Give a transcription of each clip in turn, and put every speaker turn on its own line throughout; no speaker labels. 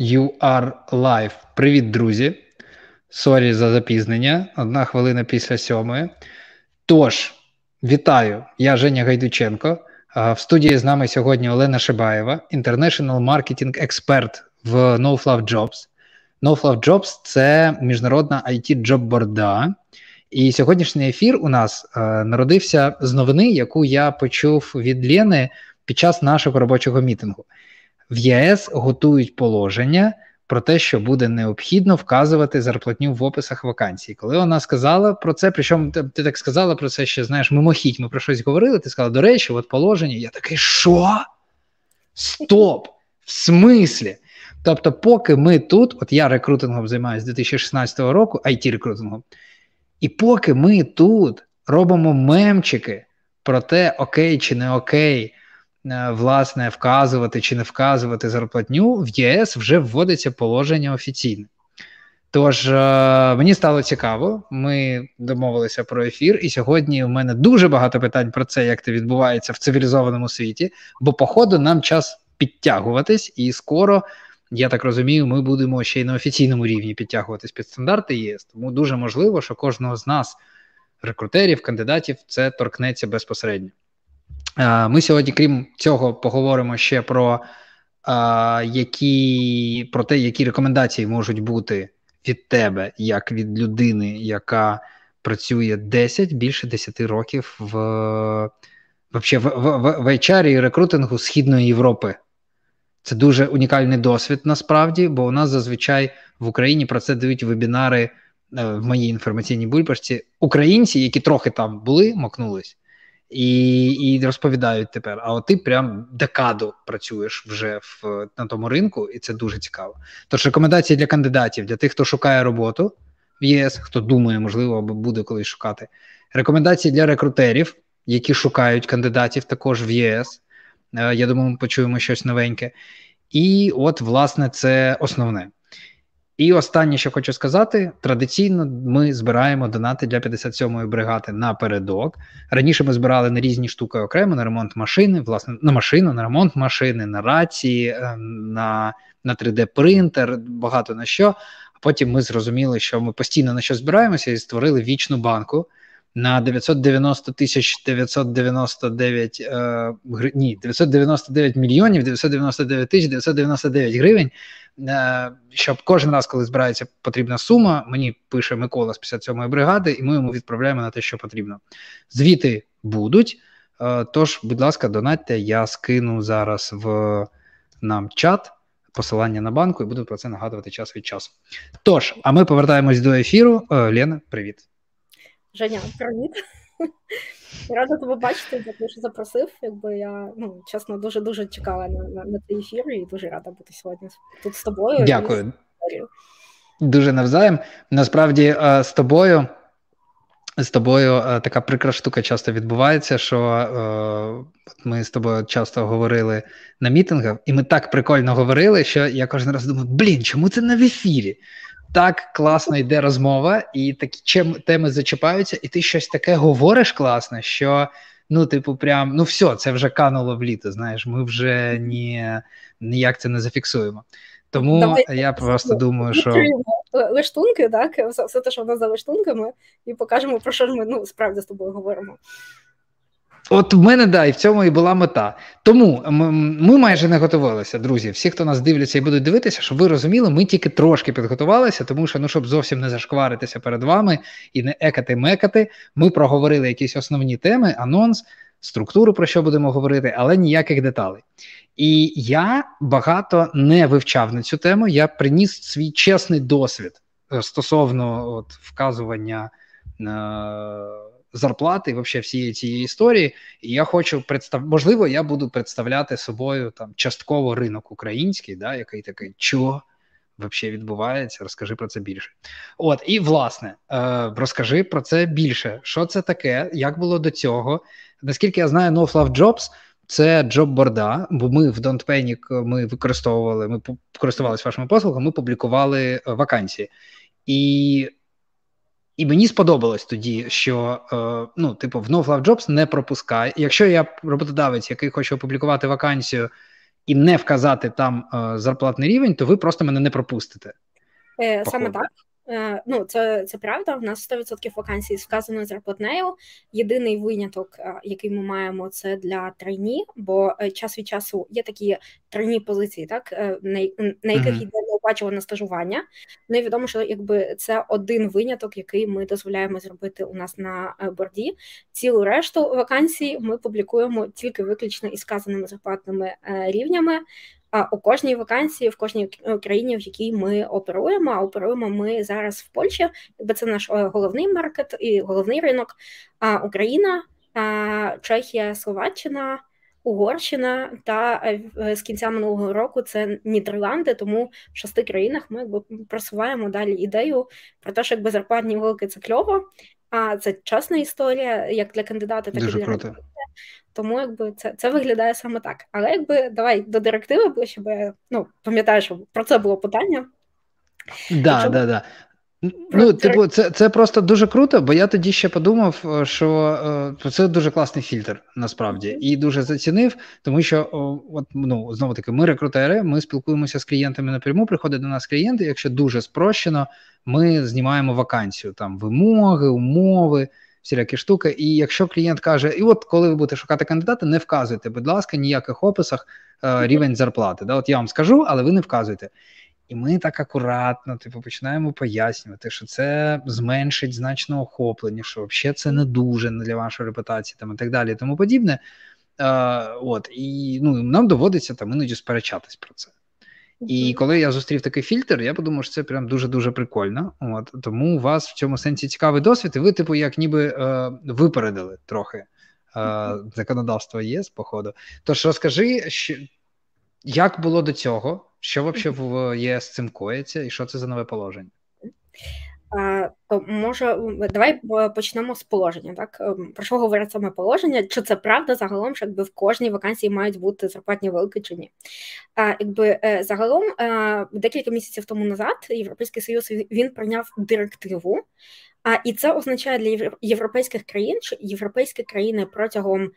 You are live. Привіт, друзі. Sorry за запізнення. Одна хвилина після сьомої. Тож, вітаю, я Женя Гайдученко. В студії з нами сьогодні Олена Шибаєва, International Marketing експерт в NoFluff Jobs. NoFluff Jobs – це міжнародна IT джобборда І сьогоднішній ефір у нас е, народився з новини, яку я почув від Лєни під час нашого робочого мітингу в ЄС готують положення про те, що буде необхідно вказувати зарплатню в описах вакансій. Коли вона сказала про це, причому ти, так сказала про це, що знаєш, мимохідь, ми про щось говорили. Ти сказала, до речі, от положення. Я такий, що? Стоп! В смислі? Тобто, поки ми тут, от я рекрутингом займаюся з 2016 року, it рекрутингом, і поки ми тут робимо мемчики про те, окей чи не окей, власне вказувати чи не вказувати зарплатню, в ЄС вже вводиться положення офіційне. Тож е, мені стало цікаво, ми домовилися про ефір, і сьогодні у мене дуже багато питань про це, як це відбувається в цивілізованому світі, бо, походу, нам час підтягуватись, і скоро, я так розумію, ми будемо ще й на офіційному рівні підтягуватись під стандарти ЄС. Тому дуже можливо, що кожного з нас, рекрутерів, кандидатів, це торкнеться безпосередньо. Ми сьогодні, крім цього, поговоримо ще про які, про те, які рекомендації можуть бути від тебе, як від людини, яка працює 10 більше 10 років в в, в, в HR і рекрутингу Східної Європи. Це дуже унікальний досвід насправді, бо у нас зазвичай в Україні про це дають вебінари е, в моїй інформаційній бульбашці. Українці, які трохи там були, мокнулись і і розповідають тепер. А от ти прям декаду працюєш вже в на тому ринку, і це дуже цікаво. Тож рекомендації для кандидатів, для тих, хто шукає роботу в ЄС, хто думає, можливо, або буде колись шукати. Рекомендації для рекрутерів, які шукають кандидатів також в ЄС. Е, я думаю, ми почуємо щось новеньке. І от, власне, це основне. І останнє, що хочу сказати, традиційно ми збираємо донати для 57-ї бригади напередок. Раніше ми збирали на різні штуки окремо на ремонт машини, власне, на машину, на ремонт машини, на рації, е, на на 3D-принтер, багато на що. А потім ми зрозуміли, що ми постійно на що збираємося і створили вічну банку. На 990 тисяч 999 е, ні, 999 мільйонів 999 тисяч 999 гривень. Е, щоб кожен раз, коли збирається потрібна сума, мені пише Микола з 57-ї бригади, і ми йому відправляємо на те, що потрібно. Звіти будуть. Е, тож, будь ласка, донатьте, я скину зараз в нам чат. Посилання на банку і буду про це нагадувати час від часу. Тож, а ми повертаємось до ефіру. Е, Лена, привіт.
Женя, привіт. Рада тебе бачити, дякую, що запросив. Якби я ну чесно дуже дуже чекала на на, на цей ефір і дуже рада бути сьогодні тут з тобою.
Дякую. Дуже навзаєм. Насправді е, з тобою. З тобою е, така прикра штука часто відбувається, що е, ми з тобою часто говорили на мітингах, і ми так прикольно говорили, що я кожен раз думаю, блін, чому це не в ефірі? Так класно йде розмова, і такі чим теми зачіпаються, і ти щось таке говориш класне, що ну, типу, прям ну все, це вже кануло в літо. Знаєш, ми вже ні, ніяк це не зафіксуємо. Тому Давай, я просто думаю, що
лештунки, так, все те, що в нас за лештунками, і покажемо, про що ж ми ну справді з тобою говоримо.
От в мене да, і в цьому і була мета. Тому ми, майже не готувалися, друзі. Всі, хто нас дивляться і будуть дивитися, щоб ви розуміли, ми тільки трошки підготувалися, тому що ну щоб зовсім не зашкваритися перед вами і не екати-мекати. Ми проговорили якісь основні теми, анонс, структуру, про що будемо говорити, але ніяких деталей. І я багато не вивчав на цю тему. Я приніс свій чесний досвід е, стосовно от, вказування. Е- зарплати, і взагалі всієї цієї історії. І я хочу представ... можливо, я буду представляти собою там частково ринок український, да, який такий що взагалі відбувається. Розкажи про це більше. От і власне е, розкажи про це більше. Що це таке? Як було до цього? Наскільки я знаю, No Fluff Jobs це джоб-борда, бо ми в Don't Panic ми використовували, ми користувалися вашими послугами, ми публікували е, вакансії. І і мені сподобалось тоді, що е, ну, типу, в No Jobs не пропускає. Якщо я роботодавець, який хоче опублікувати вакансію, і не вказати там е, зарплатний рівень, то ви просто мене не пропустите.
Е, Саме так. Е, ну, це це правда. У нас 100% вакансій з вказаною зарплатнею. Єдиний виняток, е, який ми маємо, це для трейні, бо е, час від часу є такі трейні позиції, так на яких йде неоплачуване стажування. Ну і відомо, що якби це один виняток, який ми дозволяємо зробити у нас на борді. Цілу решту вакансій ми публікуємо тільки виключно із сказаними зарплатними рівнями. А у кожній вакансії, в кожній країні, в якій ми оперуємо, а оперуємо ми зараз в Польщі, бо це наш е, головний маркет і головний ринок. А Україна, Чехія, Словаччина. Угорщина та е, з кінця минулого року це Нідерланди. Тому в шести країнах ми якби просуваємо далі ідею про те, що якби зарплатні велики це кльово, а це чесна історія, як для кандидата, так
Дуже
і для
круто.
Тому якби це це виглядає саме так. Але якби давай до директиви бо я ну пам'ятаю, що про це було питання.
Да, Якщо... да, да. Ну, типу, це це просто дуже круто, бо я тоді ще подумав, е, що е, це дуже класний фільтр насправді і дуже зацінив, тому що от ну знову таки, ми рекрутери, ми спілкуємося з клієнтами напряму. Приходять до нас клієнти. Якщо дуже спрощено, ми знімаємо вакансію, там вимоги, умови всілякі штуки. І якщо клієнт каже, і от коли ви будете шукати кандидата, не вказуйте, будь ласка, ніяких описах е, рівень зарплати. Да, От я вам скажу, але ви не вказуєте. І ми так акуратно типу, починаємо пояснювати, що це зменшить значно охоплення, що взагалі це не дуже для вашої репутації там і так далі, і тому подібне. Е, от, І ну, нам доводиться там іноді сперечатись про це. І коли я зустрів такий фільтр, я подумав, що це прям дуже-дуже прикольно. От Тому у вас в цьому сенсі цікавий досвід, і ви, типу, як ніби е, випередили трохи е, законодавство ЄС, походу. Тож розкажи, що, як було до цього, що взагалі в ЄС цим коїться, і що це за нове положення?
То може, давай почнемо з положення. Так ем, про що говорить саме положення? Чи це правда загалом, що якби в кожній вакансії мають бути зарплатні велики чи ні? А якби е, загалом е, декілька місяців тому назад Європейський Союз він прийняв директиву, а і це означає для європейських країн, що європейські країни протягом а,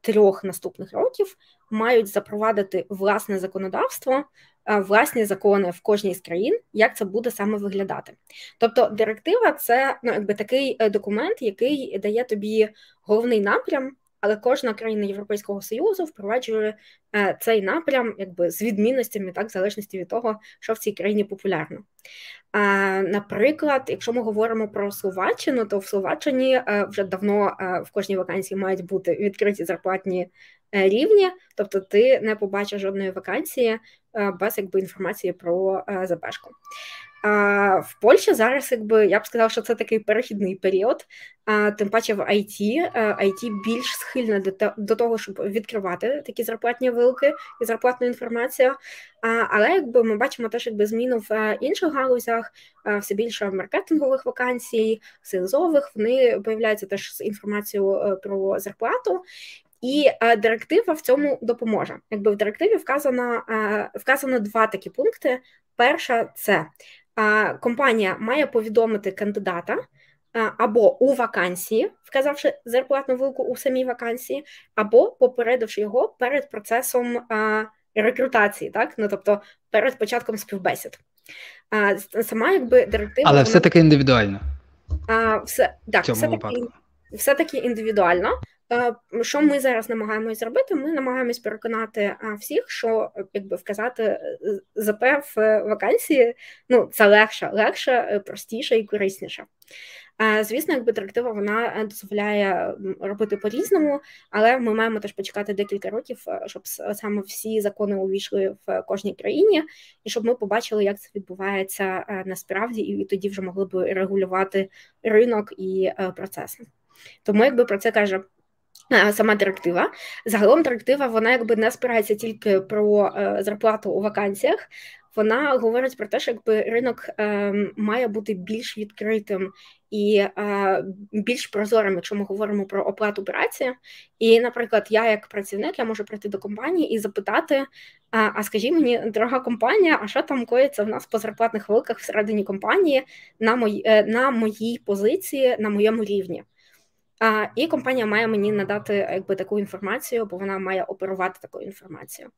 трьох наступних років мають запровадити власне законодавство власні закони в кожній з країн, як це буде саме виглядати. Тобто, директива це ну, якби такий е, документ, який дає тобі головний напрям. Але кожна країна Європейського союзу впроваджує е, цей напрям, якби з відмінностями, так в залежності від того, що в цій країні популярно. А, Наприклад, якщо ми говоримо про Словаччину, то в Словаччині е, вже давно в кожній вакансії мають бути відкриті зарплатні Е, рівні, тобто ти не побачиш жодної вакансії е, без якби інформації про е, ЗПшку. А в Польщі зараз, якби я б сказала, що це такий перехідний період, а тим паче в IT, IT більш схильна до до того, щоб відкривати такі зарплатні вилки і зарплатну інформацію. А, Але якби ми бачимо теж якби зміну в інших галузях, все більше маркетингових вакансій, силзових, вони появляються теж з інформацією про зарплату. І е, директива в цьому допоможе. Якби в директиві вказано е, вказано два такі пункти. Перша це е, компанія має повідомити кандидата або у вакансії, вказавши зарплатну вилку у самій вакансії, або попередивши його перед процесом рекрутації, так ну тобто перед початком співбесід. Сама якби директива,
але вона... все таки індивідуально.
А, все так, все таки, все таки індивідуально. Е, що ми зараз намагаємось зробити? Ми намагаємось переконати всіх, що якби вказати е, ЗП в вакансії ну це легше, легше, е, простіше і корисніше. Звісно, якби директива вона дозволяє робити по-різному, але ми маємо теж почекати декілька років, щоб саме всі закони увійшли в кожній країні, і щоб ми побачили, як це відбувається насправді, і тоді вже могли б регулювати ринок і процеси. Тому, якби про це каже Сама директива. Загалом директива вона якби не спирається тільки про е, зарплату у вакансіях. Вона говорить про те, що якби ринок е, має бути більш відкритим і е, більш прозорим, якщо ми говоримо про оплату праці. І, наприклад, я як працівник я можу прийти до компанії і запитати: а, а скажіть мені, дорога компанія, а що там коїться в нас по зарплатних великах всередині компанії на мої, е, на моїй позиції, на моєму рівні? А, І компанія має мені надати якби таку інформацію, бо вона має оперувати такою інформацією.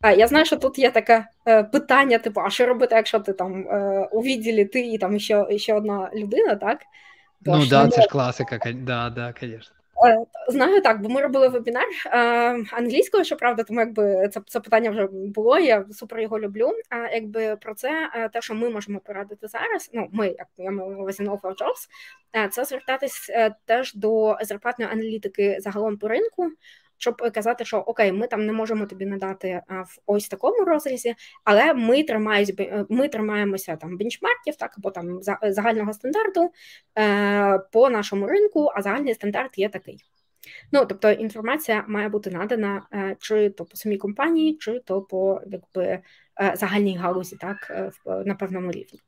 А я знаю, що тут є таке е, питання: типу, а що робити, якщо ти там е, у відділі ти і там ще ще одна людина, так?
Бо ну так, це ж класика, да, да, звісно.
Е, знаю так, бо ми робили вебінар англійською, англійською, щоправда, тому якби це це питання вже було. Я супер його люблю. А якби про це е, те, що ми можемо порадити зараз. Ну, ми, як я увазі Jobs, це звертатись теж до зарплатної аналітики загалом по ринку щоб казати, що окей, ми там не можемо тобі надати в ось такому розрізі, але ми тримаємось, е, ми тримаємося там бенчмарків, так або там загального стандарту е, по нашому ринку, а загальний стандарт є такий. Ну, тобто інформація має бути надана е, чи то по самій компанії, чи то по якби загальній галузі, так на певному рівні.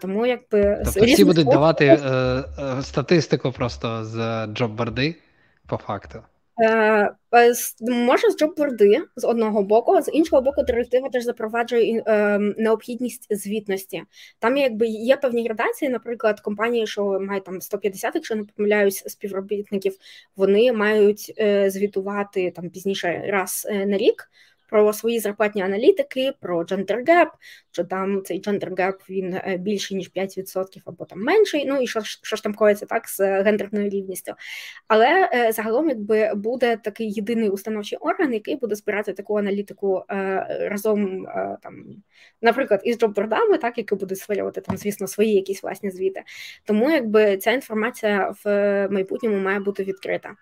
Тому якби
тобто всі будуть давати е, статистику просто з джобборди по факту.
Е, може з джобборди з одного боку, з іншого боку, директива теж запроваджує е, необхідність звітності. Там якби є певні градації, наприклад, компанії, що мають там 150, якщо не помиляюсь, співробітників, вони мають е, звітувати там пізніше раз на рік про свої зарплатні аналітики, про gender gap, що там цей gender gap він е, більший ніж 5% або там менший. Ну і що що ж там коїться так з гендерною рівністю. Але е, загалом, якби буде такий єдиний установчий орган, який буде збирати таку аналітику е, разом там, наприклад, із джоббордами, так які будуть створювати там, звісно, свої якісь власні звіти. Тому якби ця інформація в майбутньому має бути відкрита.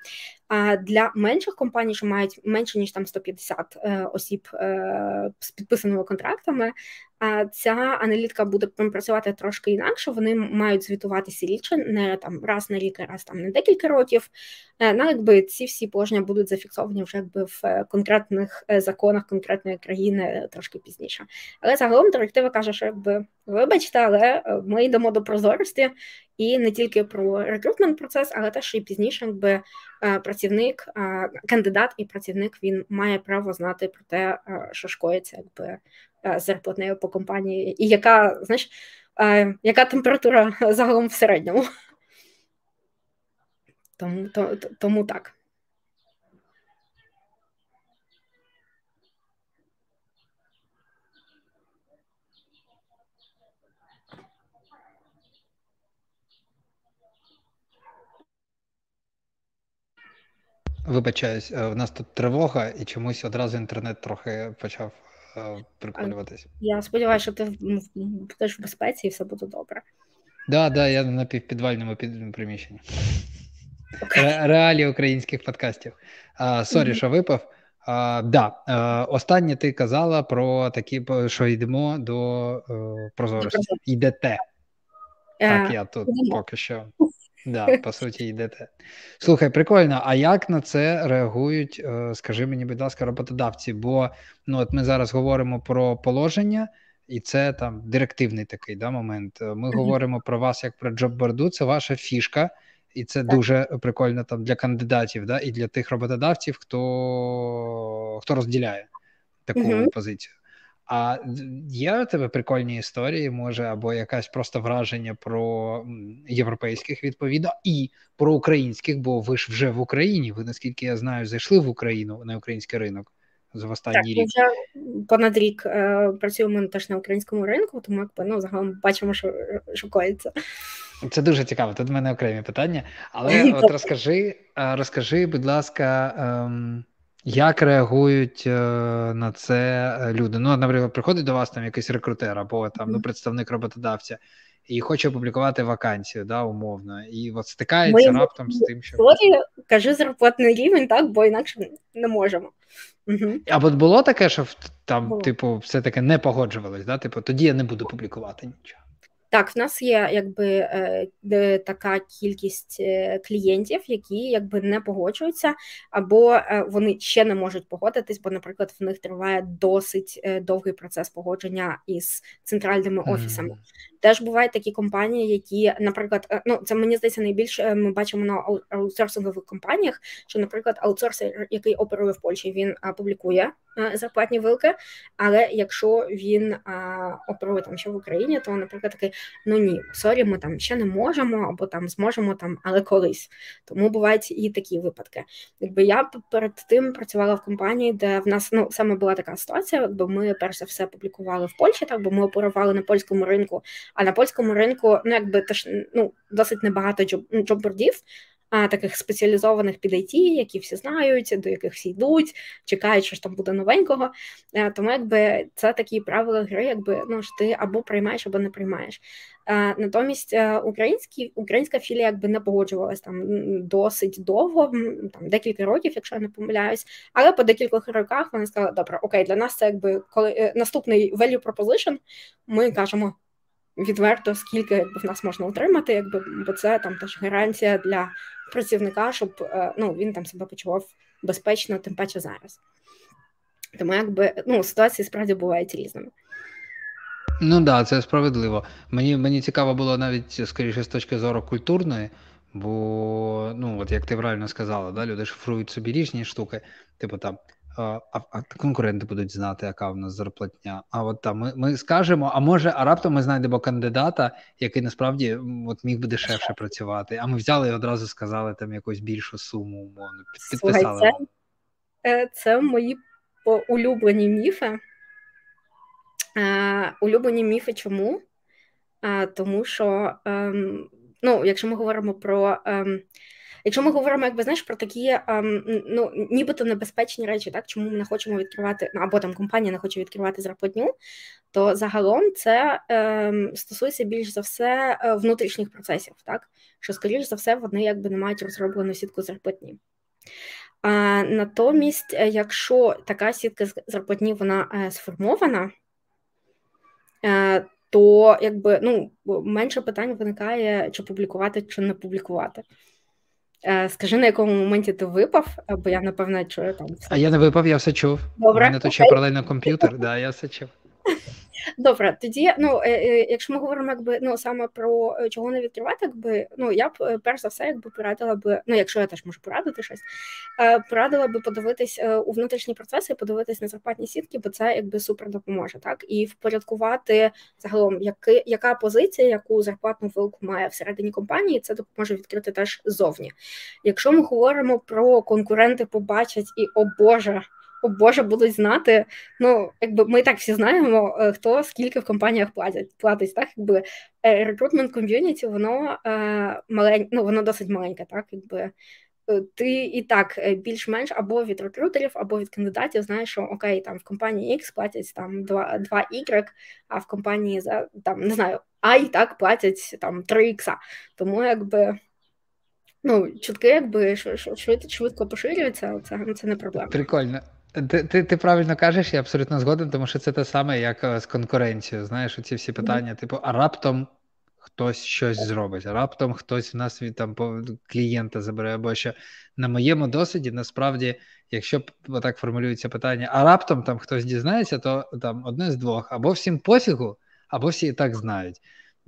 А для менших компаній, що мають менше ніж там 150 осіб з підписаними контрактами, ця аналітика буде працювати трошки інакше. Вони мають звітуватися рідше, не там раз на рік, раз там на декілька років. Е, ну, якби ці всі положення будуть зафіксовані вже якби в е, конкретних е, законах конкретної країни трошки пізніше. Але загалом директива каже, що якби вибачте, але ми йдемо до прозорості і не тільки про рекрутмент процес, але теж і пізніше, якби працівник, кандидат і працівник він має право знати про те, що шкоїться, якби зарплатнею по компанії, і яка знаєш, яка температура загалом в середньому. Тому, то, Тому так.
Вибачаюсь, е, у нас тут тривога, і чомусь одразу інтернет трохи почав е, приколюватись.
Я сподіваюся, що ти будеш в безпеці і все буде добре. Так,
да, да, я на півпідвальному приміщенні. Okay. Реалії українських подкастів. Sorry, mm-hmm. що випав. А, да, а, Останнє ти казала про такі, що йдемо до е, прозорості. Йдете. Е, так, я тут поки що. Да, по суті, йдете. Слухай, прикольно. А як на це реагують, е, скажи мені, будь ласка, роботодавці? Бо ну от ми зараз говоримо про положення, і це там директивний такий да, момент. Ми mm-hmm. говоримо про вас як про джобборду, це ваша фішка, і це так. дуже прикольно там для кандидатів, да, і для тих роботодавців, хто хто розділяє таку mm-hmm. позицію. А є у тебе прикольні історії, може, або якась просто враження про європейських відповідно і про українських, бо ви ж вже в Україні. Ви, наскільки я знаю, зайшли в Україну на український ринок за останній так, рік.
Вже понад рік е, працюємо теж на українському ринку, тому якби ну загалом бачимо, що що коїться.
Це дуже цікаво. Тут в мене окремі питання. Але от розкажи, е, розкажи, будь ласка. Ем... Як реагують е, на це е, люди? Ну, наприклад, приходить до вас там якийсь рекрутер або там ну, представник роботодавця і хоче опублікувати вакансію, да, умовно, і от стикається Ми раптом з тим, що
кажи зарплатний рівень, так, бо інакше не можемо.
Угу. А от було таке, що там, було. типу, все таки не погоджувалось, да? Типу, тоді я не буду публікувати нічого.
Так, в нас є якби е, така кількість е, клієнтів, які якби не погоджуються, або е, вони ще не можуть погодитись, бо, наприклад, в них триває досить довгий процес погодження із центральними офісами. Mm-hmm. Теж бувають такі компанії, які, наприклад, ну це мені здається, найбільше ми бачимо на аутсорсингових компаніях, що, наприклад, аутсорсер, який оперує в Польщі, він публікує зарплатні вилки. Але якщо він оперує там ще в Україні, то, наприклад, такий ну ні, sorry, ми там ще не можемо, або там зможемо там, але колись. Тому бувають і такі випадки. Якби я перед тим працювала в компанії, де в нас ну саме була така ситуація, якби ми перш за все публікували в Польщі, так бо ми оперували на польському ринку. А на польському ринку ну якби теж ну досить небагато джоб, джоббордів, таких спеціалізованих під IT, які всі знають, до яких всі йдуть, чекають, що ж там буде новенького. Е, тому якби це такі правила гри, якби ну ж ти або приймаєш, або не приймаєш. Е, натомість е, українські, українська філія якби не погоджувалась там досить довго, там декілька років, якщо я не помиляюсь, але по декількох роках вони сказали, добре, окей, для нас це якби коли наступний value proposition, ми кажемо. Відверто, скільки якби в нас можна отримати, якби бо це там теж гарантія для працівника, щоб е, ну, він там себе почував безпечно, тим паче зараз. Тому якби ну, ситуації справді бувають різними.
Ну так, да, це справедливо. Мені мені цікаво було навіть скоріше з точки зору культурної, бо, ну, от як ти правильно сказала, да, люди шифрують собі різні штуки, типу там а а конкуренти будуть знати, яка в нас зарплатня. А от там ми ми скажемо, а може, а раптом ми знайдемо кандидата, який насправді от міг би дешевше працювати. А ми взяли і одразу сказали там якусь більшу суму, умовно. Підписали.
Слухай, це, е, це мої улюблені міфи. Е, улюблені міфи чому? Е, тому що, ем, ну, якщо ми говоримо про. Якщо ми говоримо, якби знаєш, про такі ем, ну нібито небезпечні речі, так чому ми не хочемо відкривати, ну або там компанія не хоче відкривати зарплатню, то загалом це ем, стосується більш за все е, внутрішніх процесів, так що, скоріш за все, вони якби не мають розроблену сітку зарплатні. А, Натомість, е, якщо така сітка зарплатні вона е, сформована, то якби ну менше питань виникає, чи публікувати, чи не публікувати. Е, скажи, на якому моменті ти випав, бо я напевно чую там.
Все. А я не випав, я все чув.
Добре.
У мене ще паралельно комп'ютер, да, я все чув.
Добре, тоді, ну е, е, якщо ми говоримо, якби ну саме про е, чого не відкривати, якби ну я б перш за все, якби порадила би, ну якщо я теж можу порадити щось, порадила би подивитись у внутрішні процеси, подивитись на зарплатні сітки, бо це якби супер допоможе, так і впорядкувати загалом, яки, яка позиція, яку зарплатну вилку має всередині компанії, це допоможе відкрити теж ззовні. Якщо ми говоримо про конкуренти, побачать і о Боже о Боже, будуть знати. Ну, якби ми так всі знаємо, е, хто скільки в компаніях платять. Платить, так, якби рекрутмент ком'юніті, воно е, малень... ну, воно досить маленьке, так, якби. Е, ти і так більш-менш або від рекрутерів, або від кандидатів знаєш, що окей, там в компанії X платять там 2, 2 Y, а в компанії за там не знаю, А і так платять там 3 X. Тому якби ну, чутки, якби швидко швидко поширюються, це це не проблема.
Прикольно. Ти ти, правильно кажеш, я абсолютно згоден, тому що це те саме, як е, з конкуренцією. Знаєш, оці всі питання, типу, а раптом хтось щось зробить, а раптом хтось в нас від там клієнта забере, або що на моєму досвіді, насправді, якщо так формулюється питання, а раптом там хтось дізнається, то там одне з двох, або всім пофігу, або всі і так знають.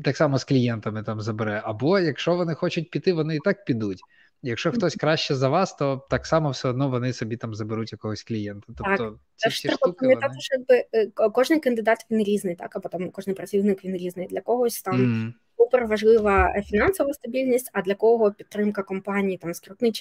Так само з клієнтами там забере, або якщо вони хочуть піти, вони і так підуть. Якщо хтось краще за вас, то так само все одно вони собі там заберуть якогось клієнта. Тобто так. ці всі
треба
штуки.
Вони... Що, якби, е, кожен кандидат він різний, так або там кожен працівник він різний. Для когось там mm супер важлива фінансова стабільність, а для кого підтримка компанії там скрутні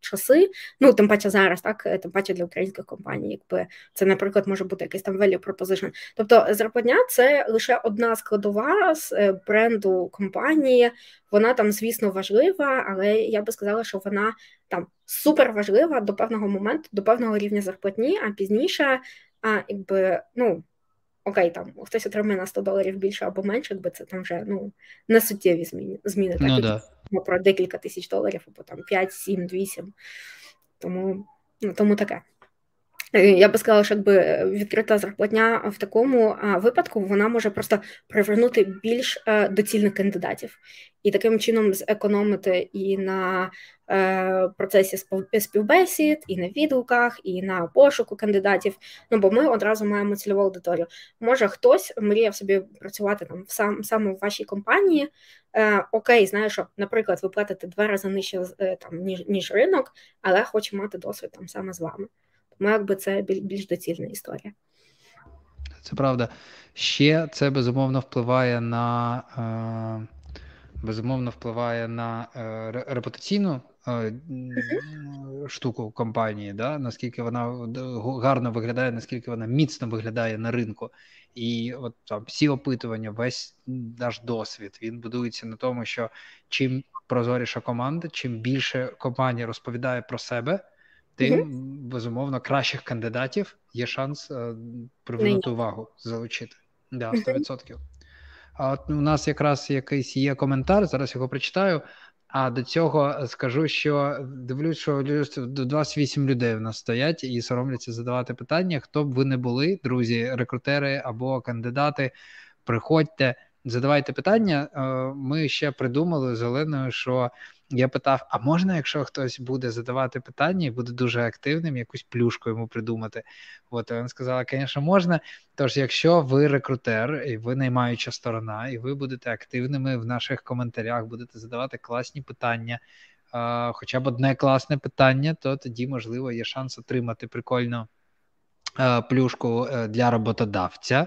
часи, ну тим паче зараз, так е, тим паче для українських компаній, якби це, наприклад, може бути якийсь там value proposition. Тобто зарплатня це лише одна складова з е, бренду компанії. Вона там, звісно, важлива, але я би сказала, що вона там супер важлива до певного моменту, до певного рівня зарплатні, а пізніше, а якби ну окей, там хтось отримає на 100 доларів більше або менше, якби це там вже ну не суттєві зміни. зміни так, ну, да. про декілька тисяч доларів, або там 5, 7, 8. Тому, ну, Тому таке. Е, я би сказала, що якби відкрита зарплатня в такому випадку вона може просто привернути більш е, доцільних кандидатів і таким чином зекономити і на е, процесі співбесід, і на відгуках, і на пошуку кандидатів. Ну бо ми одразу маємо цільову аудиторію. Може хтось мріяв собі працювати там в сам саме в вашій компанії. Окей, знаю, що, наприклад, ви платите два рази нижче там ніж ніж ринок, але хоче мати досвід там саме з вами. Тому якби це більш доцільна історія.
Це правда. Ще це безумовно впливає на е, безумовно впливає на е, репутаційну е, штуку компанії, да? наскільки вона гарно виглядає, наскільки вона міцно виглядає на ринку. І от там всі опитування, весь наш досвід він будується на тому, що чим прозоріша команда, чим більше компанія розповідає про себе, тим mm-hmm. безумовно кращих кандидатів є шанс е, привернути увагу, залучити. Да, 100%. А от у нас якраз якийсь є коментар, зараз його прочитаю. А до цього скажу, що дивлюсь, що 28 людей у нас стоять і соромляться задавати питання. Хто б ви не були, друзі, рекрутери або кандидати, приходьте, задавайте питання. Е, ми ще придумали з Оленою, що я питав: а можна, якщо хтось буде задавати питання і буде дуже активним, якусь плюшку йому придумати? От вона сказала, звісно, можна. Тож, якщо ви рекрутер, і ви наймаюча сторона, і ви будете активними в наших коментарях, будете задавати класні питання, хоча б одне класне питання, то тоді, можливо, є шанс отримати прикольну плюшку е, для роботодавця.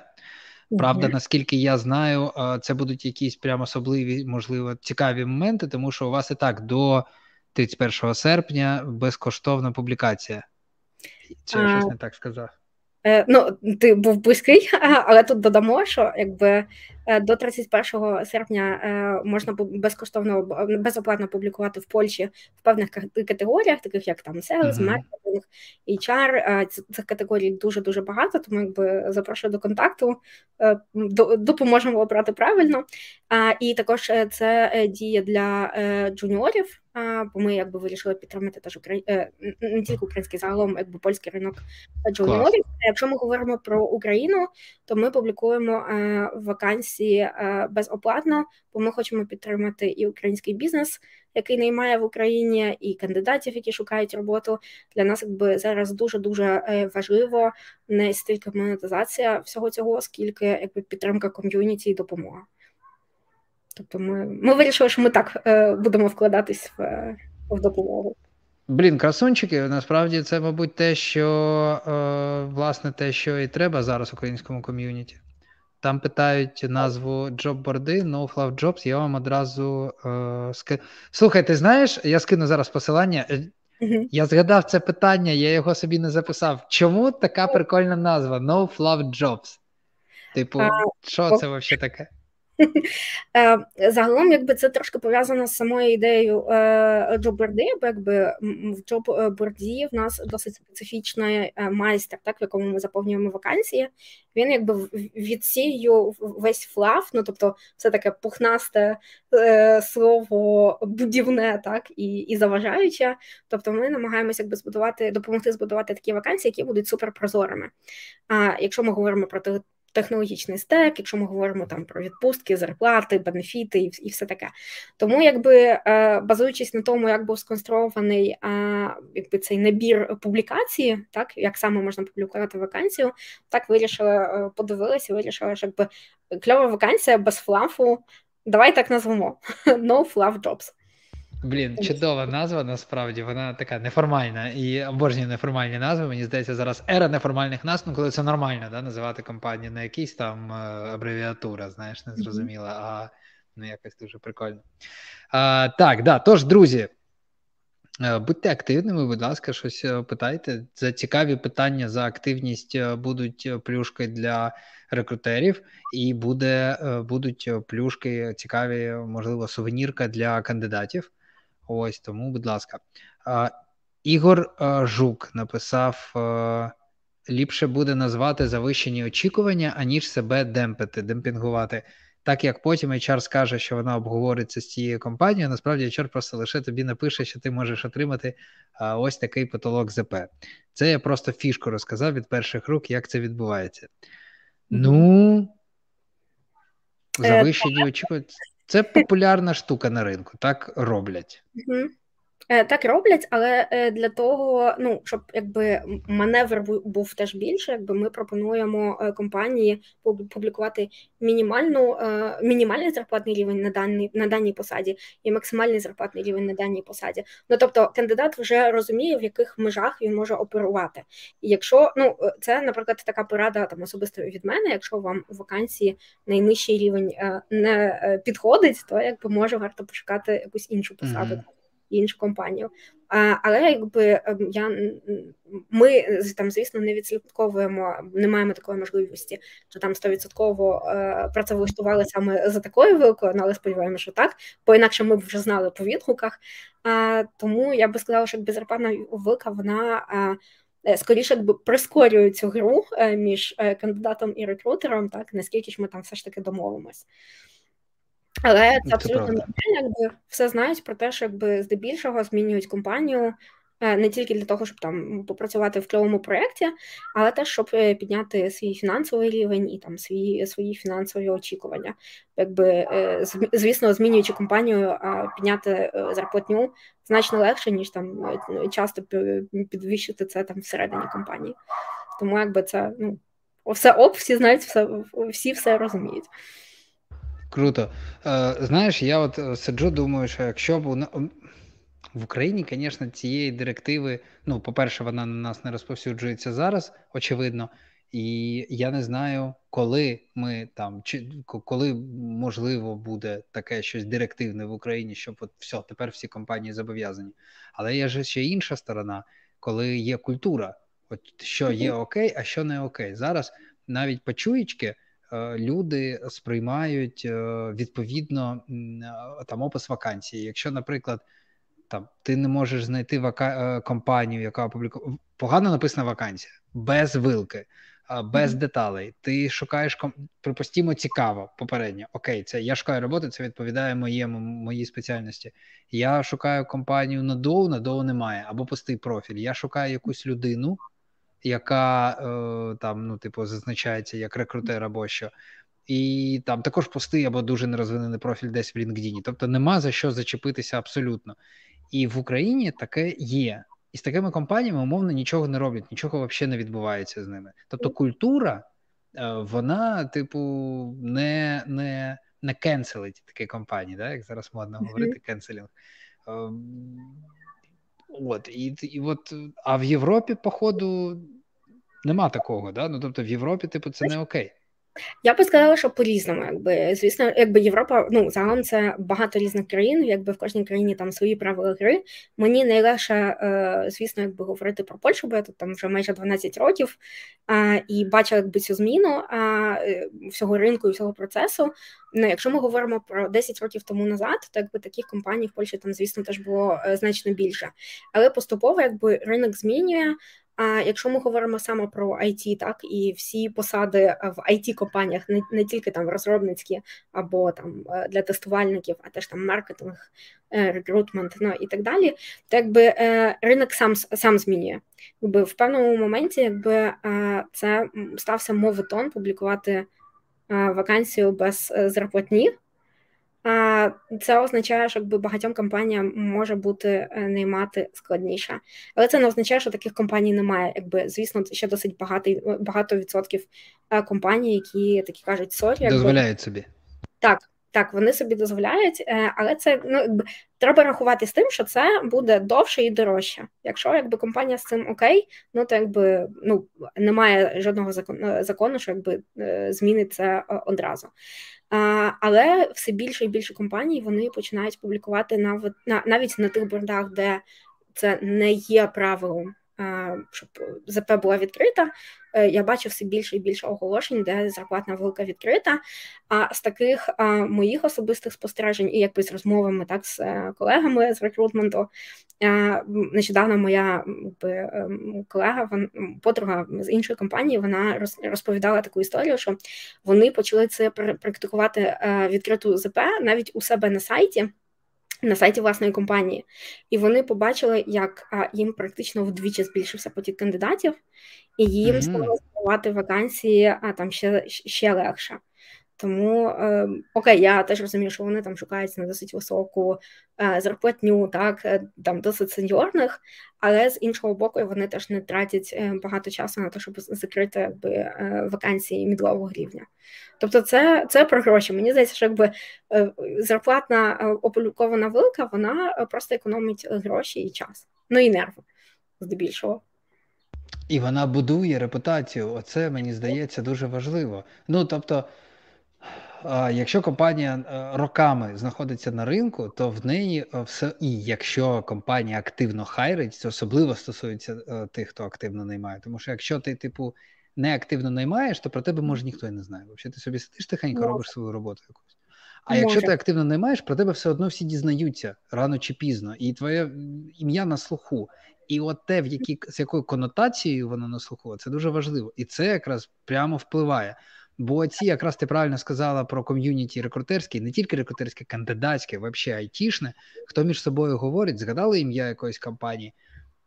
Правда, наскільки я знаю, це будуть якісь прям особливі, можливо, цікаві моменти, тому що у вас і так до 31 серпня безкоштовна публікація. Це я щось не так сказав?
Е, ну, ти був близький, але тут додамо, що якби до 31 серпня е, можна безкоштовно безоплатно публікувати в Польщі в певних категоріях, таких як там sales, маркетинг, HR. Цих категорій дуже дуже багато, тому якби запрошую до контакту, допоможемо обрати правильно. І також це діє для джуніорів бо ми якби вирішили підтримати теж Украї... Е, не тільки український загалом, якби польський ринок джуніорів. Якщо ми говоримо про Україну, то ми публікуємо е, вакансії е, безоплатно, бо ми хочемо підтримати і український бізнес, який наймає в Україні, і кандидатів, які шукають роботу. Для нас якби зараз дуже дуже важливо не стільки монетизація всього цього, скільки якби підтримка ком'юніті і допомога. Тобто ми ми вирішили, що ми так е, будемо вкладатись в, в допомогу.
Блін, красунчики, насправді це, мабуть, те, що е, власне те, що і треба зараз українському ком'юніті. Там питають назву джоб-борди, no fluff jobs, я вам одразу е, ски... Слухай, ти знаєш, я скину зараз посилання. Uh-huh. Я згадав це питання, я його собі не записав. Чому така прикольна назва? No fluff jobs? Типу, що це взагалі таке?
Е, загалом, якби це трошки пов'язано з самою ідеєю е, джоб-борди, бо якби в джоб-борді в нас досить специфічний е, майстер, так в якому ми заповнюємо вакансії. Він якби відсіює весь флаф, ну тобто все таке пухнасте слово будівне, так і і заважаюче. Тобто, ми намагаємося збудувати, допомогти збудувати такі вакансії, які будуть суперпрозорими. А якщо ми говоримо про технологічний стек, якщо ми говоримо там про відпустки, зарплати, бенефіти і і все таке. Тому, якби е, базуючись на тому, як був сконструований якби цей набір публікації, так як саме можна публікувати вакансію, так вирішили, е, подивилися, вирішили, що якби кльова вакансія без флафу. Давай так назвемо No Fluff Jobs.
Блін, чудова назва, насправді вона така неформальна і обожнюю неформальні назви. Мені здається, зараз ера неформальних назв, ну коли це нормально, да, називати компанію не якийсь там е, абревіатура, знаєш, не зрозуміла, а ну якось дуже прикольно. А, Так, да, тож, друзі, е, будьте активними, будь ласка, щось е, питайте. За цікаві питання, за активність будуть плюшки для рекрутерів, і буде, будуть плюшки цікаві, можливо, сувенірка для кандидатів. Ось тому, будь ласка. Ігор Жук написав: ліпше буде назвати завищені очікування, аніж себе демпити, демпінгувати. Так як потім HR скаже, що вона обговориться з цією компанією, насправді HR просто лише тобі напише, що ти можеш отримати а, ось такий потолок ЗП. Це я просто фішку розказав від перших рук, як це відбувається. Ну, е, завищені очікування. Це популярна штука на ринку, так роблять.
Е, так роблять, але е, для того, ну щоб якби маневр був теж більше, якби ми пропонуємо е, компанії публікувати мінімальну мінімальний зарплатний рівень на даній на даній посаді і максимальний зарплатний рівень на даній посаді. Ну тобто кандидат вже розуміє, в яких межах він може оперувати. І якщо ну це, наприклад, така порада там особисто від мене, якщо вам у вакансії найнижчий рівень не підходить, то якби може варто пошукати якусь іншу посаду. Mm-hmm іншу компанію. Але якби ем, я ми там, звісно, не відслідковуємо, не маємо такої можливості, що там стовідсотково е, працевлаштували саме за такою вилкою, ну, але сподіваємося, що так, бо інакше ми б вже знали по відгуках. Тому я би сказала, що беззарплатна вилка вона. Е, скоріше якби прискорює цю гру е, між кандидатом і рекрутером, так наскільки ж ми там все ж таки домовимось. Але це абсолютно нормально, якби все знають про те, що якби здебільшого змінюють компанію е, не тільки для того, щоб там попрацювати в кльовому проєкті, але теж щоб е, підняти свій фінансовий рівень і там свої свої фінансові очікування. Якби е, звісно, змінюючи компанію, підняти зарплатню значно легше, ніж там часто підвищити це там всередині компанії. Тому якби це ну все ок, всі знають, все всі все розуміють.
Круто. Е, Знаєш, я от е, сиджу, думаю, що якщо б у в Україні, звісно, цієї директиви, ну, по-перше, вона на нас не розповсюджується зараз, очевидно. І я не знаю, коли ми там, чи коли можливо буде таке щось директивне в Україні, щоб от все, тепер всі компанії зобов'язані. Але є ж ще інша сторона, коли є культура, от що є окей, а що не окей. Зараз навіть почуєчки – люди сприймають е, відповідно е, там опис вакансії. Якщо, наприклад, там ти не можеш знайти вака... компанію, яка опублікувала погано написана вакансія, без вилки, без mm-hmm. деталей. Ти шукаєш припустімо, цікаво попередньо. Окей, це я шукаю роботу, це відповідає моєму моїй спеціальності. Я шукаю компанію на доу, на доу немає, або пустий профіль. Я шукаю якусь людину яка е, там, ну, типу, зазначається як рекрутер або що. І там також пустий або дуже нерозвинений профіль десь в LinkedIn. Тобто нема за що зачепитися абсолютно. І в Україні таке є. І з такими компаніями, умовно, нічого не роблять, нічого взагалі не відбувається з ними. Тобто культура, е, вона, типу, не не, не кенселить такі компанії, да? як зараз модно говорити, кенселінг. От, і, і от, А в Європі, походу, нема такого. Да? Ну, Тобто в Європі, типу, це не окей.
Я би сказала, що по-різному, якби звісно, якби Європа, ну загалом це багато різних країн, якби в кожній країні там свої правила гри. Мені найлегше, е, звісно, якби говорити про Польщу, бо я тут там вже майже 12 років е, і бачила якби цю зміну е, всього ринку і всього процесу. Ну, якщо ми говоримо про 10 років тому назад, то якби таких компаній в Польщі там, звісно, теж було значно більше. Але поступово якби ринок змінює. А якщо ми говоримо саме про IT, так і всі посади в it компаніях не не тільки там розробницькі або там е, для тестувальників, а теж там маркетинг, е, рекрутмент, ну і так далі, то якби е, ринок сам сам змінює. Якби в певному моменті, якби це стався моветон публікувати вакансію без зарплатні. Це означає, що якби багатьом компаніям може бути е, наймати складніше, але це не означає, що таких компаній немає. Якби звісно, ще досить багато багато відсотків е, компаній, які такі кажуть, sorry,
дозволяють собі
так. Так, вони собі дозволяють, е, але це ну якби треба рахувати з тим, що це буде довше і дорожче. Якщо якби компанія з цим окей, ну то якби ну немає жодного закону, закону, що якби змінить це одразу. Але все більше і більше компаній вони починають публікувати навіть на тих бордах, де це не є правилом щоб ЗП була відкрита. Е, я бачу все більше і більше оголошень, де зарплатна вилка відкрита. А з таких моїх особистих спостережень і якби з розмовами так з е, колегами з рекрутменту, нещодавно моя ем, колега, подруга з іншої компанії, вона розповідала таку історію, що вони почали це практикувати відкриту ЗП навіть у себе на сайті на сайті власної компанії, і вони побачили, як їм практично вдвічі збільшився потік кандидатів, і їм mm-hmm. стало здавати вакансії, а там ще ще легше. Тому е, окей, я теж розумію, що вони там шукають на досить високу е, зарплатню, так е, там досить сеньорних, але з іншого боку, вони теж не тратять е, багато часу на те, щоб закрити якби е, вакансії мідлового рівня. Тобто, це це про гроші. Мені здається, що якби зарплатна опублікована вилка, вона просто економить гроші і час, ну і нерви здебільшого.
І вона будує репутацію. Оце мені здається дуже важливо. Ну тобто. Якщо компанія е, роками знаходиться на ринку, то в неї е, все і якщо компанія активно хайрить, це особливо стосується е, тих, хто активно наймає. Тому що якщо ти, типу, не активно наймаєш, то про тебе може ніхто і не знає. Взагалі ти собі сидиш тихенько, робиш свою роботу якусь. А може. якщо ти активно наймаєш, про тебе все одно всі дізнаються рано чи пізно, і твоє ім'я на слуху. І от те, в які з якою конотацією воно на слуху, це дуже важливо. І це якраз прямо впливає. Бо ці якраз ти правильно сказала про ком'юніті рекрутерське, не тільки рекрутерське, кандидатське, взагалі айтішне, хто між собою говорить, згадали ім'я якоїсь компанії,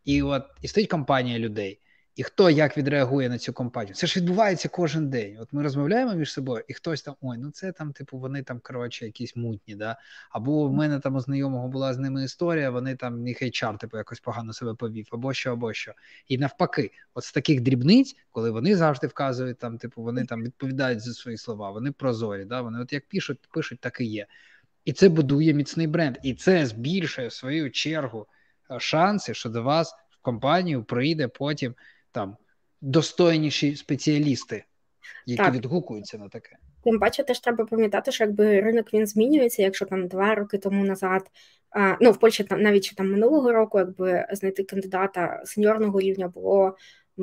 і от і стоїть компанія людей і хто як відреагує на цю компанію. Це ж відбувається кожен день. От ми розмовляємо між собою, і хтось там, ой, ну це там, типу, вони там, коротше, якісь мутні, да? Або в мене там у знайомого була з ними історія, вони там їх HR, типу, якось погано себе повів, або що, або що. І навпаки, от з таких дрібниць, коли вони завжди вказують, там, типу, вони там відповідають за свої слова, вони прозорі, да? вони от як пишуть, пишуть, так і є. І це будує міцний бренд, і це збільшує в свою чергу е, шанси, що до вас в компанію прийде потім там достойніші спеціалісти, які так. відгукуються на таке.
Тим паче, теж треба пам'ятати, що якби ринок він змінюється, якщо там два роки тому назад, а, ну в Польщі там навіть там минулого року, якби знайти кандидата сеньорного рівня було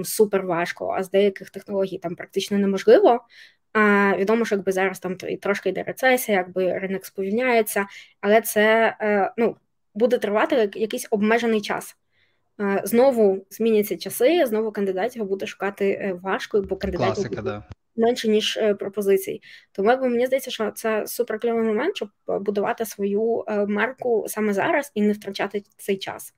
супер важко, а з деяких технологій там практично неможливо. А, Відомо, що якби зараз там трошки йде рецесія, якби ринок сповільняється, але це е, ну, буде тривати якийсь обмежений час. Е, знову зміняться часи, знову кандидатів буде шукати е, важко, бо кандидатів
Класика, да.
менше ніж е, пропозицій. Тому якби мені здається, що це суперкльовий момент, щоб будувати свою марку саме зараз і не втрачати цей час.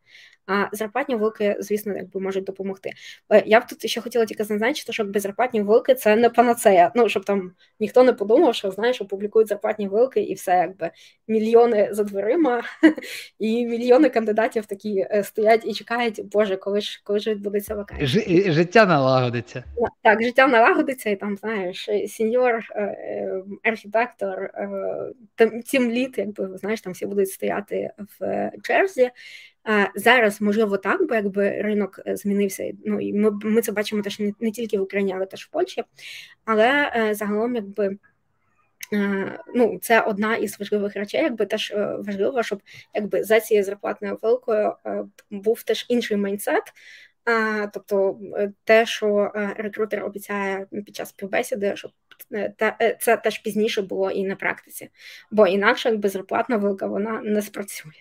А зарплатні вилки, звісно, якби можуть допомогти. Е, я б тут ще хотіла тільки зазначити, що зарплатні вилки це не панацея. Ну щоб там ніхто не подумав, що знаєш, опублікують зарплатні вилки, і все якби мільйони за дверима, і мільйони кандидатів такі е, стоять і чекають, Боже, коли ж коли ж відбудеться вакансія.
Ж, життя налагодиться.
Так, життя налагодиться, і там знаєш, сеньор, е, архітектор, тім літ, якби знаєш, там всі будуть стояти в черзі. Зараз можливо так, бо якби ринок е, змінився. Ну і ми ми це бачимо теж не, не тільки в Україні, але теж в Польщі. Але е, загалом, якби е, ну, це одна із важливих речей, якби теж важливо, щоб якби за цією зарплатною вилкою був теж інший майнсет. Тобто те, що рекрутер обіцяє під час співбесіди, щоб це теж пізніше було і на практиці, бо інакше якби зарплатна вилка вона не спрацює.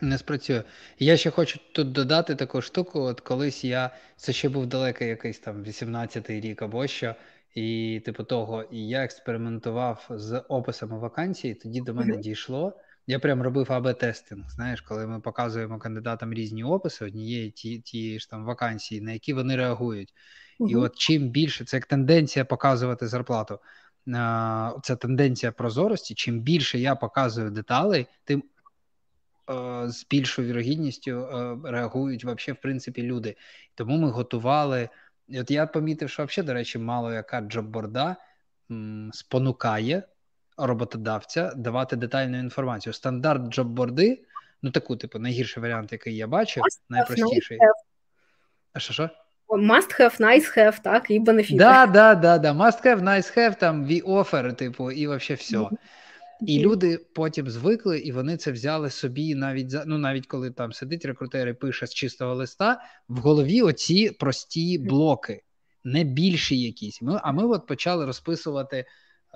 Не спрацює. Я ще хочу тут додати таку штуку. От колись я це ще був далекий якийсь там 18-й рік або що, і типу того, і я експериментував з описами вакансій. Тоді до мене дійшло. Я прям робив АБ-тестинг. Знаєш, коли ми показуємо кандидатам різні описи однієї ті, ті ж там вакансії, на які вони реагують. І от чим більше це як тенденція показувати зарплату. Це тенденція прозорості. Чим більше я показую деталей, тим з більшою вірогідністю е, реагують вообще, в принципі, люди. Тому ми готували. От я помітив, що взагалі, до речі, мало яка джобборда спонукає роботодавця давати детальну інформацію. Стандарт джобборди, ну таку, типу, найгірший варіант, який я бачив, найпростіший. А що що?
Must have, nice have, так, і бенефіти.
Да, да, да, да. Must have, nice have, там, we offer, типу, і вообще все. Mm-hmm. І люди потім звикли, і вони це взяли собі навіть за ну навіть коли там сидить рекрутер і пише з чистого листа, в голові оці прості блоки, не більші якісь. Ми, А ми от почали розписувати е,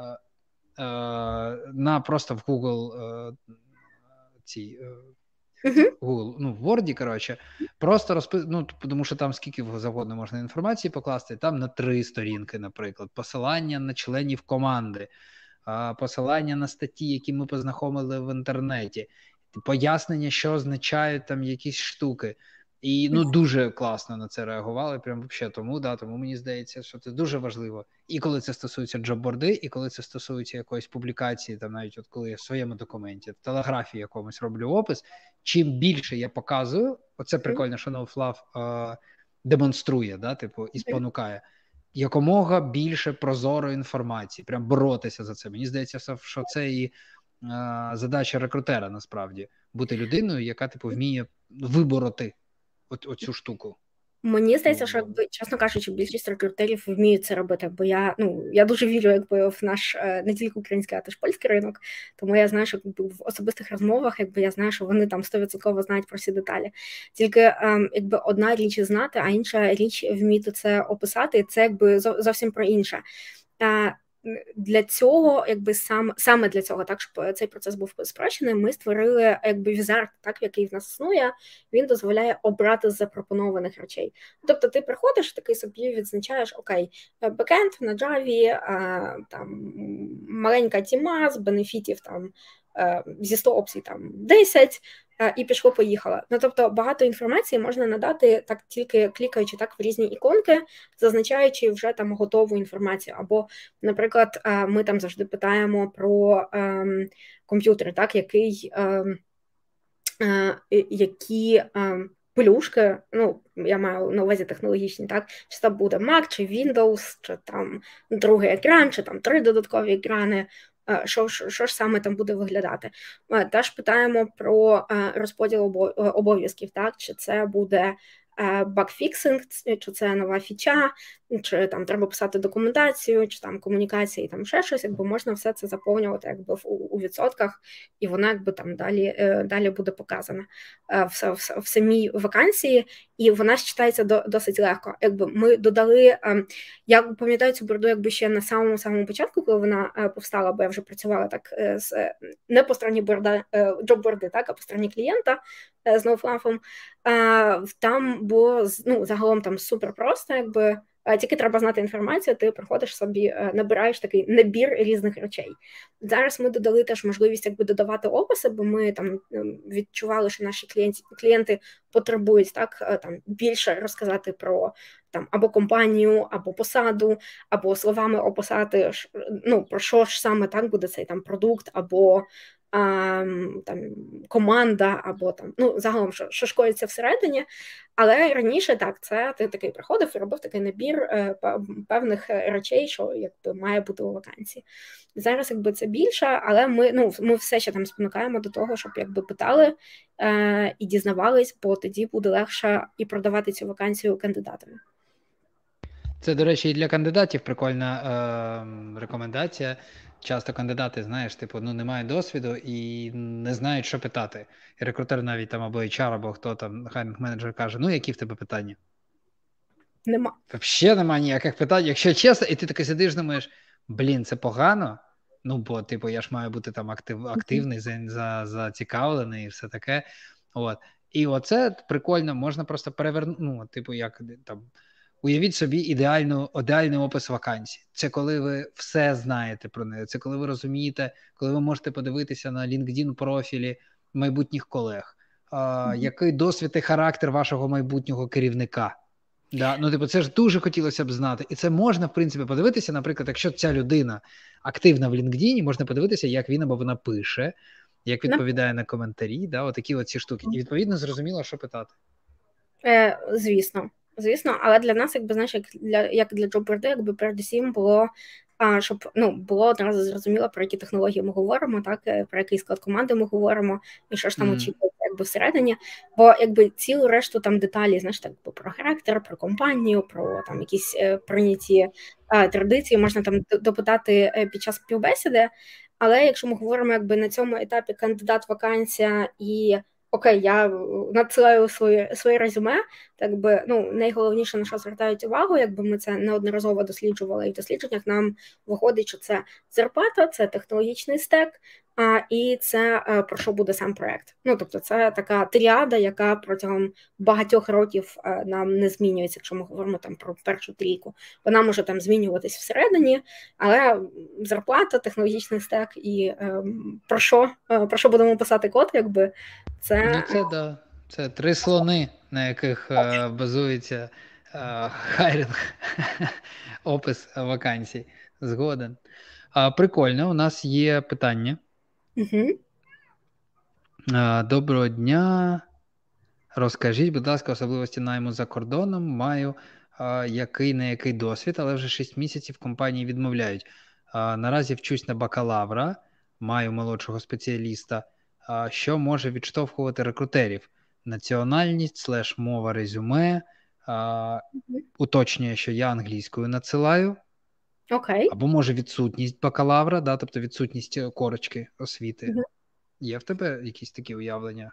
е, на просто в Google е, ці. Е, Google, ну, в Word, коротше, просто розпис... ну, тому що там скільки завгодно можна інформації покласти, там на три сторінки, наприклад, посилання на членів команди, посилання на статті, які ми познайомили в інтернеті, пояснення, що означають там якісь штуки. І ну дуже класно на це реагували. Прям взагалі тому, да, тому мені здається, що це дуже важливо. І коли це стосується джобборди, і коли це стосується якоїсь публікації, там навіть от коли я в своєму документі, в телеграфії якомусь роблю опис. Чим більше я показую, оце прикольно, що NoFluff е, демонструє, да, типу, і спонукає. Якомога більше прозорої інформації, прям боротися за це. Мені здається, що це і е, задача рекрутера насправді бути людиною, яка типу вміє вибороти оцю штуку.
Мені здається, що якби чесно кажучи, більшість рекрутерів вміють це робити, бо я ну я дуже вірю, якби в наш е, не тільки український, а теж польський ринок. Тому я знаю, що якби, в особистих розмовах, якби я знаю, що вони там 100% знають про всі деталі. Тільки ем, якби одна річ знати, а інша річ вміти це описати. Це якби зовсім про інше. Е, для цього, якби сам саме для цього, так щоб цей процес був спрощений, ми створили якби візард, так який в нас існує, він дозволяє обрати з запропонованих речей. Тобто, ти приходиш, такий собі відзначаєш окей, бекенд на Java, там маленька тіма з бенефітів там Е, зі 100 опцій там 10, е, і пішло, поїхало. Ну тобто багато інформації можна надати так, тільки клікаючи так в різні іконки, зазначаючи вже там готову інформацію. Або, наприклад, е, ми там завжди питаємо про ем, комп'ютери, так, який ем, які ем, Плюшки, ну я маю на увазі технологічні, так чи це буде Mac, чи Windows, чи там другий екран, чи там три додаткові екрани, що що ж саме там буде виглядати. Теж питаємо про розподіл обов'язків, так чи це буде багфіксинг, чи це нова фіча, чи там треба писати документацію, чи там комунікації, там ще щось, якби можна все це заповнювати якби в у відсотках, і вона якби там далі е, далі буде показана е, в, в, в самій вакансії, і вона читається до, досить легко. Якби ми додали, ем, я пам'ятаю цю борду, якби ще на самому самому початку, коли вона е, повстала, бо я вже працювала так з не по стороні борда джоб-борди, так а по стороні клієнта з ноуфлафом. Там було ну, загалом там супер просто, якби. Тільки треба знати інформацію, ти приходиш собі, е, набираєш такий набір різних речей. Зараз ми додали теж можливість якби додавати описи, бо ми там ем, відчували, що наші клієнти клієнти потребують так е, там більше розказати про там або компанію, або посаду, або словами описати ну, про що ж саме так буде цей там продукт, або там команда, або там ну загалом що що шкодиться всередині. Але раніше так, це ти такий приходив і робив такий набір е, певних речей, що якби має бути у вакансії. Зараз якби це більше, але ми ну ми все ще там спонукаємо до того, щоб якби питали е, і дізнавались, бо тоді буде легше і продавати цю вакансію кандидатові.
Це, до речі, і для кандидатів прикольна е, рекомендація часто кандидати, знаєш, типу, ну немає досвіду і не знають, що питати. І рекрутер навіть там або HR, або хто там, хайнг менеджер каже: Ну, які в тебе питання?
Нема.
Взагалі немає ніяких питань. Якщо чесно, і ти таки сидиш, думаєш, блін, це погано. Ну, бо, типу, я ж маю бути там актив, активний, за, зацікавлений і все таке. От. І оце прикольно, можна просто перевернути, ну, типу, як там. Уявіть собі ідеальну, ідеальний опис вакансії. Це коли ви все знаєте про неї. Це коли ви розумієте, коли ви можете подивитися на LinkedIn профілі майбутніх колег, а, mm-hmm. який досвід і характер вашого майбутнього керівника. Да, ну типу, це ж дуже хотілося б знати, і це можна в принципі подивитися. Наприклад, якщо ця людина активна в LinkedIn, можна подивитися, як він або вона пише, як відповідає на коментарі, да, отакі оці штуки, і відповідно зрозуміло, що питати.
Е, Звісно. Звісно, але для нас, якби знаєш, як для як для джобборди, якби передусім було. А щоб ну було одразу зрозуміло, про які технології ми говоримо, так е, про який склад команди ми говоримо, і що ж там mm. очікується якби всередині. Бо якби цілу решту там деталі, знаєш, так би про характер, про компанію, про там якісь е, прийняті е, традиції, можна там допитати е, під час співбесіди. Але якщо ми говоримо якби на цьому етапі кандидат вакансія і окей, я надсилаю своє своє резюме, так би ну найголовніше на що звертають увагу, якби ми це неодноразово досліджували і в дослідженнях нам виходить, що це зарплата, це технологічний стек, І це е, про що буде сам проект. Ну тобто, це така тріада, яка протягом багатьох років е, нам не змінюється, якщо ми говоримо там про першу трійку. Вона може там змінюватись всередині, але зарплата, технологічний стек і ем, про що про що будемо писати код, якби це
ну, це да. Це три слони, на яких е, базується е, хайринг, опис вакансій. Згоден. А, Прикольно, у нас є питання.
Угу.
Доброго дня. Розкажіть, будь ласка, особливості найму за кордоном. Маю а, який не який досвід, але вже 6 місяців компанії відмовляють. А, Наразі вчусь на бакалавра, маю молодшого спеціаліста. А, Що може відштовхувати рекрутерів? Національність, слеш мова резюме. А, Уточнює, що я англійською надсилаю.
Окей.
Або може відсутність бакалавра, да, тобто відсутність е, корочки освіти. Угу. Є в тебе якісь такі уявлення?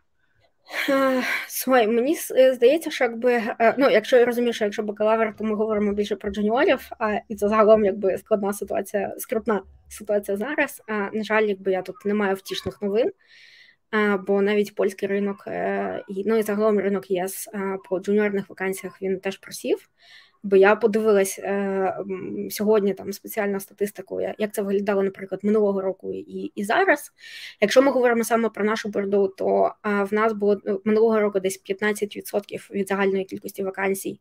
Слухай, мені е, здається, що якби е, ну, якщо я розумію, що якщо бакалавр, то ми говоримо більше про джуніорів, а і це загалом якби складна ситуація, скрутна ситуація зараз. А, На жаль, якби я тут не маю втішних новин, а, бо навіть польський ринок ну і загалом ринок ЄС по джуніорних вакансіях він теж просів. Бо я подивилась е, сьогодні там спеціальну статистику, як це виглядало, наприклад, минулого року і і зараз. Якщо ми говоримо саме про нашу борду, то е, в нас було ну, минулого року десь 15% від загальної кількості вакансій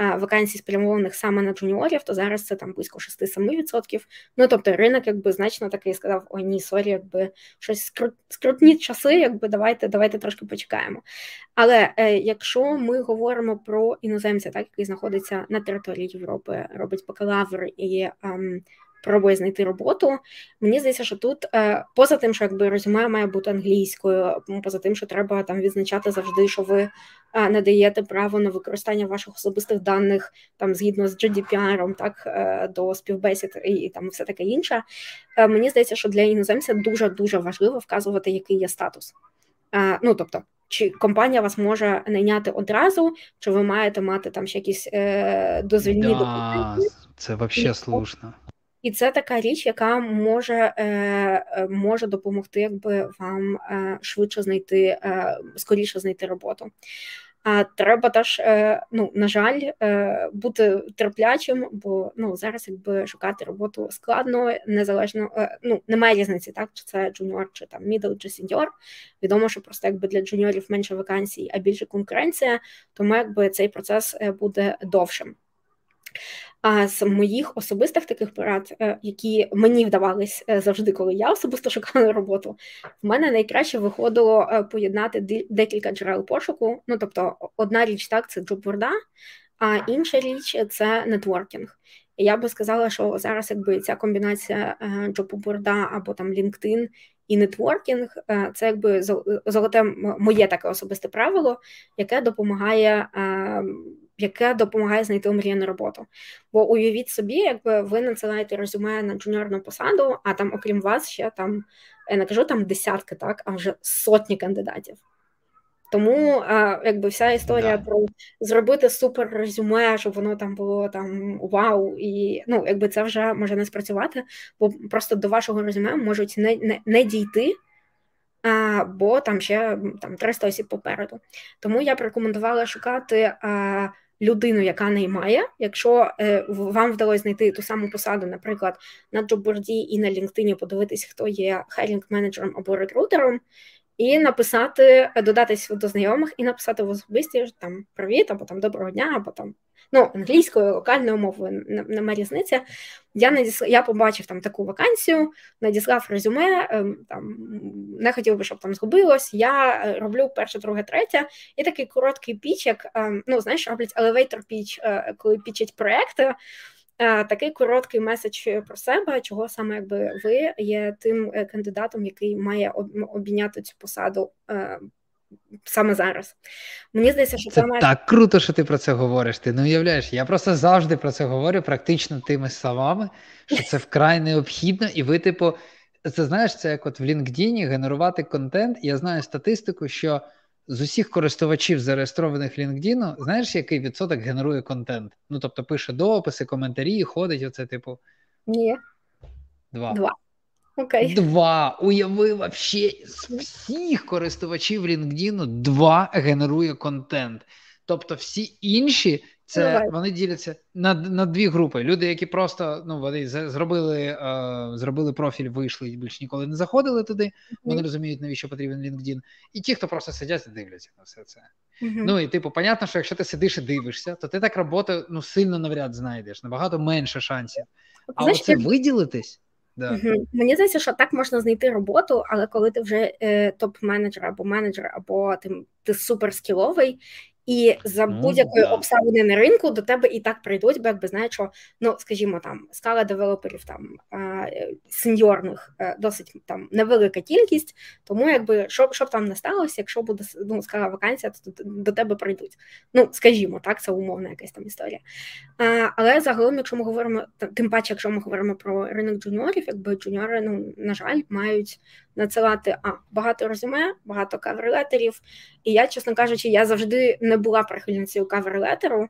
вакансій спрямованих саме на джуніорів, то зараз це там близько 6-7%. Ну тобто ринок якби значно такий сказав: ой, ні, sorry, якби щось скрут, скрутні часи, якби давайте давайте трошки почекаємо. Але е, якщо ми говоримо про іноземця, так який знаходиться на території Європи, робить бакалавр і ем, пробує знайти роботу. Мені здається, що тут е, поза тим, що якби резюме має бути англійською, поза тим, що треба там відзначати завжди, що ви е, надаєте право на використання ваших особистих даних там згідно з GDPR, так до співбесід і там все таке інше. Мені здається, що для іноземця дуже дуже важливо вказувати, який є статус. Ну тобто. Чи компанія вас може найняти одразу, чи ви маєте мати там ще якісь е, дозвільні да, документи?
Це взагалі слушно.
І це така річ, яка може е, е, може допомогти, якби вам е, швидше знайти, скоріше знайти роботу. А треба теж, ну на жаль, бути терплячим, бо ну зараз якби шукати роботу складно, незалежно ну немає різниці, так чи це джуніор, чи там мідл, чи сеньор. Відомо, що просто якби для джуніорів менше вакансій, а більше конкуренція, тому якби цей процес буде довшим. А з моїх особистих таких порад, е, які мені вдавались е, завжди, коли я особисто шукала роботу, в мене найкраще виходило е, поєднати декілька джерел пошуку. Ну тобто, одна річ так це джобборда, а інша річ це нетворкінг. Я би сказала, що зараз, якби ця комбінація джобборда або там LinkedIn і нетворкінг, це якби золоте моє таке особисте правило, яке допомагає яке допомагає знайти омріяну роботу. Бо уявіть собі, якби ви надсилаєте резюме на джуніорну посаду, а там, окрім вас, ще там я не кажу там десятки, так, а вже сотні кандидатів. Тому а, якби вся історія да. про зробити супер резюме, щоб воно там було там вау, і ну, якби це вже може не спрацювати, бо просто до вашого резюме можуть не не, не дійти, а, бо там ще там 300 осіб попереду. Тому я б рекомендувала шукати. А, людину, яка наймає. Якщо е, вам вдалося знайти ту саму посаду, наприклад, на джобборді і на LinkedIn подивитись, хто є хайрінг менеджером або рекрутером, і написати, додатись до знайомих і написати в особисті там привіт, або там доброго дня, або там ну, англійською, локальною мовою немає різниці. Я надісла, я побачив там таку вакансію, надіслав резюме, ем, там не хотів би, щоб там згубилось. Я е, роблю перше, друге, третє, і такий короткий піч, як ем, ну, знаєш, роблять елевейтор піч, коли пічать проекти. Е, такий короткий меседж про себе, чого саме якби ви є тим е, кандидатом, який має обійняти цю посаду саме зараз. Мені здається, що
це має... так круто, що ти про це говориш. Ти не уявляєш. Я просто завжди про це говорю, практично тими словами, що це вкрай необхідно, і ви, типу, це знаєш, це як от в LinkedIn генерувати контент. Я знаю статистику, що з усіх користувачів, зареєстрованих в LinkedIn, знаєш, який відсоток генерує контент? Ну тобто пише дописи, коментарі, ходить. Оце, типу.
Ні.
Два.
Два. Окей.
Два. Уяви вообще з всіх користувачів LinkedIn два генерує контент. Тобто всі інші Це вони діляться на на дві групи. Люди, які просто ну вони зробили е, зробили профіль, вийшли і більш ніколи не заходили туди. Mm-hmm. Вони розуміють, навіщо потрібен LinkedIn. І ті, хто просто сидять і дивляться на все це. Mm-hmm. Ну і типу, понятно, що якщо ти сидиш і дивишся, то ти так роботу ну сильно навряд знайдеш, набагато менше шансів. А Знаєш, оце виділитись. Да.
Мені здається, що так можна знайти роботу, але коли ти вже е, топ-менеджер або менеджер, або ти, ти суперскіловий, і за ну, будь-якої да. обставини на ринку до тебе і так прийдуть, бо якби знаєш, що ну скажімо, там скала девелоперів там сеньорних е, досить там невелика кількість. Тому якби щоб щоб там не сталося, якщо буде ну, скала вакансія, то до тебе прийдуть. Ну скажімо, так, це умовна якась там історія. А, Але загалом, якщо ми говоримо, тим паче, якщо ми говоримо про ринок джуніорів, якби джуніори, ну на жаль, мають надсилати а багато резюме, багато каверлетерів. І я, чесно кажучи, я завжди не була прихильницею каверлетеру.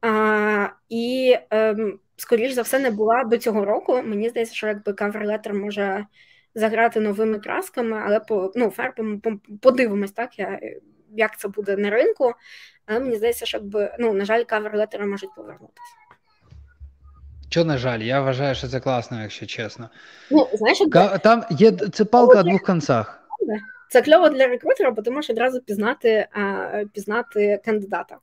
А, І, ем, скоріш за все, не була до цього року. Мені здається, що якби каверлетер може заграти новими красками, але по ну, фарбом подивимось, так я, як це буде на ринку. Але мені здається, що якби ну, на жаль, каверлетери можуть повернутися.
Що, на жаль, я вважаю, що це класно, якщо чесно.
Ну, знаєш,
Ка- Там є це палка о двох концах.
Це кльово для рекрутера, бо ти можеш одразу пізнати а, пізнати кандидата.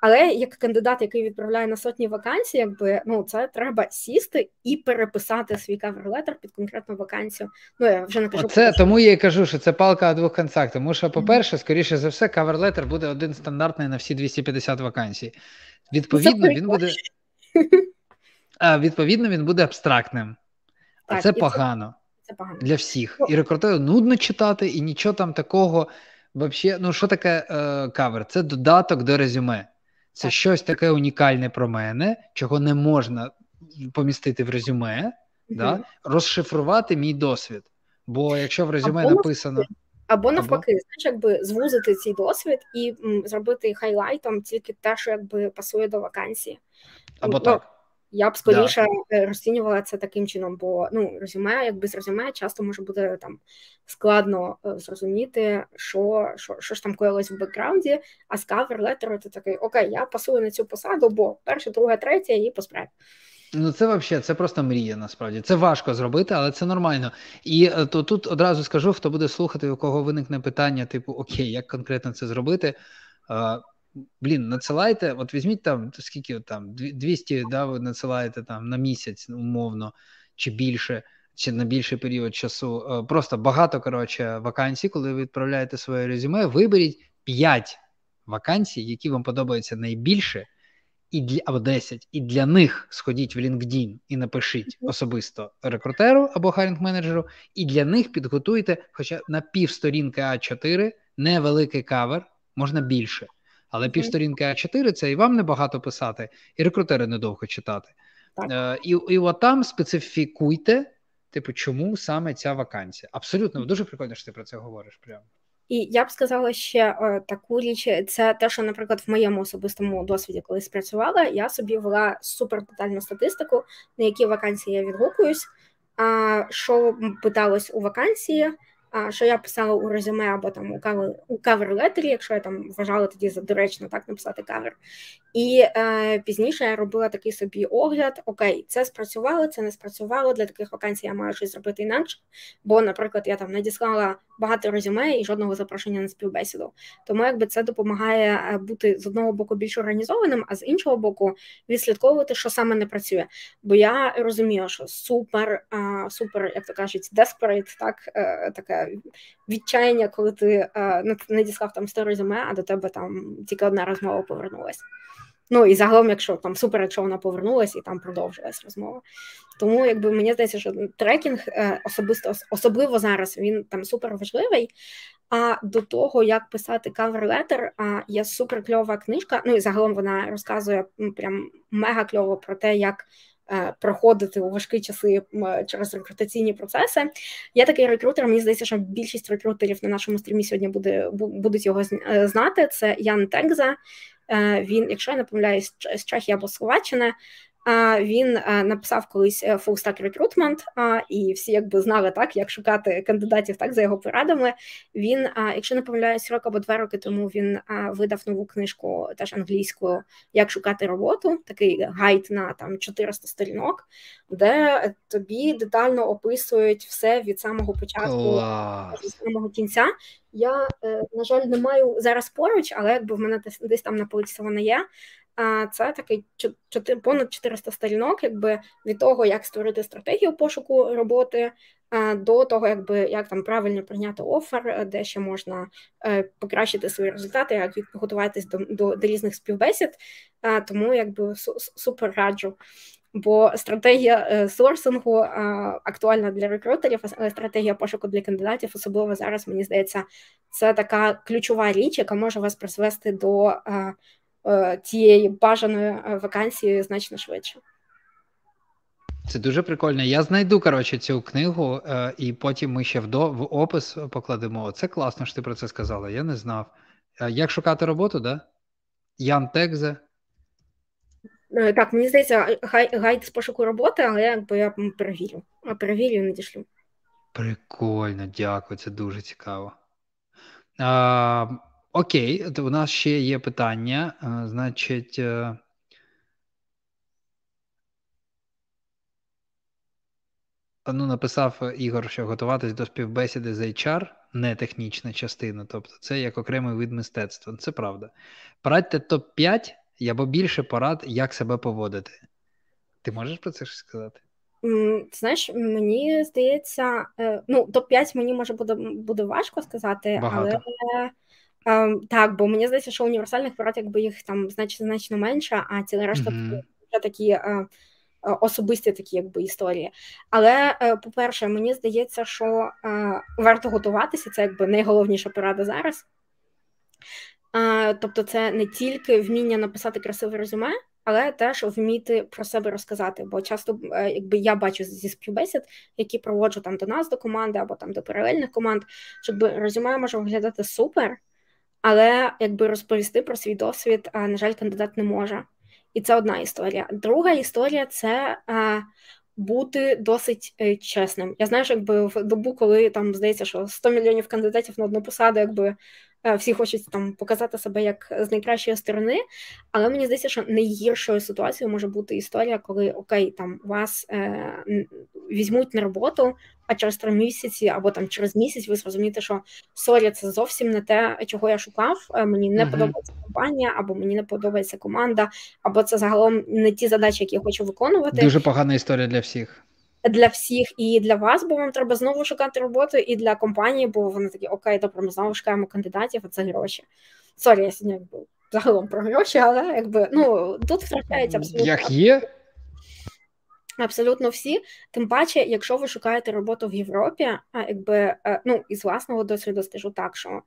Але як кандидат, який відправляє на сотні вакансій, якби ну це треба сісти і переписати свій каверлетер під конкретну вакансію. Ну я вже не кажу
це тому я і кажу, що це палка о двох концах. Тому що, по-перше, скоріше за все, каверлетер буде один стандартний на всі 250 вакансій. Відповідно, він буде. А відповідно, він буде абстрактним. А так, це погано. Це, це погано для всіх. Ну, і рекрутеру нудно читати, і нічого там такого. Вообще, ну що таке е, кавер? Це додаток до резюме. Це так. щось таке унікальне про мене, чого не можна помістити в резюме, mm да? розшифрувати мій досвід. Бо якщо в резюме або написано.
Або навпаки, або... знаєш, якби звузити цей досвід і м, зробити хайлайтом тільки те, що якби пасує до вакансії.
Або ну, так.
Я б скоріше да. розцінювала це таким чином, бо ну резюме, як без резюме, часто може бути там складно е, зрозуміти, що що, що ж там коїлось в бекграунді, а з кавер-летеру ти такий окей, я пасую на цю посаду, бо перше, друге, третє і по справі.
Ну, це взагалі це просто мрія. Насправді це важко зробити, але це нормально. І е, то тут одразу скажу, хто буде слухати, у кого виникне питання, типу Окей, як конкретно це зробити? Блін, надсилайте, от візьміть там, скільки там, 200, да, ви надсилаєте там на місяць, умовно, чи більше, чи на більший період часу. Е, просто багато, коротше, вакансій, коли ви відправляєте своє резюме, виберіть 5 вакансій, які вам подобаються найбільше, і для або 10, і для них сходіть в LinkedIn і напишіть особисто рекрутеру або харінг-менеджеру, і для них підготуйте, хоча на півсторінки А4 невеликий кавер, можна більше. Але півсторінки А4 це і вам небагато писати, і рекрутери недовго читати. Е, І і от там специфікуйте, типу, чому саме ця вакансія. Абсолютно дуже прикольно, що ти про це говориш. Прямо.
І я б сказала ще о, е, таку річ, це те, що, наприклад, в моєму особистому досвіді, коли спрацювала, я собі вела супер детальну статистику, на які вакансії я відгукуюсь, а що питалось у вакансії що я писала у резюме або там у кавер у кавер-летері, якщо я там вважала тоді за доречно так написати кавер. І е, пізніше я робила такий собі огляд: окей, це спрацювало, це не спрацювало. Для таких вакансій я маю щось зробити інакше. Бо, наприклад, я там надіслала багато резюме і жодного запрошення на співбесіду. Тому якби це допомагає е, бути з одного боку більш організованим, а з іншого боку, відслідковувати, що саме не працює. Бо я розумію, що супер, а, супер, як то кажуть, desperate, так е, таке відчаяння, коли ти е, надіслав там 100 резюме, а до тебе там тільки одна розмова повернулася. Ну і загалом, якщо там супер, якщо вона повернулася і там продовжилась розмова. Тому якби мені здається, що трекінг е, особисто особливо зараз він там супер важливий. А до того, як писати кавер-летер, є супер кльова книжка. Ну і загалом вона розказує прям мега кльово про те, як проходити у важкі часи через рекрутаційні процеси. Я такий рекрутер. Мені здається, що більшість рекрутерів на нашому стрімі сьогодні буде будуть його е, знати. Це Ян Текза. Він, якщо я не помиляюсь, з Чехії або Словаччини. Він написав колись Full Stack Recruitment, і всі якби знали так, як шукати кандидатів так за його порадами. Він, якщо не помиляюсь, рок або два роки тому він видав нову книжку, теж англійською, як шукати роботу, такий гайд на там 400 сторінок, де тобі детально описують все від самого початку до самого кінця. Я, е, на жаль, не маю зараз поруч, але якби в мене десь там на полиці вона є. Це такий понад 400 сторінок, якби від того, як створити стратегію пошуку роботи, до того, якби як там правильно прийняти офер, де ще можна е, покращити свої результати, як готуватись до, до, до різних співбесід. Тому якби супер раджу. Бо стратегія е, сорсингу актуальна для рекрутерів, але стратегія пошуку для кандидатів, особливо зараз, мені здається, це така ключова річ, яка може вас призвести до тієї бажаної вакансії значно швидше.
Це дуже прикольно. Я знайду коротше цю книгу, е, і потім ми ще в до, в опис покладемо. Це класно, що ти про це сказала. Я не знав. Е, як шукати роботу, да? Ян Текзе.
Е, так, мені здається, гайд з пошуку роботи, але якби я перевірю. Перевірю і надішлю.
Прикольно, дякую, це дуже цікаво. А, Окей, у нас ще є питання. Значить. Е, ну, написав Ігор, що готуватись до співбесіди з HR не технічна частина, тобто це як окремий вид мистецтва. Це правда. Порадьте топ-5 або більше порад, як себе поводити. Ти можеш про це щось сказати?
Знаєш, мені здається, е, ну, топ-5 мені може буде буде важко сказати, Багато. але так, бо мені здається, що універсальних порад, якби їх там значно значно менше, а ціла решта mm-hmm. такі е, Е, особисті такі якби історії. Але, е, по-перше, мені здається, що е, варто готуватися, це якби найголовніша порада зараз. Тобто, це не тільки вміння написати красиве резюме, але теж вміти про себе розказати. Бо часто, якби я бачу зі співбесід, які проводжу там до нас, до команди або там до паралельних команд, щоб резюме може виглядати супер, але якби розповісти про свій досвід, на жаль, кандидат не може. І це одна історія. Друга історія це бути досить е, чесним. Я знаю, що якби в добу, коли там здається, що 100 мільйонів кандидатів на одну посаду, якби всі хочуть там показати себе як з найкращої сторони, але мені здається, що найгіршою ситуацією може бути історія, коли окей, там вас е, візьмуть на роботу, а через три місяці або там через місяць ви зрозумієте, що sorry, це зовсім не те, чого я шукав. Е, мені не uh-huh. подобається компанія, або мені не подобається команда, або це загалом не ті задачі, які я хочу виконувати.
Дуже погана історія для всіх
для всіх і для вас, бо вам треба знову шукати роботу, і для компанії, бо вони такі окей, добре, ми знову шукаємо кандидатів, а це гроші. Sorry, я сьогодні якби загалом про гроші, але якби ну тут втрачається абсолютно.
Як є?
Абсолютно всі, тим паче, якщо ви шукаєте роботу в Європі, а якби е, ну із власного досвіду скажу так, що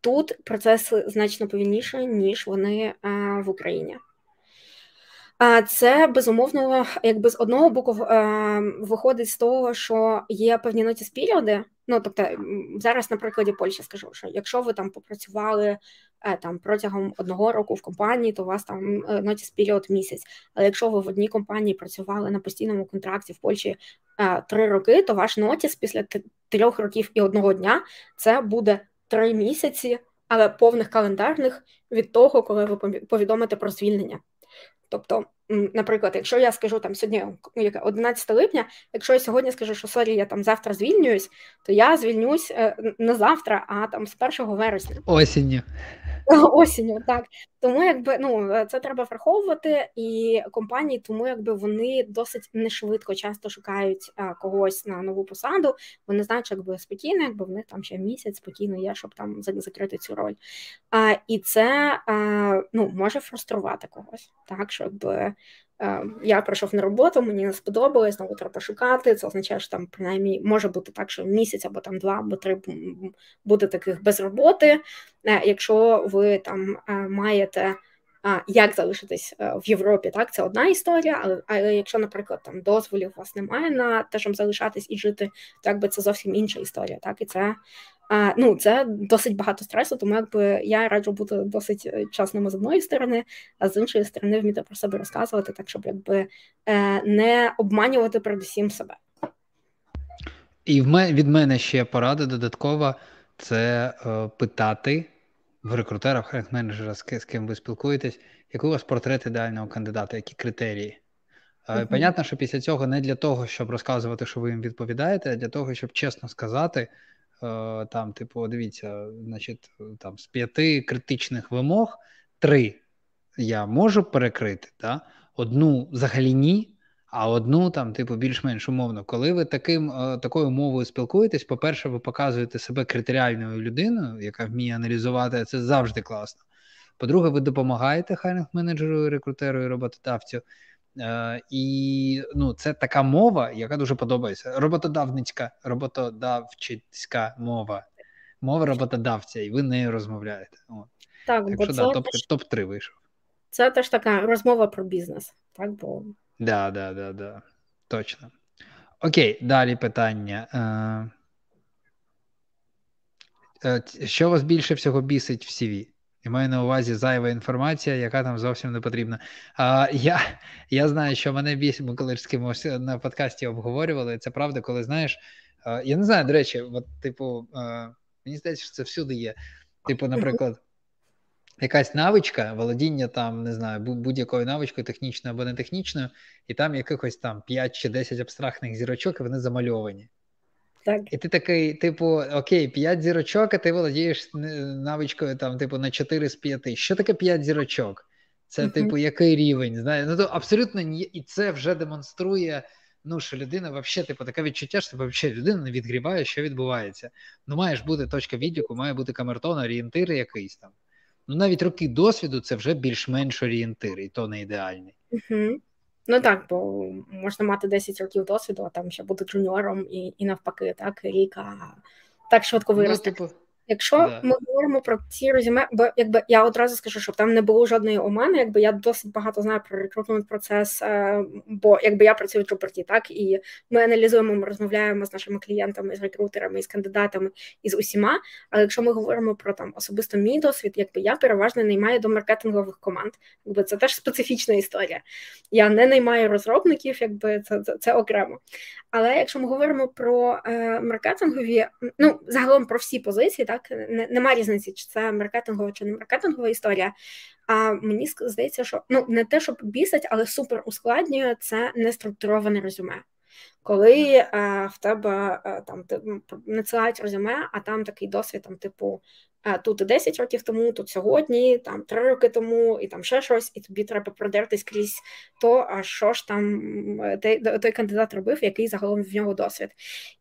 тут процеси значно повільніші, ніж вони е, в Україні. Це безумовно, якби з одного боку виходить з того, що є певні нотіс періоди. Ну тобто зараз, на прикладі Польщі, скажу, що якщо ви там попрацювали е, там протягом одного року в компанії, то у вас там нотіс період місяць. Але якщо ви в одній компанії працювали на постійному контракті в Польщі е, три роки, то ваш notice після трьох років і одного дня це буде три місяці, але повних календарних від того, коли ви повідомите про звільнення. Тобто, наприклад, якщо я скажу там сьогодні 11 липня, якщо я сьогодні скажу, що sorry, я там завтра звільнююсь, то я звільнюсь е, не завтра, а там з 1 вересня.
Осінню.
Осінню, так. Тому якби ну е, це треба враховувати, і компанії, тому якби вони досить нешвидко часто шукають а, когось на нову посаду. Вони знають, що якби спокійно, якби в них там ще місяць спокійно є, щоб там закрити цю роль. А, І це а, ну може фруструвати когось, так що якби. Я прийшов на роботу, мені не сподобалось, знову треба шукати. Це означає, що там принаймні може бути так, що місяць або там два або три буде таких без роботи. Е, якщо ви там е, маєте як залишитись е, в Європі, так це одна історія, але але якщо, наприклад, там дозволів у вас немає на те, щоб залишатись і жити, то якби це зовсім інша історія. Так і це А, Ну, це досить багато стресу, тому якби я раджу бути досить е, чесними з одної сторони, а з іншої сторони вміти про себе розказувати, так щоб якби е, не обманювати передусім себе.
І від мене ще порада додаткова це е, питати в рекрутера, в хрест менеджера, з, з ким ви спілкуєтесь, який у вас портрет ідеального кандидата, які критерії. Uh-huh. Понятно, що після цього не для того, щоб розказувати, що ви їм відповідаєте, а для того, щоб чесно сказати, там, типу, дивіться, значить, там з п'яти критичних вимог три я можу перекрити, да? одну взагалі ні, а одну там, типу, більш-менш умовно. Коли ви таким е, такою мовою спілкуєтесь, по-перше, ви показуєте себе критеріальною людиною, яка вміє аналізувати, це завжди класно. По-друге, ви допомагаєте хайнг менеджеру, рекрутеру і роботодавцю. Е, І ну, це така мова, яка дуже подобається. Роботодавницька, роботодавчицька мова, мова роботодавця, і ви нею розмовляєте. От. Так, так бо що, це да, топ, теж... топ-3 вийшов.
Це теж така розмова про бізнес, так бо
Да, да, да, да. Точно. Окей, далі питання. Е, е, що вас більше всього бісить в CV? І маю на увазі зайва інформація, яка там зовсім не потрібна. А, Я я знаю, що мене бісить, ми на подкасті обговорювали. Це правда, коли знаєш. Я не знаю, до речі, от, типу, мені здається, що це всюди є. Типу, наприклад, якась навичка, володіння там, не знаю, будь-якою навичкою, технічною або не технічною, і там якихось там 5 чи 10 абстрактних зірочок, і вони замальовані.
Так.
І ти такий, типу, окей, 5 зірочок, а ти володієш навичкою там, типу, на 4 з 5. Що таке 5 зірочок? Це, uh-huh. типу, який рівень? Знає? Ну, то абсолютно ні, і це вже демонструє. Ну, що людина взагалі, типу, таке відчуття, що типу, взагалі людина не відгрібає, що відбувається. Ну, маєш бути точка відліку, має бути камертон, орієнтир якийсь там. Ну, навіть роки досвіду це вже більш-менш орієнтир, і то не ідеальний.
Угу. Ну так, бо можна мати 10 років досвіду, а там ще бути джуніором і і навпаки, так, рік, а так швидко вирости. Ну, типу, Якщо да. ми говоримо про ці резюме, бо якби я одразу скажу, щоб там не було жодної омани, якби я досить багато знаю про рекрутмент процес, е, бо якби я працюю в Джупорті, так і ми аналізуємо, ми розмовляємо з нашими клієнтами, з рекрутерами, з кандидатами і з усіма. Але якщо ми говоримо про там особисто мій досвід, якби я переважно наймаю до маркетингових команд, якби це теж специфічна історія. Я не наймаю розробників, якби це це, це окремо. Але якщо ми говоримо про е, маркетингові, ну загалом про всі позиції, так не, нема різниці, чи це маркетингова чи не маркетингова історія. А мені здається, що ну не те, щоб бісить, але супер ускладнює це неструктуроване резюме. Коли а, е, в тебе а, е, там надсилають резюме, а там такий досвід, там, типу, тут 10 років тому, тут сьогодні, там 3 роки тому, і там ще щось, і тобі треба продертись крізь то, а що ж там той, той кандидат робив, який загалом в нього досвід.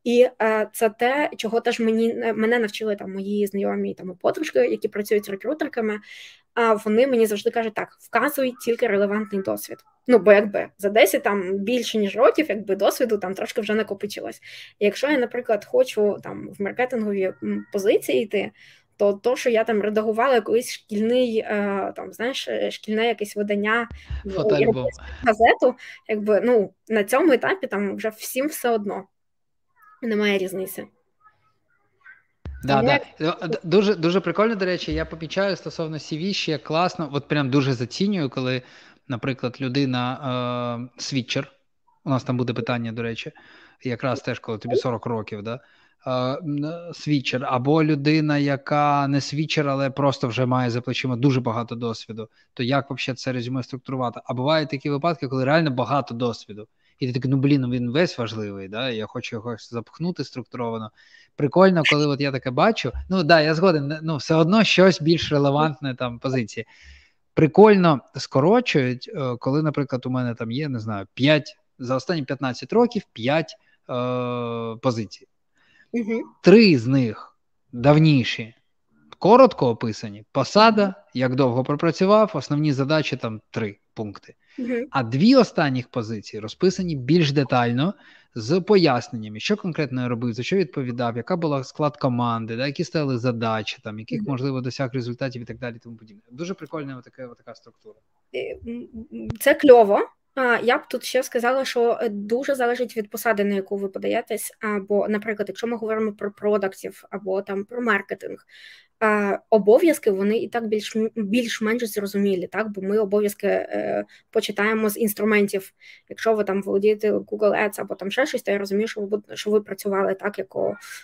І е, це те, чого теж мені мене навчили там мої знайомі там подружки, які працюють з рекрутерками. А вони мені завжди кажуть, так, вказуй тільки релевантний досвід. Ну, бо якби за 10 там більше ніж років, якби досвіду там трошки вже накопичилось. І якщо я, наприклад, хочу там в маркетингові позиції йти, то то, що я там редагувала колись шкільний, е, там знаєш, е, шкільне якесь видання газету, якби ну на цьому етапі там вже всім все одно немає різниці.
Да, да. Е, дуже дуже прикольно, до речі, я помічаю стосовно CV ще класно, от прям дуже зацінюю, коли, наприклад, людина е, свідчер, у нас там буде питання, до речі, якраз теж коли тобі 40 років, да, свічер, або людина, яка не свічер, але просто вже має за плечима дуже багато досвіду, то як взагалі це резюме структурувати? А бувають такі випадки, коли реально багато досвіду. І ти такий, ну блін, ну він весь важливий, да? я хочу його запхнути структуровано. Прикольно, коли от я таке бачу. Ну да, я згоден, ну все одно щось більш релевантне там позиції. Прикольно скорочують, е, коли, наприклад, у мене там є, не знаю, 5, за останні 15 років 5 е, позицій. Угу. Три з них давніші, коротко описані. Посада, як довго пропрацював, основні задачі там три пункти. А дві останніх позиції розписані більш детально з поясненнями, що конкретно я робив, за що відповідав, яка була склад команди, да, які ставили задачі, там, яких можливо досяг результатів і так далі. Тому подібне. Дуже прикольна така, така структура.
Це кльово. Я б тут ще сказала, що дуже залежить від посади, на яку ви подаєтесь. Або, наприклад, якщо ми говоримо про продактів або там про маркетинг, обов'язки вони і так більш більш-менш зрозумілі, так бо ми обов'язки е, почитаємо з інструментів. Якщо ви там володієте Google Ads або там ще щось, то я розумію, що ви що ви працювали так, як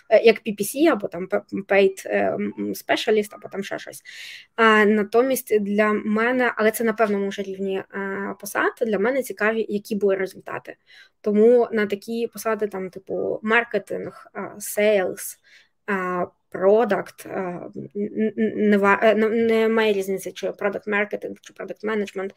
е, як PPC, або там Paid е, Specialist, або там ще щось. А натомість для мене, але це на певному вже рівні е, посад, для мене цікаві, які були результати. Тому на такі посади, там, типу, маркетинг, sales, product, немає різниці, чи product marketing, чи product management.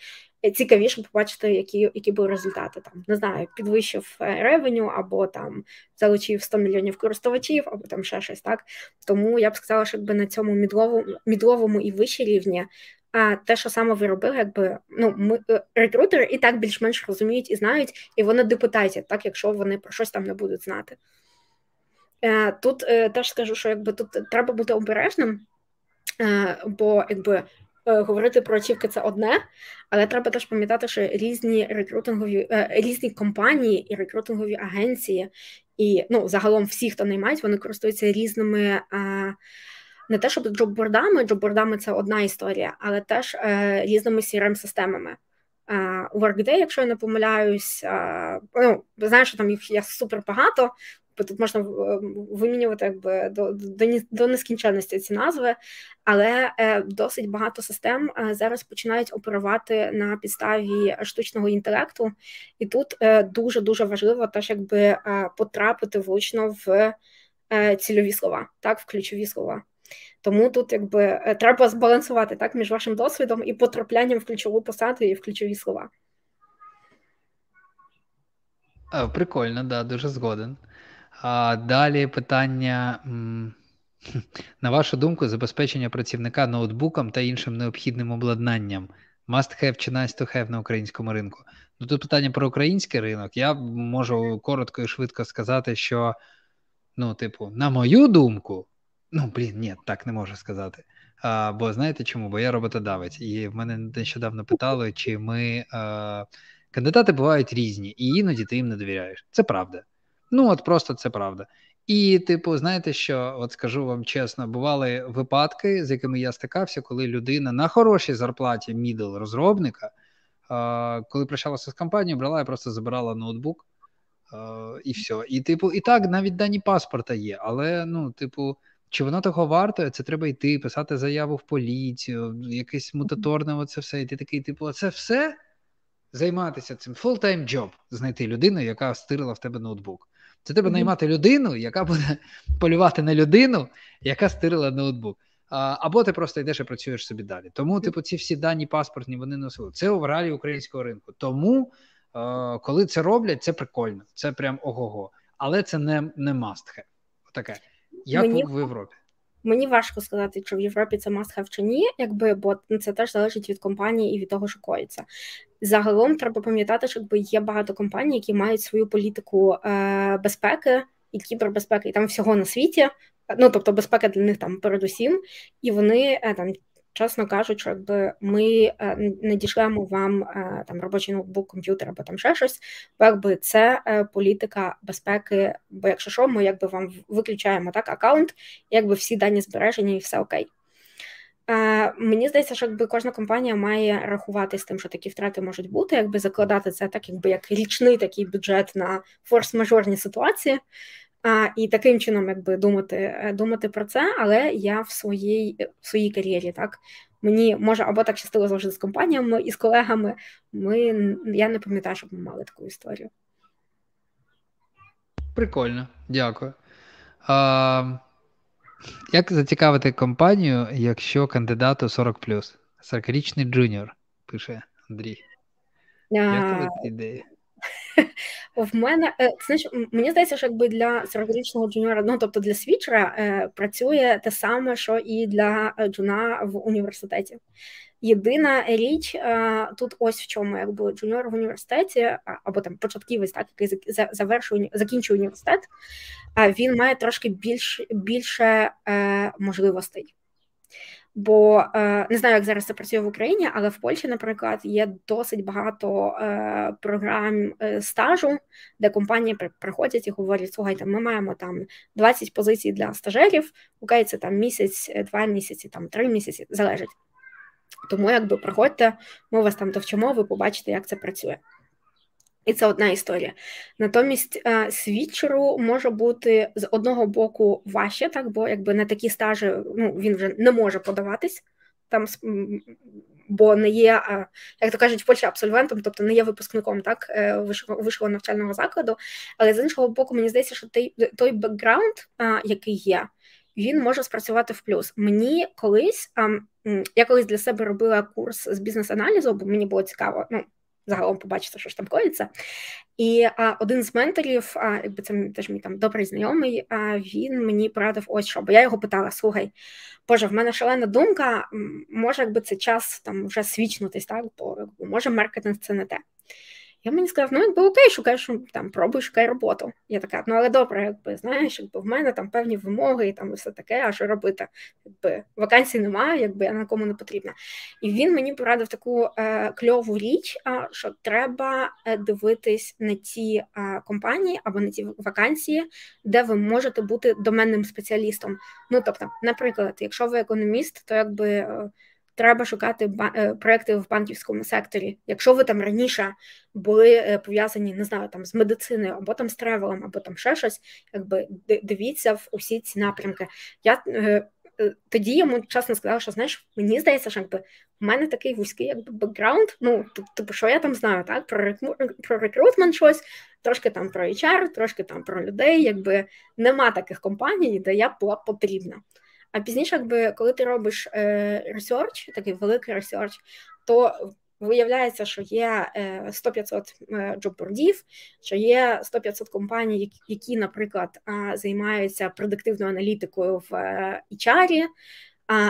Цікавіше побачити, які які були результати. Там не знаю, підвищив revenue, або там залучив 100 мільйонів користувачів, або там ще щось так. Тому я б сказала, що якби на цьому мідловому мідловому і вищій рівні. А те, що саме ви робили, якби ну ми е, рекрутери і так більш-менш розуміють і знають, і вони депутаті, так якщо вони про щось там не будуть знати. Е, тут е, теж скажу, що якби тут треба бути обережним, е, бо якби говорити про очівки це одне, але треба теж пам'ятати, що різні рекрутингові різні компанії і рекрутингові агенції, і ну загалом всі, хто наймають, вони користуються різними. Не те, щоб джоббордами, джоббордами це одна історія, але теж різними crm системами У Workday, якщо я не помиляюсь, ну знаєш, що там їх є супер багато, тут можна е, вимінювати якби до до, до нескінченності ці назви, але е, досить багато систем е, зараз починають оперувати на підставі штучного інтелекту, і тут дуже дуже важливо теж якби потрапити влучно в цільові слова, так, в ключові слова. Тому тут якби треба збалансувати так між вашим досвідом і потраплянням в ключову посаду і в ключові слова.
Прикольно, да, дуже згоден. А Далі питання. На вашу думку, забезпечення працівника ноутбуком та іншим необхідним обладнанням must have чи nice to have на українському ринку. Ну тут питання про український ринок. Я можу коротко і швидко сказати, що, ну, типу, на мою думку, ну, блін, ні, так не можу сказати. А, Бо знаєте чому? Бо я роботодавець, і в мене нещодавно питали, чи ми а, кандидати бувають різні, і іноді ти їм не довіряєш. Це правда. Ну, от просто це правда. І, типу, знаєте, що от скажу вам чесно, бували випадки, з якими я стикався, коли людина на хорошій зарплаті мідл розробника, коли прощалася з компанією, брала і просто забирала ноутбук і все. І, типу, і так навіть дані паспорта є, але ну, типу. Чи воно того варто? Це треба йти, писати заяву в поліцію, якесь мутаторне, оце все. І ти такий, типу, це все займатися цим full-time job, знайти людину, яка стирила в тебе ноутбук. Це треба mm-hmm. наймати людину, яка буде полювати на людину, яка стирила ноутбук. Або ти просто йдеш і працюєш собі далі. Тому, типу, ці всі дані паспортні вони носили. Це в реалії українського ринку. Тому, коли це роблять, це прикольно. Це прям ого-го. Але це не не must have. Таке. Як Мені... в Європі.
Мені важко сказати, чи в Європі це must have чи ні, якби бо це теж залежить від компанії і від того, що коїться. Загалом треба пам'ятати, що якби є багато компаній, які мають свою політику е, безпеки і кібербезпеки, і там всього на світі. Ну тобто безпека для них там передусім, і вони е, там чесно кажучи, якби ми е, не дійшлемо вам е, там робочий ноутбук, комп'ютер або там ще щось, якби це е, політика безпеки. Бо якщо що, ми якби вам виключаємо так аккаунт, якби всі дані збережені і все окей. Мені здається, що якби кожна компанія має рахувати з тим, що такі втрати можуть бути, якби закладати це так, якби як річний такий бюджет на форс-мажорні ситуації. А, І таким чином, якби думати е, думати про це, але я в своїй в своїй кар'єрі так мені може або так щастило завжди з компаніями і з колегами. Ми я не пам'ятаю, щоб ми мали таку історію.
Прикольно, дякую. А, Як зацікавити компанію, якщо кандидату 40 40-річний джуніор, пише Андрій. Як ідея?
В мене е, знаєш, мені здається, що якби для 40-річного джуніора, ну тобто для свічера, е, працює те саме, що і для е, джуна в університеті. Єдина річ тут ось в чому, якби джуніор в університеті, або там початківець, так який завершує закінчує університет, він має трошки більш, більше можливостей. Бо е, не знаю, як зараз це працює в Україні, але в Польщі, наприклад, є досить багато е, програм е, стажу, де компанії приходять і говорять: слухайте, ми маємо там 20 позицій для стажерів, окей, це там місяць, два місяці, там три місяці залежить. Тому якби приходьте, ми вас там довчимо, ви побачите, як це працює. І це одна історія. Натомість е, свідчеру може бути з одного боку важче, так бо якби на такі стажі ну, він вже не може подаватись там, бо не є, е, як то кажуть, в Польщі абсолвентом, тобто не є випускником так, е, вищого навчального закладу. Але з іншого боку, мені здається, що той той бекграунд, який є, він може спрацювати в плюс. Мені колись я колись для себе робила курс з бізнес-аналізу, бо мені було цікаво. ну, загалом побачити, що ж там коїться. І а, один з менторів, а, якби це теж мій там добрий знайомий, а він мені порадив ось що. Бо я його питала: слухай, Боже, в мене шалена думка, може, якби це час там вже свічнутись, так, бо може маркетинг це не те. Я мені сказав, ну якби окей, шукаєш там, пробуй, шукай роботу. Я така, ну але добре, якби знаєш, якби в мене там певні вимоги і там все таке, а що робити? Якби вакансій немає, якби я на кому не потрібна. І він мені порадив таку е, кльову річ, а, що треба е, дивитись на ті е, компанії або на ті вакансії, де ви можете бути доменним спеціалістом. Ну тобто, наприклад, якщо ви економіст, то якби. Треба шукати е, проекти в банківському секторі. Якщо ви там раніше були е, пов'язані, не знаю, там з медициною, або там з тревелом, або там ще щось, якби дивіться в усі ці напрямки. Я е, тоді йому чесно сказала, що знаєш, мені здається, що якби в мене такий вузький якби бекграунд. Ну, типу, що я там знаю, так? Про про recruitment щось, трошки там про HR, трошки там про людей. Якби нема таких компаній, де я була потрібна. А пізніше, якби коли ти робиш research, такий великий research, то виявляється, що є 100-500 е, джоббордів, що є 100-500 компаній, які, наприклад, займаються предиктивною аналітикою в е, HR,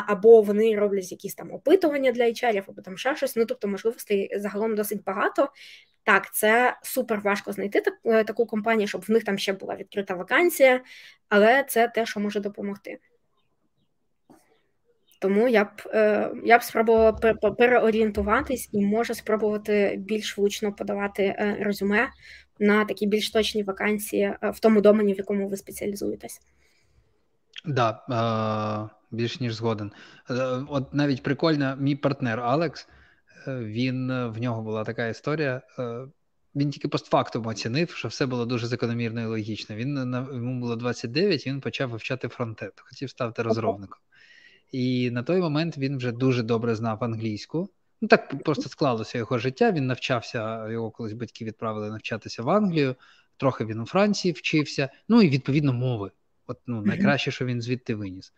або вони роблять якісь там опитування для HR, або там ще щось. Ну тобто можливостей загалом досить багато. Так, це супер важко знайти так, е, таку компанію, щоб в них там ще була відкрита вакансія, але це те, що може допомогти. Тому я б е, я б спробувала переорієнтуватись і може спробувати більш влучно подавати е, резюме на такі більш точні вакансії е, в тому домені, в якому ви спеціалізуєтесь.
Так, да, більш ніж згоден. От навіть прикольно, мій партнер Алекс, він в нього була така історія. Він тільки постфактум оцінив, що все було дуже закономірно і логічно. Він йому було 29, і він почав вивчати фронтенд, хотів стати розробником. І на той момент він вже дуже добре знав англійську. Ну так просто склалося його життя. Він навчався, його колись батьки відправили навчатися в Англію. Трохи він у Франції вчився. Ну і відповідно мови. От ну найкраще, що він звідти виніс.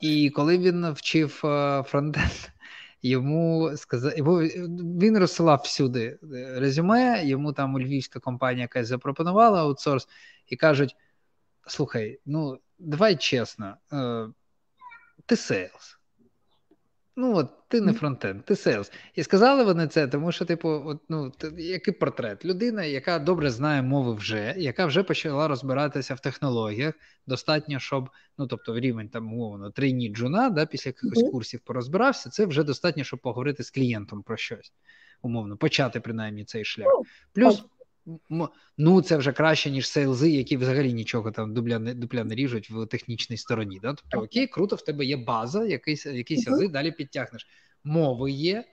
І коли він вчив е, фронтенд, йому сказав, він розсилав всюди е, резюме. Йому там у львівська компанія якась запропонувала аутсорс, і кажуть: слухай, ну давай чесно. Ти sales. Ну, от ти не фронтенд, ти sales. І сказали вони це, тому що, типу, от, ну, який портрет? Людина, яка добре знає мови вже, яка вже почала розбиратися в технологіях, достатньо, щоб, ну, тобто, рівень там, умовно, трійні джуна, да, після якихось mm-hmm. курсів порозбирався, це вже достатньо, щоб поговорити з клієнтом про щось. Умовно, почати принаймні цей шлях. Плюс Ну, це вже краще, ніж сейлзи, які взагалі нічого там дупля не дупля не ріжуть в технічній стороні. Да? Тобто, окей, круто, в тебе є база, якийсь якийсь ази, далі підтягнеш. Мови є.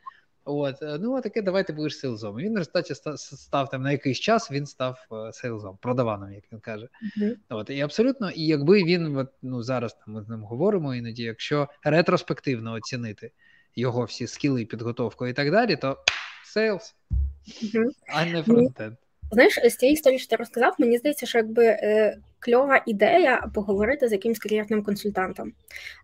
От, е, ну, таке, давай ти будеш сейлзом. Він в результаті став, став там на якийсь час, він став е, сейлзом, продаваном, як він каже. Uh-huh. От, І абсолютно, і якби він, от, ну зараз там ми з ним говоримо, іноді, якщо ретроспективно оцінити його всі скіли, підготовку і так далі, то сейлз, uh-huh. а не фронтенд.
Знаєш, з цієї історії, що ти розказав, мені здається, що якби е, кльова ідея поговорити з якимсь кар'єрним консультантом,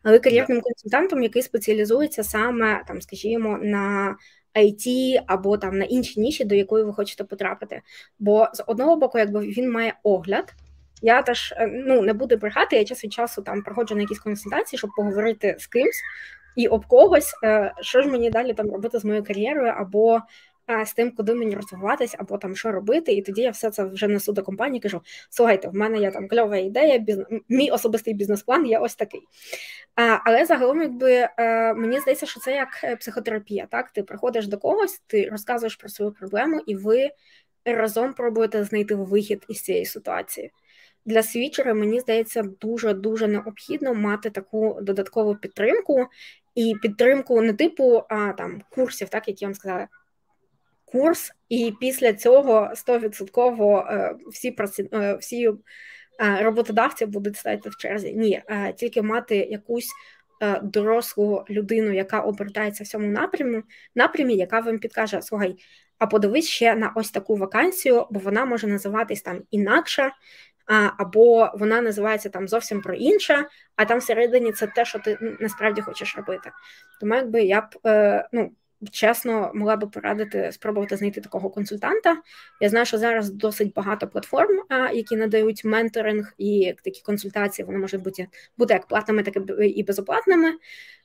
але кар'єрним yeah. консультантом, який спеціалізується саме там, скажімо, на IT або там на інші ніші, до якої ви хочете потрапити. Бо з одного боку, якби він має огляд. Я теж е, ну не буду брехати, я час від часу там проходжу на якісь консультації, щоб поговорити з кимсь і об когось, е, що ж мені далі там робити з моєю кар'єрою, або з тим, куди мені розвиватися, або там що робити, і тоді я все це вже несу до компанії. Кажу: слухайте, в мене є там кльова ідея, біз... мій особистий бізнес-план є ось такий. Але загалом, якби е, мені здається, що це як е, психотерапія. Так, ти приходиш до когось, ти розказуєш про свою проблему, і ви разом пробуєте знайти вихід із цієї ситуації. Для свічера, мені здається, дуже дуже необхідно мати таку додаткову підтримку, і підтримку не типу а, там курсів, так як я вам сказала, курс, і після цього 100% е, всі е, всі е, роботодавці будуть стояти в черзі. Ні, тільки мати якусь дорослу людину, яка обертається в цьому напрямі, напрямі, яка вам підкаже: слухай, а подивись ще на ось таку вакансію, бо вона може називатись там інакше. Або вона називається там зовсім про інше, а там всередині це те, що ти насправді хочеш робити. Тому якби я б ну чесно могла би порадити спробувати знайти такого консультанта. Я знаю, що зараз досить багато платформ, які надають менторинг і такі консультації. Вони можуть бути бути як платними, так і безоплатними.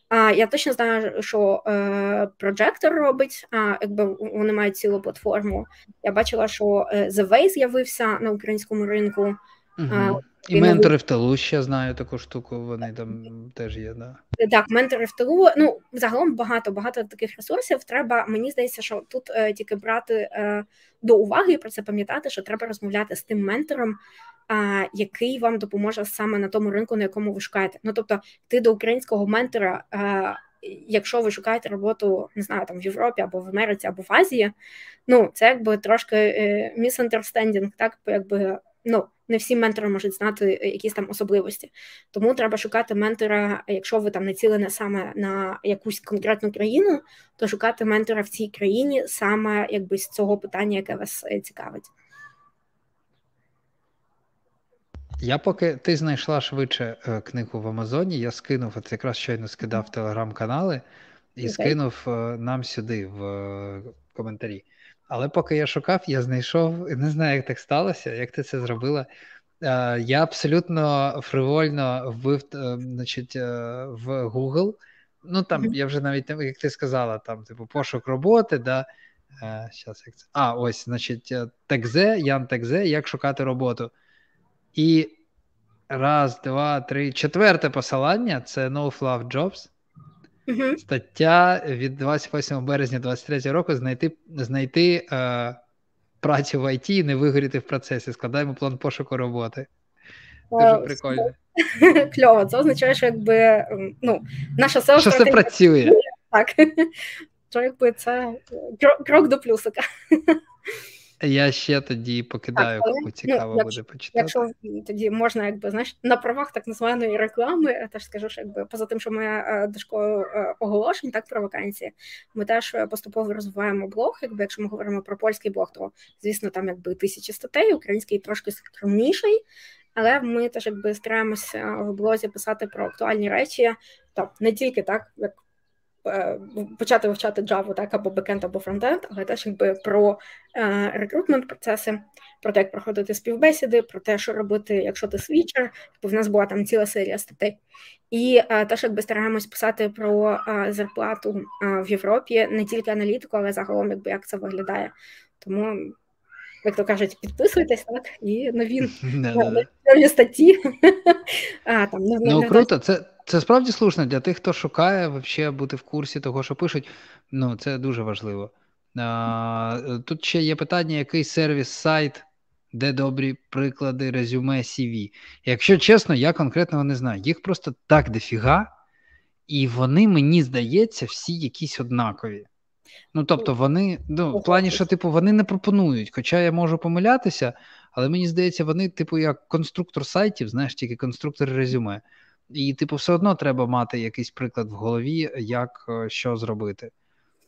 А я точно знаю, що е, Projector робить, а якби вони мають цілу платформу. Я бачила, що е, The Way з'явився на українському ринку.
Угу. І ментори в тилу ще знаю таку штуку, вони там теж є, да.
Так, ментори в тилу. Ну, загалом багато багато таких ресурсів. Треба, мені здається, що тут е, тільки брати е, до уваги і про це пам'ятати, що треба розмовляти з тим ментором, е, який вам допоможе саме на тому ринку, на якому ви шукаєте. Ну, тобто, ти до українського ментора, е, якщо ви шукаєте роботу, не знаю, там в Європі або в Америці, або в Азії, ну це якби трошки е, misunderstanding, так якби ну не всі ментори можуть знати е, якісь там особливості. Тому треба шукати ментора, якщо ви там націлені саме на якусь конкретну країну, то шукати ментора в цій країні саме якби з цього питання, яке вас е, цікавить.
Я поки ти знайшла швидше е, книгу в Амазоні, я скинув, от якраз щойно скидав телеграм-канали і okay. скинув нам сюди в коментарі. Але поки я шукав, я знайшов, не знаю, як так сталося, як ти це зробила. Е, я абсолютно фривольно вбив е, значить, е, в Google. Ну там я вже навіть як ти сказала, там, типу, пошук роботи, да. Щас, як це? А, ось, значить, Текзе, Ян Текзе, як шукати роботу. І раз, два, три, четверте посилання це No Fluff Jobs. Угу. Стаття від 28 березня 23 року знайти знайти е, працю в ІТ і не вигоріти в процесі. Складаємо план пошуку роботи. Дуже прикольно.
Кльово, це означає, що якби ну, наша село
Що це працює.
Так. Що якби це крок до плюсика.
Я ще тоді покидаю, так, кому цікаво ну, буде почитати.
Якщо тоді можна, якби знаєш, на правах так званої реклами, я теж скажу, що якби поза тим, що ми е, дошкою е, оголошень, так про вакансії, ми теж е, поступово розвиваємо блог. Якби якщо ми говоримо про польський блог, то звісно там якби тисячі статей, український трошки скромніший. Але ми теж якби стараємося в блозі писати про актуальні речі, тобто не тільки так, як почати вивчати Java, так, або бекенд, або фронтенд, але теж якби про е, recruitment процеси, про те, як проходити співбесіди, про те, що робити, якщо ти свічер, бо в нас була там ціла серія статей. І е, теж якби стараємось писати про е, зарплату е, в Європі, не тільки аналітику, але загалом, якби як це виглядає. Тому. Як то кажуть, підписуйтесь, так, і нові нові статті.
Ну, круто, це це справді слушно для тих, хто шукає вообще бути в курсі того, що пишуть. Ну, це дуже важливо. А, Тут ще є питання: який сервіс, сайт, де добрі приклади, резюме, CV. Якщо чесно, я конкретного не знаю. Їх просто так дофіга, і вони, мені здається, всі якісь однакові. Ну, тобто, вони, ну, в плані, що, типу, вони не пропонують. Хоча я можу помилятися, але мені здається, вони, типу, як конструктор сайтів, знаєш, тільки конструктор резюме. І, типу, все одно треба мати якийсь приклад в голові, як е, що зробити.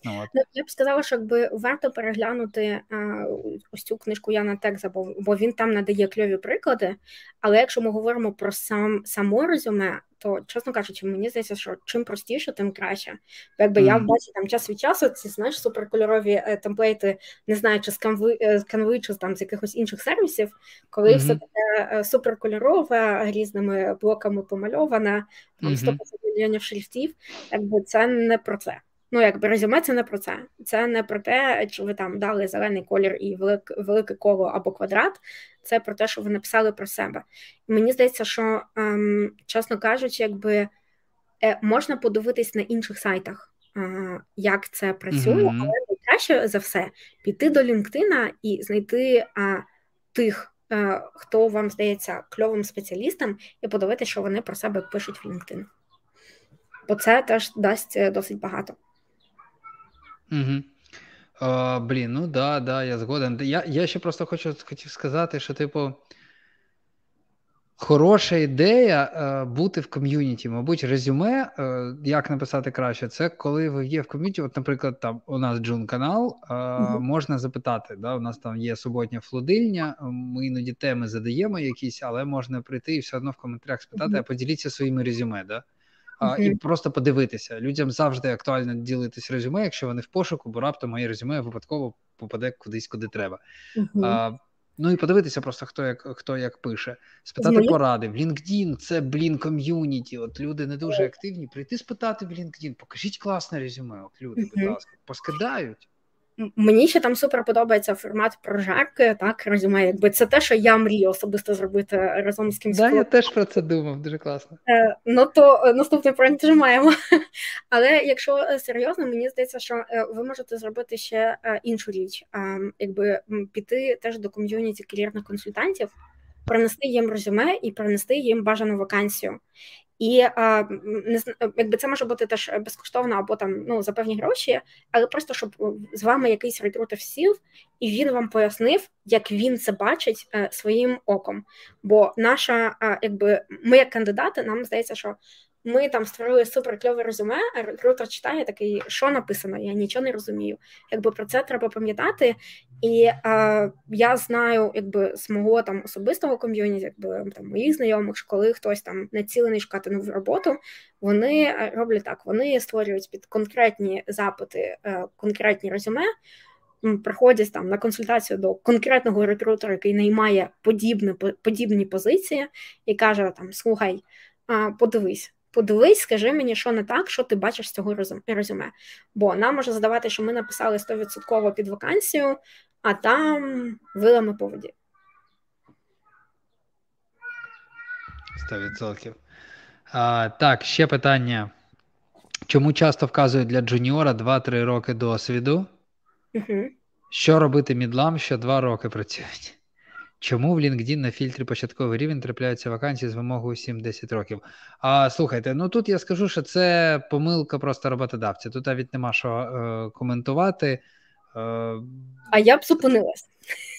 Ну, от. Ну, я б сказала, що якби варто переглянути а, ось цю книжку Яна Текза, бо, бо він там надає кльові приклади. Але якщо ми говоримо про сам само резюме, то чесно кажучи, мені здається, що чим простіше, тим краще. Бо якби mm. я бачу там час від часу ці знаєш суперкольорові е, темплейти, не знаю, чи з канви, е, з канви, чи там з якихось інших сервісів, коли mm-hmm. все таке е, суперкольорове, різними блоками помальоване, там 150 mm-hmm. мільйонів шрифтів, якби це не про це. Ну, якби резюме це не про це. Це не про те, чи ви там дали зелений колір і велике, велике коло або квадрат. Це про те, що ви написали про себе. І мені здається, що, ем, чесно кажучи, якби е, можна подивитись на інших сайтах, е, як це працює, mm-hmm. але найкраще за все піти до LinkedIn і знайти е, тих. Хто вам здається кльовим спеціалістом, і подивитися, що вони про себе пишуть в LinkedIn. Бо це теж дасть досить багато.
Угу. О, Блін, ну да, да, я згоден. Я я ще просто хочу хотів сказати, що, типу, хороша ідея е, бути в ком'юніті. Мабуть, резюме, е, як написати краще, це коли ви є в ком'юніті. От, наприклад, там у нас Джун канал, е, угу. можна запитати. да, У нас там є суботня флодильня, ми іноді теми задаємо якісь, але можна прийти і все одно в коментарях спитати, угу. а поділіться своїми резюме. Да? А, і просто подивитися. Людям завжди актуально ділитись резюме, якщо вони в пошуку, бо раптом моє резюме випадково попаде кудись, куди треба. А, Ну і подивитися просто, хто як хто як пише, спитати Змі? поради. В LinkedIn це блін ком'юніті. От люди не дуже активні. Прийти спитати в LinkedIn, покажіть класне резюме. От люди, будь ласка, поскидають.
Мені ще там супер подобається формат прожарки, так резюме, якби це те, що я мрію особисто зробити разом з кимось.
Да, я теж про це думав, дуже класно.
Е, Ну то е, наступний проект вже маємо. Але якщо е, серйозно, мені здається, що е, ви можете зробити ще іншу річ, якби піти теж до ком'юніті кар'єрних консультантів, принести їм резюме і принести їм бажану вакансію. І не якби це може бути теж безкоштовно або там ну за певні гроші, але просто щоб з вами якийсь рекрутер сів, і він вам пояснив, як він це бачить е, своїм оком. Бо наша, е, якби ми, як кандидати, нам здається, що ми там створили супер кльове резюме, а рекрутер читає такий, що написано, я нічого не розумію. Якби про це треба пам'ятати. І е, я знаю, якби з мого там особистого ком'юніті, якби там моїх знайомих, коли хтось там націлений шукати нову роботу, вони роблять так: вони створюють під конкретні запити, е, конкретні резюме. Приходять там на консультацію до конкретного рекрутера, який наймає подібне подібні позиції, і каже: там слухай, подивись, подивись, скажи мені, що не так, що ти бачиш з цього резюме. Бо нам може задавати, що ми написали 100% під вакансію, а там вилами по воді.
100%. А, Так, ще питання. Чому часто вказують для джуніора 2-3 роки досвіду? Угу. Що робити мідлам, що 2 роки працюють? Чому в LinkedIn на фільтрі початковий рівень трапляються вакансії з вимогою 7-10 років? А слухайте, ну тут я скажу, що це помилка просто роботодавця. Тут навіть нема що е, коментувати. Е,
а я б зупинилась.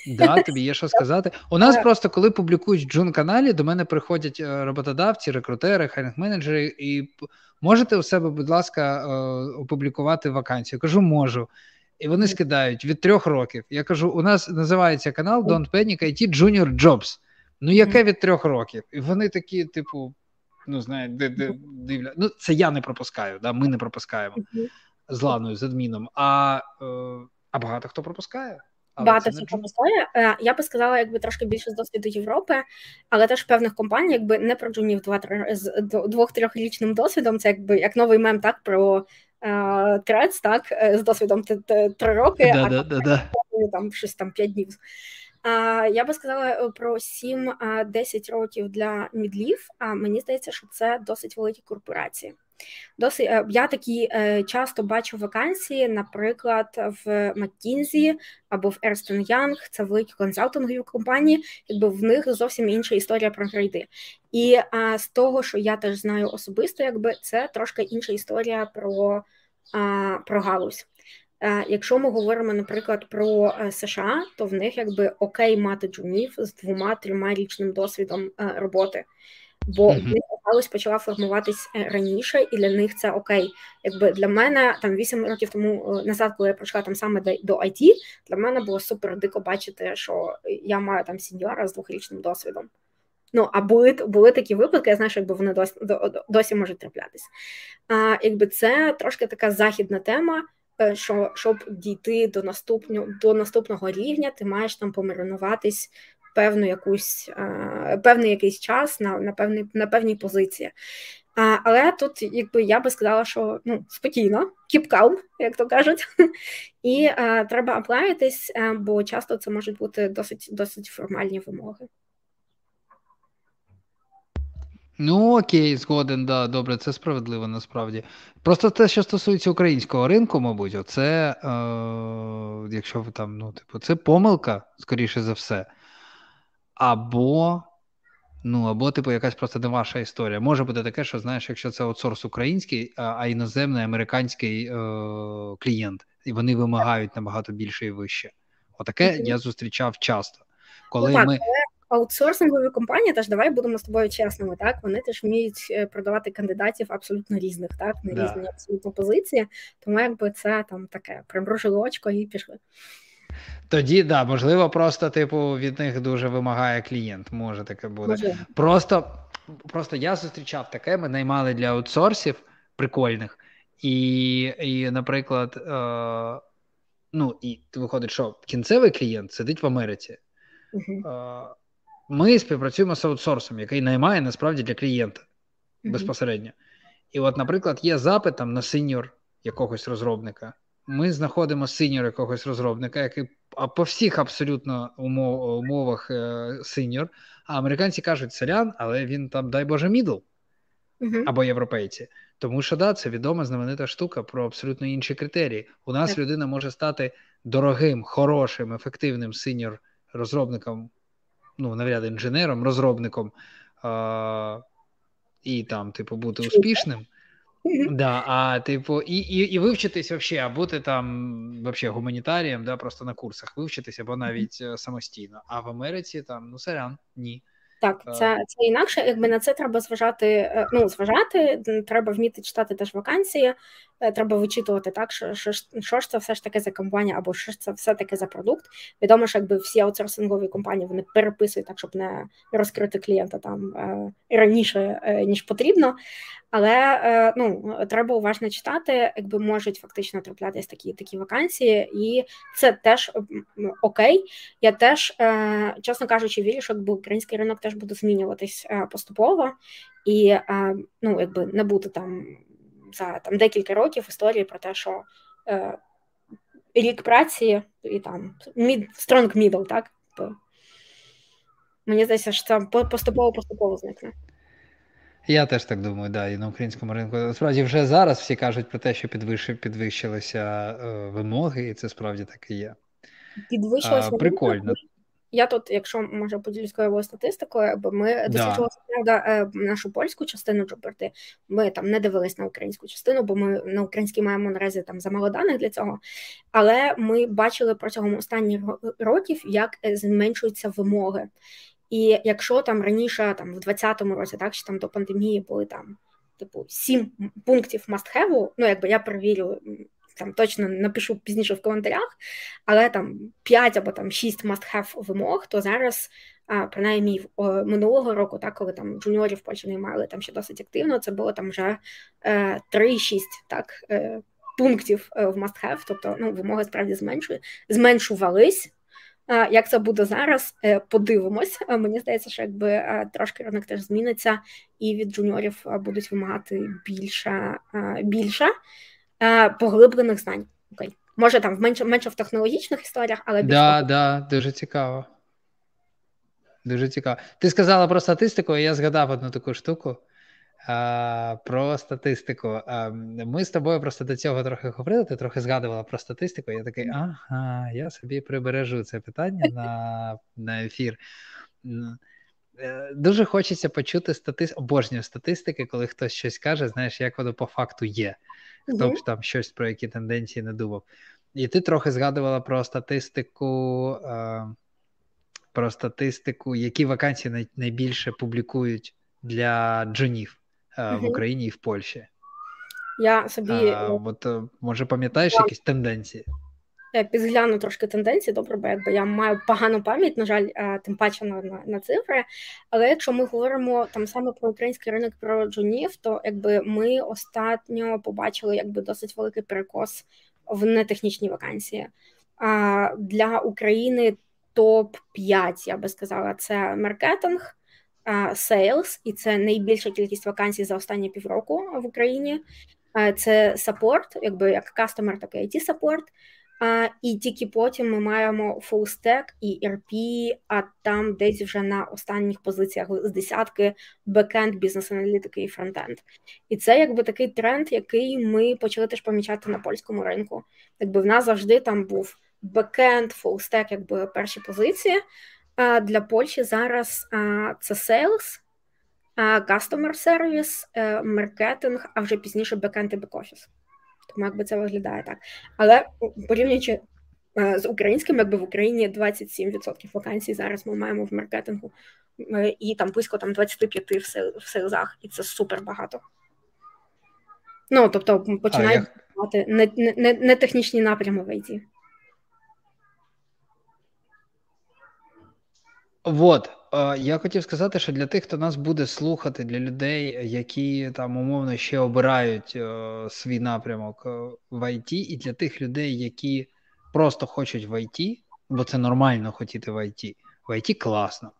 Да, тобі є що сказати. У нас просто коли публікують в джун каналі, до мене приходять е, роботодавці, рекрутери, хайнг-менеджери, і можете у себе, будь ласка, е, опублікувати вакансію. Кажу, можу. І вони скидають від трьох років. Я кажу: у нас називається канал Don't Panic IT Junior Jobs. Ну, яке від трьох років? І вони такі, типу, ну, знають, де, де, дивля. Ну, це я не пропускаю, да, ми не пропускаємо з Ланою, з адміном. А е, а багато хто пропускає.
Багато хто пропускає. Е, я би сказала, якби трошки більше з досвіду Європи, але теж певних компаній, якби не про джунів два з двох-трьохрічним досвідом. Це якби як новий мем, так про трец, так, е, з досвідом три роки,
да, а да, там, да,
там щось там п'ять днів. Я би сказала е, про 7-10 років для мідлів. А мені здається, що це досить великі корпорації. Досить е, я такі часто бачу вакансії, наприклад, в McKinsey або в Ernst Young, це великі консалтингові компанії, якби в них зовсім інша історія про грейди. І а, з того, що я теж знаю особисто, якби це трошки інша історія про, про галузь. Якщо ми говоримо, наприклад, про е, США, то в них якби окей мати джунів з двома-трьома річним досвідом е, роботи, бо в них галузь почала формуватись е, раніше, і для них це окей. Якби для мене там вісім років тому назад, коли я прийшла там саме до IT, для мене було супер дико бачити, що я маю там сіньора з двохрічним досвідом. Ну, а були були такі випадки, я знаю, що якби вони досі досі можуть траплятися. А, Якби це трошки така західна тема. Е, що щоб дійти до наступного до наступного рівня, ти маєш там помаринуватись певну якусь е, певний якийсь час на на, певний, на певній позиції. А, Але тут, якби я би сказала, що ну, спокійно, keep calm, як то кажуть, і а, треба аплаїтись, бо часто це можуть бути досить досить формальні вимоги.
Ну, окей, згоден, да, добре, це справедливо насправді. Просто те, що стосується українського ринку, мабуть, оце, е, якщо ви там, ну, типу, це помилка, скоріше за все. Або, ну, або, типу, якась просто не ваша історія. Може бути таке, що знаєш, якщо це аутсорс український, а іноземний американський е, клієнт, і вони вимагають набагато більше і вище. Отаке я зустрічав часто. Коли ну, так, ми
аутсорсингові компанії, теж давай будемо з тобою чесними. Так вони теж вміють е, продавати кандидатів абсолютно різних, так на да. різні абсолютно позиції. Тому якби це там таке примружило очко і пішли.
Тоді да, можливо, просто типу від них дуже вимагає клієнт. Може таке буде. Можливо. Просто просто я зустрічав таке. Ми наймали для аутсорсів прикольних, і, і наприклад, е, ну і виходить, що кінцевий клієнт сидить в Америці. Uh-huh. Ми співпрацюємо з аутсорсом, який наймає насправді для клієнта mm-hmm. безпосередньо. І, от, наприклад, є запит там на сеньор якогось розробника. Ми знаходимо сеньор якогось розробника, який а по всіх абсолютно умов, умовах е, сеньор, а американці кажуть селян, але він там, дай Боже, мідл mm-hmm. або європейці. Тому що да, це відома знаменита штука про абсолютно інші критерії. У нас yeah. людина може стати дорогим, хорошим, ефективним сеньор розробником ну, навряд інженером, розробником а, і там, типу, бути успішним. Да, а типу, і і, і вивчитись вообще, а бути там вообще гуманітарієм, да, просто на курсах вивчитись або навіть е, самостійно. А в Америці там ну сорян, ні.
Так, це це інакше, якби на це треба зважати. Е, ну, зважати, треба вміти читати теж вакансії, е, треба вичитувати так, що що, що ж це все ж таки за компанія, або що ж це все таке за продукт. Відомо, що якби всі аутсорсингові компанії вони переписують так, щоб не розкрити клієнта там е, раніше ніж потрібно. Але ну, треба уважно читати, якби можуть фактично траплятися такі такі вакансії, і це теж окей. Я теж, чесно кажучи, вірю, що якби український ринок теж буде змінюватись е, поступово, і е, ну, якби не бути там за там декілька років історії про те, що е, рік праці і там mid, strong middle, так? Мені здається, що це поступово-поступово зникне.
Я теж так думаю, да, і на українському ринку. Насправді вже зараз всі кажуть про те, що підвищилися е, вимоги, і це справді так і є.
Підвищилося
прикольно.
Я тут, якщо може поділюсь своєю статистикою, бо ми досліджували правда е, нашу польську частину Джоберти. Ми там не дивились на українську частину, бо ми на українській маємо наразі там замало даних для цього. Але ми бачили протягом останніх років, як е, зменшуються вимоги. І якщо там раніше, там в 2020 році, так чи там до пандемії були там типу сім пунктів must-have, ну якби я перевірю там точно напишу пізніше в коментарях, але там 5 або там 6 must-have вимог, то зараз, а, принаймні минулого року, так, коли там джуніорів Польщі мали там ще досить активно, це було там вже е, 3-6 так, е, пунктів е, в must-have, тобто ну, вимоги справді зменшують, зменшувались. Як це буде зараз, е, подивимось. Мені здається, що якби трошки ринок теж зміниться, і від джуніорів будуть вимагати більше більше поглиблених знань. Окей. Може там менше менше в технологічних історіях, але
більше. Да, да, дуже цікаво. Дуже цікаво. Ти сказала про статистику, і я згадав одну таку штуку. А, Про статистику. А, Ми з тобою просто до цього трохи говорили, ти трохи згадувала про статистику. Я такий, ага, я собі прибережу це питання на на ефір. Е, дуже хочеться почути статистику, обожнюю статистики, коли хтось щось каже, знаєш, як воно по факту є хто б там щось про які тенденції не думав. І ти трохи згадувала про статистику, про статистику, які вакансії найбільше публікують для джунів в Україні і в Польщі.
Я собі. А,
от, Може, пам'ятаєш я... якісь тенденції?
Я підгляну трошки тенденції, добре, бо якби я маю погану пам'ять, на жаль, тим паче на, на на, цифри. Але якщо ми говоримо там саме про український ринок про джунів, то якби ми останньо побачили якби досить великий перекос в нетехнічні вакансії. А для України топ 5 я би сказала, це маркетинг, Sales, і це найбільша кількість вакансій за останні півроку в Україні. Це support, якби як customer, так і IT support. А, І тільки потім ми маємо full stack ERP, а там десь вже на останніх позиціях з десятки бекенд, бізнес-аналітики і фронтенд. І це якби такий тренд, який ми почали теж помічати на польському ринку. Якби в нас завжди там був бекенд, stack, якби перші позиції. А Для Польщі зараз а, це sales, а, customer service, е, маркетинг, а вже пізніше бекенд і бек-офіс. Тому якби це виглядає так. Але порівнюючи е, з українським, якби в Україні 27% вакансій зараз ми маємо в маркетингу, е, і там близько там 25 в, сил, в селзах, і це супер багато. Ну, тобто, починають мати не, не, не технічні напрями в IT.
Вот. Я хотів сказати, що для тих, хто нас буде слухати, для людей, які там умовно ще обирають е, свій напрямок е, в IT, і для тих людей, які просто хочуть в IT, бо це нормально хотіти в IT. В IT класно, е,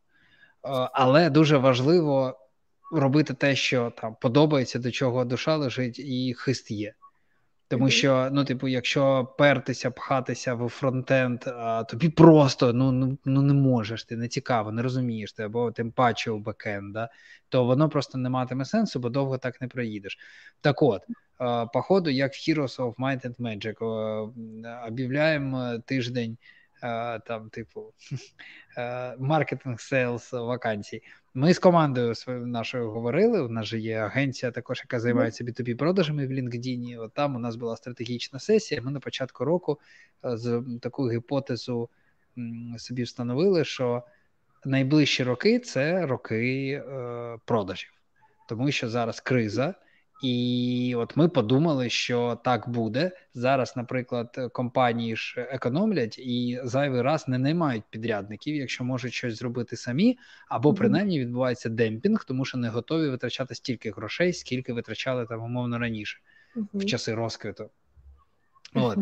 але дуже важливо робити те, що там подобається, до чого душа лежить, і хист є. Тому що, ну, типу, якщо пертися, пхатися в фронтенд, а тобі просто ну ну, ну не можеш, ти не цікаво, не розумієш ти, або тим паче у бекенда, то воно просто не матиме сенсу, бо довго так не проїдеш. Так от, походу, як в Heroes of Might and Magic, об'являємо тиждень там, типу, маркетинг сейлс вакансій. Ми з командою нашою говорили. У нас же є агенція, також яка займається B2B продажами в LinkedIn. От там у нас була стратегічна сесія. Ми на початку року з таку гіпотезу собі встановили, що найближчі роки це роки е, продажів, тому що зараз криза. І от ми подумали, що так буде зараз. Наприклад, компанії ж економлять і зайвий раз не наймають підрядників, якщо можуть щось зробити самі, або принаймні відбувається демпінг, тому що не готові витрачати стільки грошей, скільки витрачали там умовно раніше uh-huh. в часи розквіту. Uh-huh. От.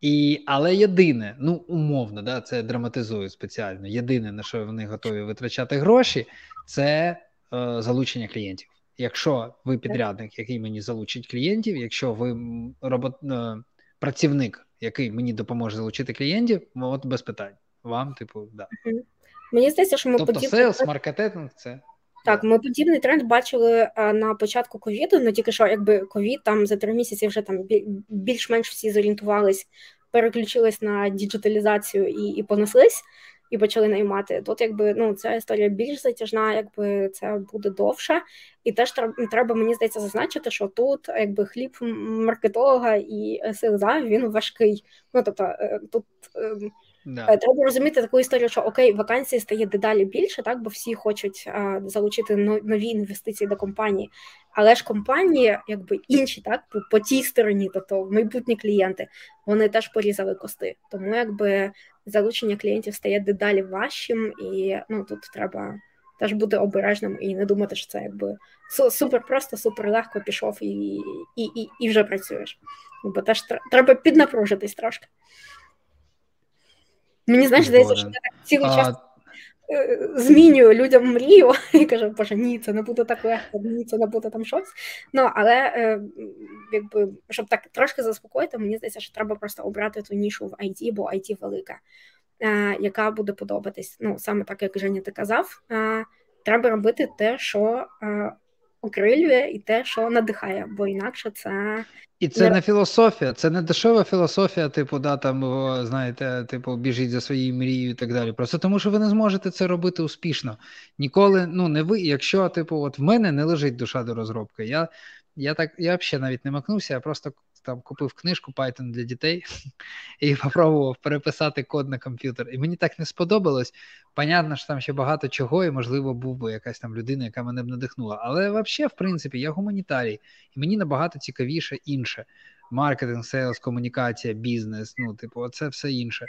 І, Але єдине, ну умовно, да, це драматизую спеціально. Єдине на що вони готові витрачати гроші, це е, залучення клієнтів. Якщо ви підрядник, який мені залучить клієнтів, якщо ви робот, е, працівник, який мені допоможе залучити клієнтів, от без питань. Вам, типу, да.
Мені здається, що ми
тобто подібний... sales, маркетинг це.
Так, ми подібний тренд бачили а, на початку ковіду, ну тільки що якби ковід там за три місяці вже там більш-менш всі зорієнтувались, переключились на діджиталізацію і і понеслись і почали наймати. Тут якби ну ця історія більш затяжна, якби це буде довше, і теж треба мені здається зазначити, що тут якби хліб маркетолога і СЛЗ, він важкий. Ну тобто е, тут. Да. Е, треба розуміти таку історію, що окей, вакансій стає дедалі більше, так бо всі хочуть а, залучити нові інвестиції до компанії. Але ж компанії, якби інші, так по, по тій стороні, тобто майбутні клієнти, вони теж порізали кости. Тому якби залучення клієнтів стає дедалі важчим, і ну тут треба теж бути обережним і не думати, що це якби супер просто, супер легко пішов і і, і, і вже працюєш. Бо теж треба піднапружитись трошки. Мені знаєш, здається, що я так цілий а... час е, змінюю людям мрію і кажу, боже, ні, це не буде так легко, ні, це не буде там щось. Ну, але е, якби, щоб так трошки заспокоїти, мені здається, що треба просто обрати ту нішу в IT, бо IT велика, е, яка буде подобатись. Ну, саме так, як Женя ти казав, треба робити те, що окрилює, і те, що надихає, бо інакше це
і це не філософія, це не дешева філософія, типу, да, там, знаєте, типу, біжіть за своєю мрією і так далі. Просто тому, що ви не зможете це робити успішно. Ніколи, ну, не ви, якщо, типу, от в мене не лежить душа до розробки. Я я так я взагалі навіть не макнувся, я просто там купив книжку Python для дітей і спробував переписати код на комп'ютер. І мені так не сподобалось. Понятно, що там ще багато чого, і можливо був би якась там людина, яка мене б надихнула. Але взагалі, в принципі, я гуманітарій, і мені набагато цікавіше інше: маркетинг, sales, комунікація, бізнес. Ну, типу, це все інше.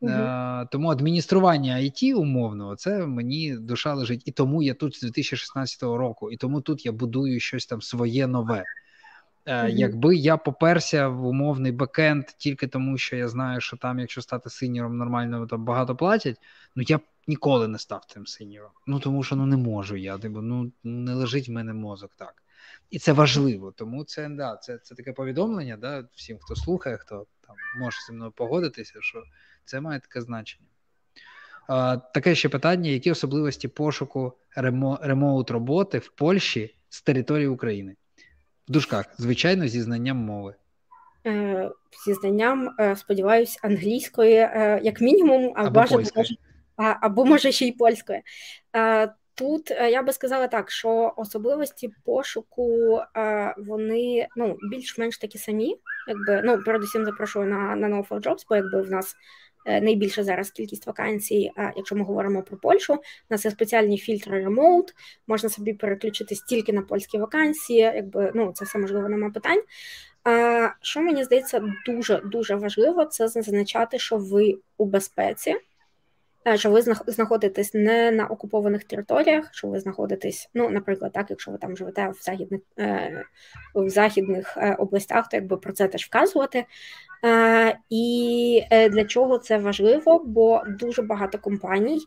Угу. Uh, тому адміністрування IT умовно, це мені душа лежить, і тому я тут з 2016 року, і тому тут я будую щось там своє нове. Mm-hmm. Якби я поперся в умовний бекенд тільки тому, що я знаю, що там, якщо стати синьором, нормально там багато платять, ну я б ніколи не став тим синьором. Ну тому що ну не можу я, типу, ну не лежить в мене мозок так. І це важливо. Тому це да, це, це таке повідомлення да, всім, хто слухає, хто там може зі мною погодитися, що це має таке значення. А, Таке ще питання: які особливості пошуку ремо, ремоут роботи в Польщі з території України? В дужках, звичайно, зі знанням мови.
Е, зі знанням, е, сподіваюся, англійської, е, як мінімум,
а або бажано, може,
або може ще й польської. Тут я би сказала так, що особливості пошуку вони ну, більш-менш такі самі. Якби ну передусім запрошую на на No Jobs, бо якби в нас найбільша зараз кількість вакансій. А якщо ми говоримо про Польщу, у нас є спеціальні фільтри ремоут, можна собі переключитись тільки на польські вакансії, якби ну це все можливо нема питань. А що мені здається дуже дуже важливо, це зазначати, що ви у безпеці. Е, що ви знаходитесь не на окупованих територіях, що ви знаходитесь, ну, наприклад, так, якщо ви там живете в західних е, в західних областях, то якби про це теж вказувати. І е, для чого це важливо? Бо дуже багато компаній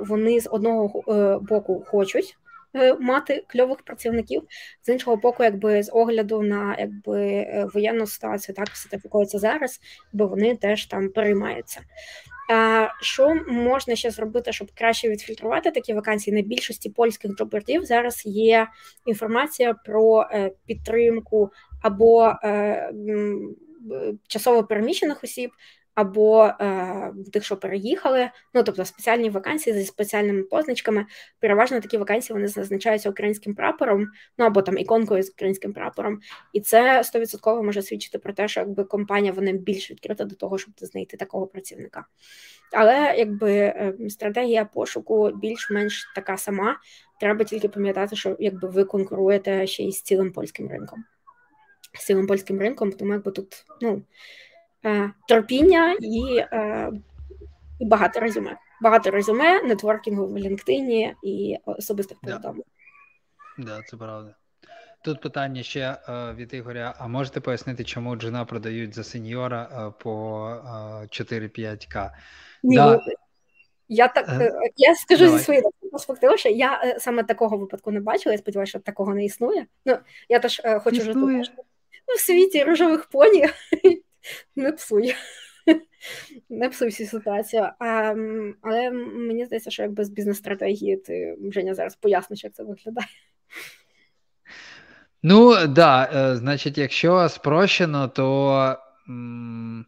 вони з одного е, боку хочуть. Е, мати кльових працівників з іншого боку, якби з огляду на якби воєнну ситуацію, так сертифікується зараз, бо вони теж там переймаються. Що можна ще зробити, щоб краще відфільтрувати такі вакансії? На більшості польських джобердів зараз є інформація про підтримку або часово переміщених осіб. Або е, тих, що переїхали, ну тобто спеціальні вакансії зі спеціальними позначками. Переважно такі вакансії вони зазначаються українським прапором, ну або там іконкою з українським прапором, і це стовідсотково може свідчити про те, що якби компанія вона більш відкрита до того, щоб знайти такого працівника. Але якби е, стратегія пошуку більш-менш така сама. Треба тільки пам'ятати, що якби ви конкуруєте ще й з цілим польським ринком з цілим польським ринком, тому якби тут ну, терпіння і е, і багато резюме. Багато резюме, нетворкінгу в LinkedIn і особистих повідомлень.
Так, да, це правда. Тут питання ще е, від Ігоря: а можете пояснити, чому джина продають за сеньора е, по е, 4-5к?
Ні, да. Ну, я так е, я скажу Давай. зі своєї перспективи, що я саме такого випадку не бачила. Я сподіваюся, що такого не існує. Ну я теж хочу жити в світі рожових поні не псує. Не псуй всю ситуацію. А, Але мені здається, що як без бізнес-стратегії ти Женя зараз поясниш, як це виглядає.
Ну, так, да, е, значить, якщо спрощено, то м-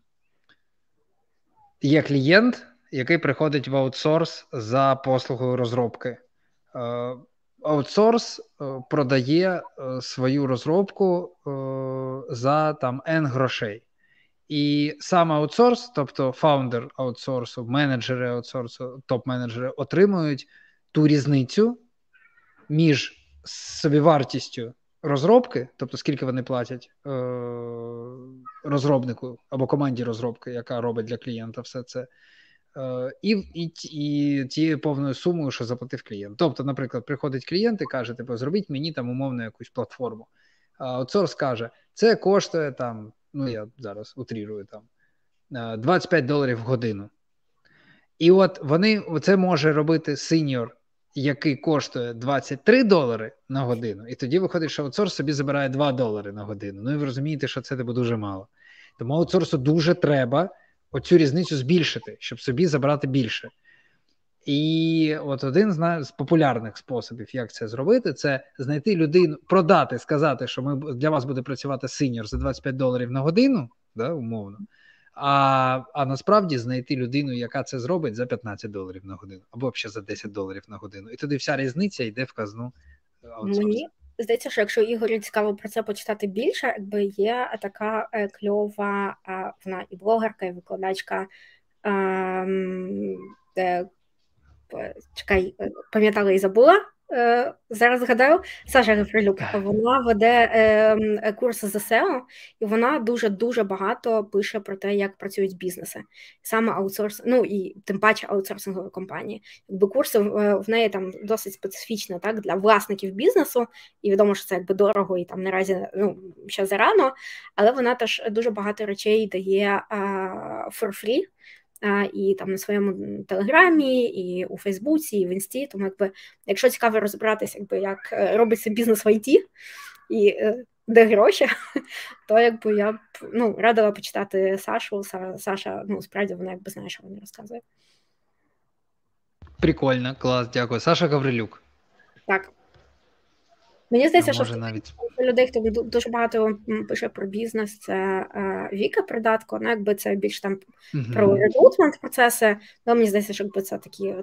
є клієнт, який приходить в аутсорс за послугою розробки. Е, аутсорс е, продає свою розробку за там N грошей. І сам аутсорс, тобто фаундер аутсорсу, менеджери аутсорсу, топ-менеджери отримують ту різницю між собівартістю розробки, тобто скільки вони платять е- розробнику або команді розробки, яка робить для клієнта все це, Е, і і, і тією повною сумою, що заплатив клієнт. Тобто, наприклад, приходить клієнт і каже: типу, зробіть мені там умовно якусь платформу. А аутсорс каже, це коштує там, ну я зараз утрірую там 25 е, доларів в годину. І от вони це може робити сеньор, який коштує 23 долари на годину, і тоді виходить, що аутсорс собі забирає 2 долари на годину. Ну і ви розумієте, що це типу, дуже мало. Тому аутсорсу дуже треба оцю різницю збільшити, щоб собі забрати більше. І от один з популярних способів, як це зробити, це знайти людину, продати, сказати, що ми для вас буде працювати синьор за 25 доларів на годину, да, умовно. А а насправді знайти людину, яка це зробить за 15 доларів на годину, або взагалі за 10 доларів на годину. І тоді вся різниця йде в казну.
Мені здається, що якщо Ігорю цікаво про це почитати більше, якби є така е, кльова вона і блогерка, і викладачка. Ем, чекай, е, пам'ятала і забула. Е, зараз згадаю, Саша Гаврилюк, вона веде е, курси з SEO, і вона дуже дуже багато пише про те, як працюють бізнеси, саме аутсорс, ну і тим паче аутсорсингові компанії. Якби курси в, неї там досить специфічно так для власників бізнесу, і відомо, що це якби дорого і там наразі ну ще зарано, але вона теж дуже багато речей дає for free, і там на своєму телеграмі, і у Фейсбуці, і в інсті. Тому, якби, якщо цікаво розібратися, якби як е, робиться бізнес в ІТ і е, де гроші, то якби я б ну, радила почитати Сашу. Саша, ну справді вона якби знає, що вона розказує.
Прикольно, клас, дякую. Саша Гаврилюк.
Так. Мені здається, що навіть людей, хто дуже багато пише про бізнес, це е, Віка Придатко, ну якби це більш там uh-huh. про рекрутмент процеси. Ну мені здається, що якби це такі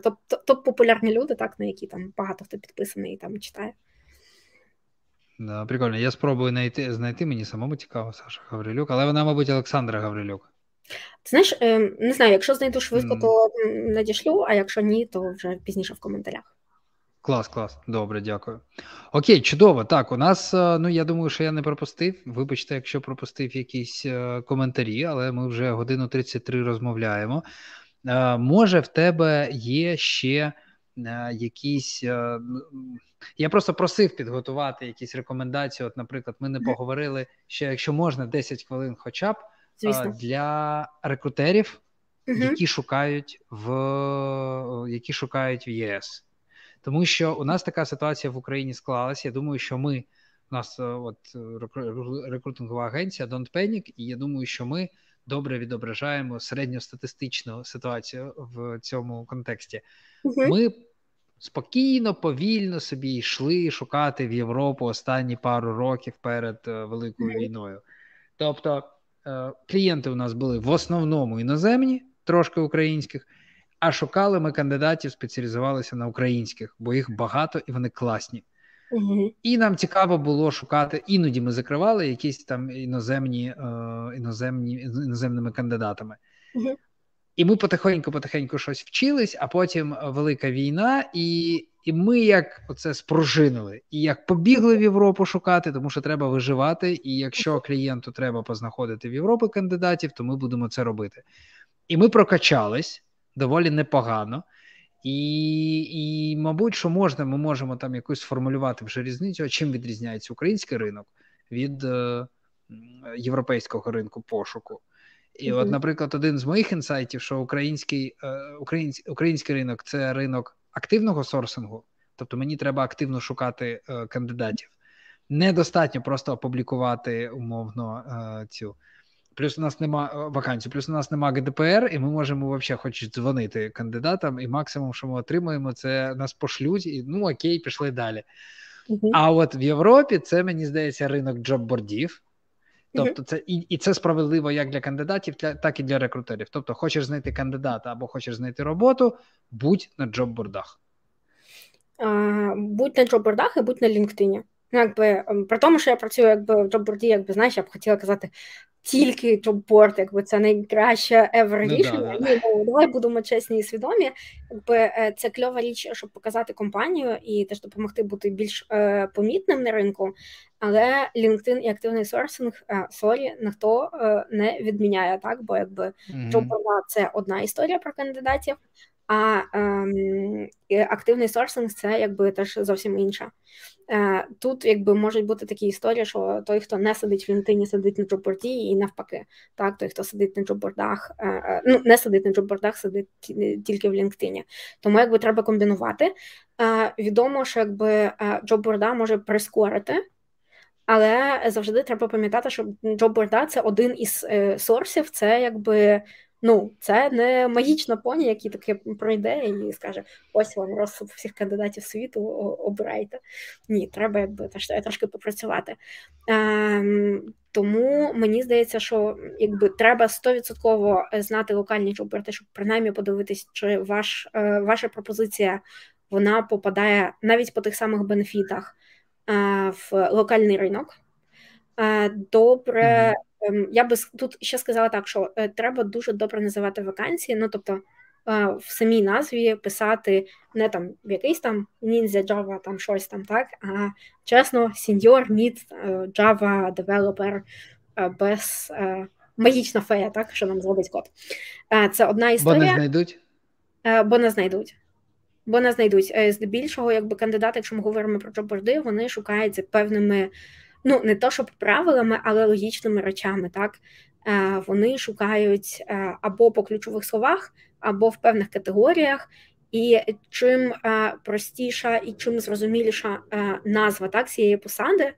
топ популярні люди, так на які там багато хто підписаний і там читає.
Да, Прикольно. Я спробую знайти знайти мені самому цікаво Саша Гаврилюк, але вона, мабуть, Олександра Гаврилюк.
Ти знаєш, е, не знаю, якщо знайду швидко, то надішлю, а якщо ні, то вже пізніше в коментарях.
Клас, клас, добре, дякую. Окей, чудово. Так, у нас, е, ну я думаю, що я не пропустив. Вибачте, якщо пропустив якісь е, коментарі, але ми вже годину 33 розмовляємо. Е, може, в тебе є ще якісь. Я просто просив підготувати якісь рекомендації. От, наприклад, ми не поговорили ще, якщо можна, 10 хвилин, хоча б Звісно. для рекрутерів, які шукають в які шукають в ЄС. Тому що у нас така ситуація в Україні склалася. Я думаю, що ми у нас е, от рекрутингова агенція Don't Panic, і я думаю, що ми добре відображаємо середньостатистичну ситуацію в цьому контексті. uh Ми спокійно, повільно собі йшли шукати в Європу останні пару років перед е, великою uh війною. Тобто е, клієнти у нас були в основному іноземні, трошки українських. А шукали ми кандидатів, спеціалізувалися на українських, бо їх багато і вони класні. Угу. І нам цікаво було шукати. Іноді ми закривали якісь там іноземні е, іноземні іноземними кандидатами. Угу. І ми потихеньку-потихеньку щось вчились, а потім велика війна, і і ми як оце спружинили, і як побігли в Європу шукати, тому що треба виживати. І якщо клієнту треба познаходити в Європі кандидатів, то ми будемо це робити. І ми прокачались доволі непогано. І, і, мабуть, що можна, ми можемо там якусь сформулювати вже різницю, чим відрізняється український ринок від е, європейського ринку пошуку. І mm-hmm. от, наприклад, один з моїх інсайтів, що український е, український, український ринок це ринок активного сорсингу, тобто мені треба активно шукати е, кандидатів. Недостатньо просто опублікувати умовно е, цю Плюс у нас нема е, вакансій, плюс у нас нема ГДПР, і ми можемо взагалі хоч дзвонити кандидатам, і максимум, що ми отримуємо, це нас пошлють, і ну окей, пішли далі. Uh-huh. А от в Європі це мені здається ринок джоббордів. Тобто, це і і це справедливо як для кандидатів, так і для рекрутерів. Тобто, хочеш знайти кандидата або хочеш знайти роботу, будь на джоббордах.
Будь на джоббордах і будь на LinkedIn. Ну, якби ем, при тому, що я працюю якби в джобборді, якби знаєш, я б хотіла казати тільки джобборд, якби це найкраще ever ну, рішення. Да, да. Ну, давай будемо чесні і свідомі. Якби е, це кльова річ, щоб показати компанію і теж допомогти бути більш е, помітним на ринку. Але LinkedIn і активний сорсинг е, sorry ніхто е, не відміняє так, бо якби mm-hmm. це одна історія про кандидатів. А ем, активний сорсинг це якби теж зовсім інша. Е, Тут якби можуть бути такі історії, що той, хто не сидить в LinkedIn, сидить на джобборді, і навпаки, так той, хто сидить на джоббордах, е, е, ну не сидить на джоббордах, сидить тільки в LinkedIn. Тому якби треба комбінувати. Е, Відомо, що якби е, джобборда може прискорити. Але завжди треба пам'ятати, що джобборда – це один із е, сорсів, це якби Ну, це не магічна поні, який таке пройде і скаже: ось вам розсуд всіх кандидатів світу, обирайте. Ні, треба якби трошки попрацювати. Ем, Тому мені здається, що якби треба стовідсотково знати локальні джоберти, щоб принаймні подивитись, чи ваш, е, ваша пропозиція вона попадає навіть по тих самих бенефітах е, в локальний ринок. Е, добре. Ем, я би тут ще сказала так, що е, треба дуже добре називати вакансії. Ну тобто, в самій назві писати не там якийсь там ніндзя Java, там щось там, так, а чесно, senior, mid, Java, developer без магічна фея, так, що нам зробить код. Це одна історія.
Бо не знайдуть?
Бо не знайдуть. Бо не знайдуть. Здебільшого, якби кандидати, якщо ми говоримо про джоборди, вони шукаються певними, ну не то щоб правилами, але логічними речами. так. Вони шукають або по ключових словах, або в певних категоріях. І чим простіша і чим зрозуміліша назва так цієї посади,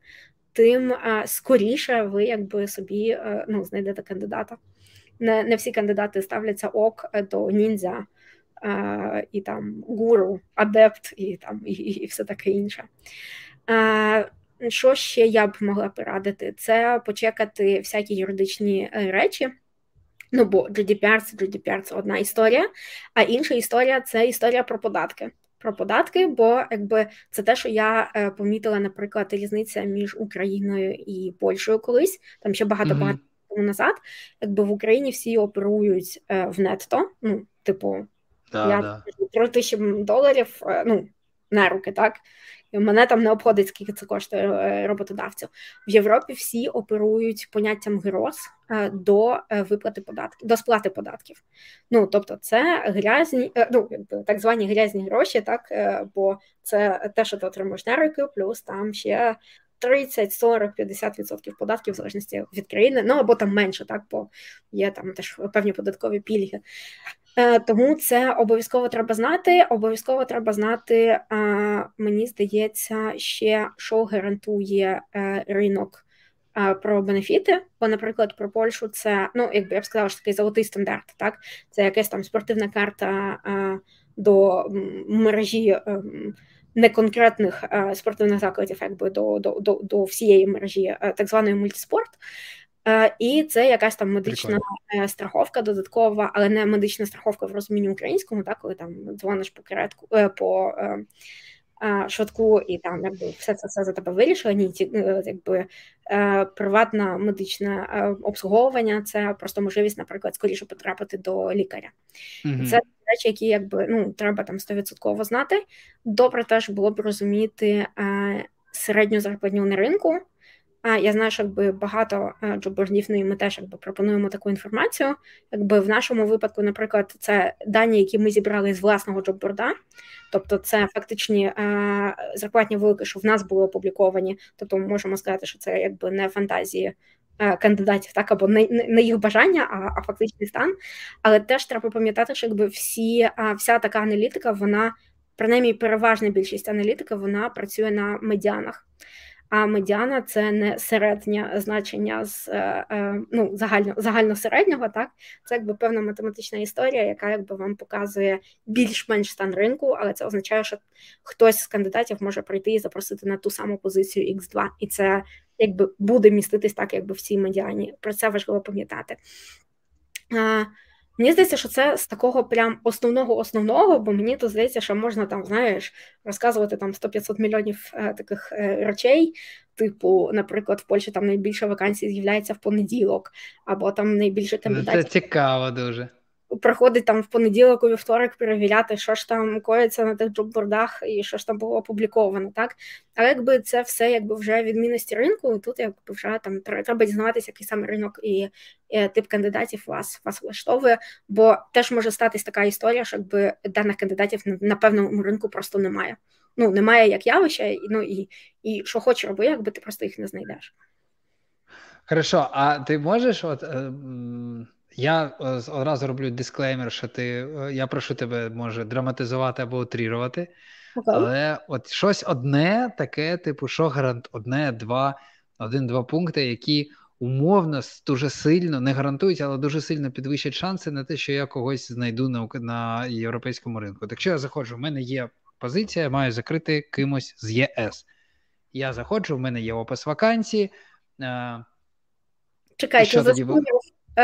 тим скоріше ви якби собі ну, знайдете кандидата. Не не всі кандидати ставляться ок до ніндзя і там гуру, адепт і там і, і все таке інше. Що ще я б могла порадити? Це почекати всякі юридичні е, речі. Ну, бо GDPR це GDPR це одна історія, а інша історія це історія про податки. Про податки, бо якби це те, що я е, помітила, наприклад, різниця між Україною і Польщею колись, там ще багато багато тому назад, якби в Україні всі оперують е, в нетто, ну, типу, да, я да. 3 тисячі доларів е, ну, на руки, так? Мене там не обходить, скільки це коштує е, роботодавців. В Європі всі оперують поняттям гроз е, до е, виплати податків, до сплати податків. Ну тобто, це грязні, ну так звані грязні гроші, так бо це те, що ти отримуєш на руки, плюс там ще 30, 40, 50% податків в залежності від країни, ну або там менше, так бо є там теж певні податкові пільги. Е, тому це обов'язково треба знати. Обов'язково треба знати, мені здається, ще що гарантує е, ринок е, про бенефіти. Бо, наприклад, про Польщу це ну, якби я б сказала, що такий золотий стандарт. Так, це якась там спортивна карта до мережі. Неконкретних спортивних закладів, якби до до, до, до всієї мережі так званої мультиспорт. Е, і це якась там медична Прикольно. Е, страховка додаткова, але не медична страховка в розумінні українському, так, коли там дзвониш по керетку е, по швидку, і там якби все це все за тебе вирішили. Ні, якби приватне медичне обслуговування це просто можливість, наприклад, скоріше потрапити до лікаря. mm Це речі, які якби ну треба там стовідсотково знати. Добре, теж було б розуміти середню зарплатню на ринку. А Я знаю, що якби багато е, джобордів, ну і ми теж якби пропонуємо таку інформацію. Якби в нашому випадку, наприклад, це дані, які ми зібрали з власного джобборда, тобто це фактичні е, зарплатні велики, що в нас були опубліковані. Тобто, ми можемо сказати, що це якби не фантазії. Е, кандидатів, так або не, не їх бажання, а а фактичний стан. Але теж треба пам'ятати, що якби всі вся така аналітика, вона принаймні переважна більшість аналітики, вона працює на медіанах а медіана це не середнє значення з е, е, ну, загально, загальносереднього, так це якби певна математична історія, яка якби вам показує більш-менш стан ринку, але це означає, що хтось з кандидатів може прийти і запросити на ту саму позицію X2, і це якби буде міститись так, якби в цій медіані. Про це важливо пам'ятати. Мені здається, що це з такого прям основного основного, бо мені то здається, що можна там, знаєш, розказувати там 100-500 мільйонів е, таких е, речей. Типу, наприклад, в Польщі там найбільше вакансій з'являється в понеділок, або там найбільше кандидатів.
Це цікаво дуже
приходить там в понеділок у вівторок перевіряти, що ж там коїться на тих джоббордах і що ж там було опубліковано, так? Але якби це все якби вже відмінності ринку, і тут якби вже там треба дізнаватися, який саме ринок і, і тип кандидатів вас вас влаштовує, бо теж може статись така історія, що якби даних кандидатів на певному ринку просто немає. Ну, немає як явища, ну і і що хочеш роби, якби ти просто їх не знайдеш.
Хорошо, а ти можеш от. Я е, одразу роблю дисклеймер, що ти е, я прошу тебе, може, драматизувати або утрірувати. Okay. Але от щось одне таке, типу, що гарант, одне, два, один-два пункти, які умовно дуже сильно не гарантують, але дуже сильно підвищать шанси на те, що я когось знайду на на європейському ринку. Так якщо я заходжу, в мене є позиція, маю закрити кимось з ЄС. Я заходжу, в мене є опис вакансії.
Е, Чекайте, за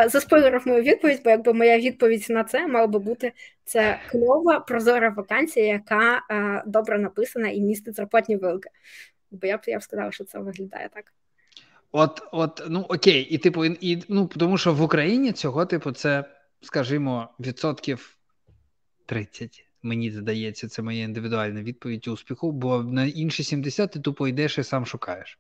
заспойлерив мою відповідь, бо якби моя відповідь на це мала би бути це кльова прозора вакансія, яка е, добре написана і містить зарплатні вилки. Бо я б я б сказала, що це виглядає так.
От, от, ну окей, і типу, і, ну тому що в Україні цього, типу, це, скажімо, відсотків 30. Мені здається, це моя індивідуальна відповідь успіху, бо на інші 70 ти тупо йдеш і сам шукаєш.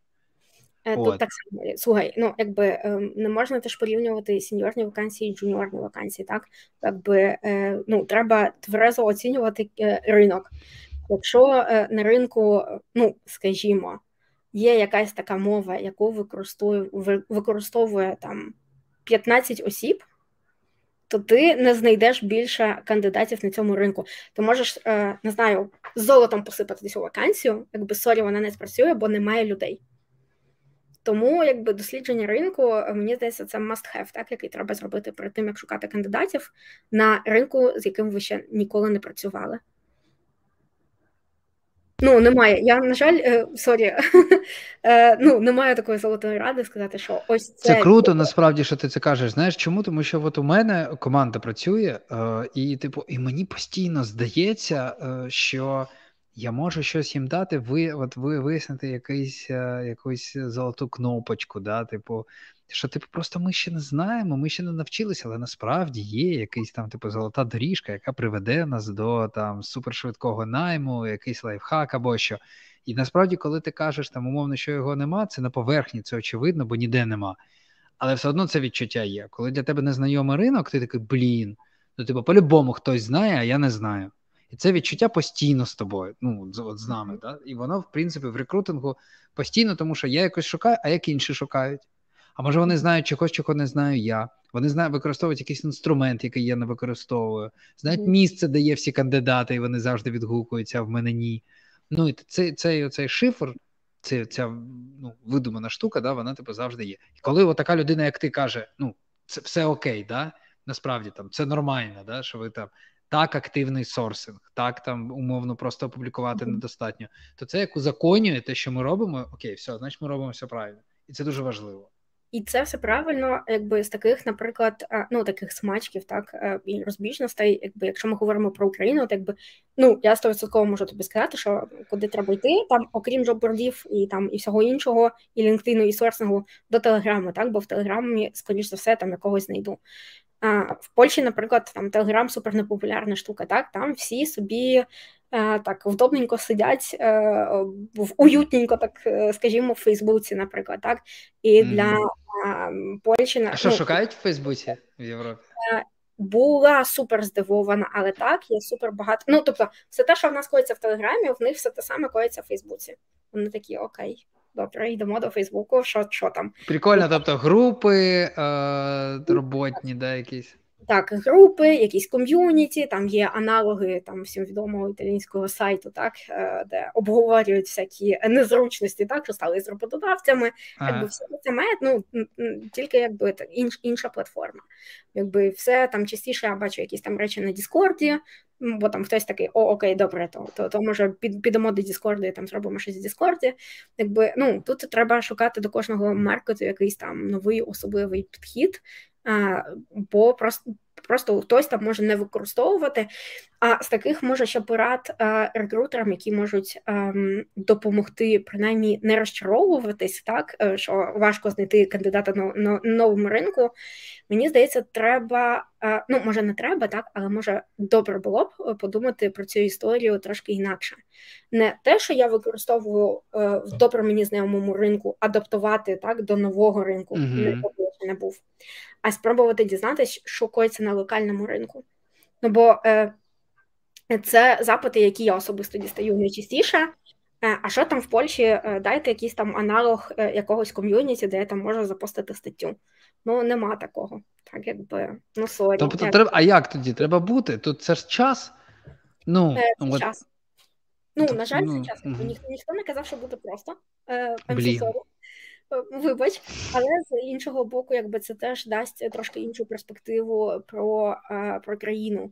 Е, тут От. так само слухай, ну якби ем, не можна теж порівнювати сеньорні вакансії і джуніорні вакансії, так якби е, ну треба тверезо оцінювати е, ринок. Якщо на ринку, ну скажімо, є якась така мова, яку використовує використовує там 15 осіб, то ти не знайдеш більше кандидатів на цьому ринку. Ти можеш не знаю, золотом посипати цю вакансію, якби sorry, вона не спрацює, бо немає людей. Тому якби дослідження ринку, е, мені здається, це must have, так, який треба зробити перед тим, як шукати кандидатів на ринку, з яким ви ще ніколи не працювали. Ну, немає. Я, на жаль, е, sorry, е, ну, немає такої золотої ради сказати, що ось це.
Це круто, насправді, що ти це кажеш. Знаєш чому? Тому що от у мене команда працює, і, типу, і мені постійно здається, що я можу щось їм дати, ви от ви вияснити якийсь, е, якусь золоту кнопочку, да, типу, що типу, просто ми ще не знаємо, ми ще не навчилися, але насправді є якийсь там типу золота доріжка, яка приведе нас до там супершвидкого найму, якийсь лайфхак або що. І насправді, коли ти кажеш там умовно, що його нема, це на поверхні, це очевидно, бо ніде нема. Але все одно це відчуття є. Коли для тебе незнайомий ринок, ти такий блін. Ну, типу, по-любому хтось знає, а я не знаю. І це відчуття постійно з тобою, ну от з нами. Да? І воно, в принципі, в рекрутингу постійно, тому що я якось шукаю, а як інші шукають. А може вони знають чогось, чого не знаю я. Вони знають, використовують якийсь інструмент, який я не використовую, знають місце, де є всі кандидати, і вони завжди відгукуються, а в мене ні. Ну і цей цей, цей шифр, це, ця ну, видумана штука, да, вона типу завжди є. І коли така людина, як ти каже, ну це все окей, да, насправді там це нормально, да, що ви там так активний сорсинг, так там умовно просто опублікувати mm-hmm. недостатньо, то це як узаконює те, що ми робимо, окей, все, значить ми робимо все правильно, і це дуже важливо.
І це все правильно, якби з таких, наприклад, ну таких смачків, так е, і розбіжностей, якби якщо ми говоримо про Україну, то якби ну я стовідсотково можу тобі сказати, що куди треба йти, там, окрім джоббордів і там і всього іншого, і LinkedIn, і сорсингу до Телеграму, так бо в Телеграмі, скоріш за все, там якогось знайду. А, В Польщі, наприклад, там Телеграм супер непопулярна штука, так там всі собі. Е, так, вдобненько сидять е, в уютненько, так е, скажімо, в Фейсбуці, наприклад, так і для mm. Польщі
А що ну, шукають в Фейсбуці в Європі?
Була супер здивована, але так є супер багато. Ну тобто, все те, що в нас коїться в Телеграмі, в них все те саме коїться в Фейсбуці. Вони такі окей. Добре, йдемо до Фейсбуку, що що там.
Прикольно, тобто групи е, роботні, да, якісь.
Так, групи, якісь ком'юніті, там є аналоги там всім відомого італійського сайту, так е, де обговорюють всякі незручності, так що стали з роботодавцями. Ага. Якби все це має ну тільки якби так інш, інша платформа. Якби все там частіше я бачу якісь там речі на Діскорді, бо там хтось такий, о, окей, добре, то то, то може під, підемо до Діскорду і там зробимо щось в Діскорді. Якби ну тут треба шукати до кожного маркету якийсь там новий особливий підхід бо просто просто хтось там може не використовувати. А з таких може ще порад рекрутерам, які можуть ем, допомогти принаймні не розчаровуватись, так е, що важко знайти кандидата на, на новому ринку. Мені здається, треба, е, ну може не треба, так, але може добре було б е, подумати про цю історію трошки інакше. Не те, що я використовую в добре мені знайомому ринку, адаптувати так до нового ринку, mm-hmm. не був а спробувати дізнатися, що коїться на локальному ринку. Ну бо е, це запити, які я особисто дістаю найчастіше. Е, а що там в Польщі? Е, дайте якийсь там аналог е, якогось ком'юніті, де я там можу запостити статтю. Ну, нема такого. Так, якби, ну sorry.
Тобто, як... треба, а як тоді? Треба бути? Тут це ж час? Ну,
це от... час. Ну, на жаль, ну, це час. Угу. Ніхто, ніхто не казав, що буде просто. Е, Блін. Вибач, але з іншого боку, якби це теж дасть трошки іншу перспективу про, про країну.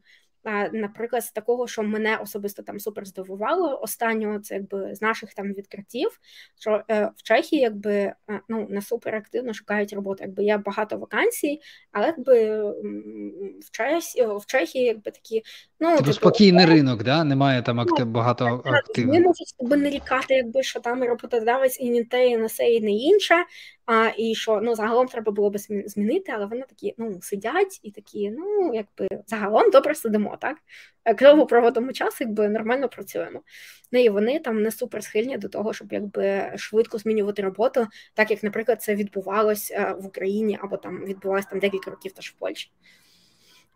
Наприклад, з такого, що мене особисто там супер здивувало, останнього це якби з наших там відкриттів, що е, в Чехії якби е, ну не супер активно шукають роботу. Якби є багато вакансій, але якби в Чехії, в Чехії якби такі ну
типу, типу спокійний е, ринок, да немає там актив, ну, багато активних.
Вони можуть себе не лікати, якби що там роботодавець і не те, і не все, і не інше. А і що ну загалом треба було би змінити, але вони такі ну сидять і такі, ну якби загалом добре сидимо так? Е, кльово проводимо час, якби нормально працюємо. Ну і вони там не супер схильні до того, щоб якби швидко змінювати роботу, так як, наприклад, це відбувалось е, в Україні або там відбувалось там декілька років теж в Польщі.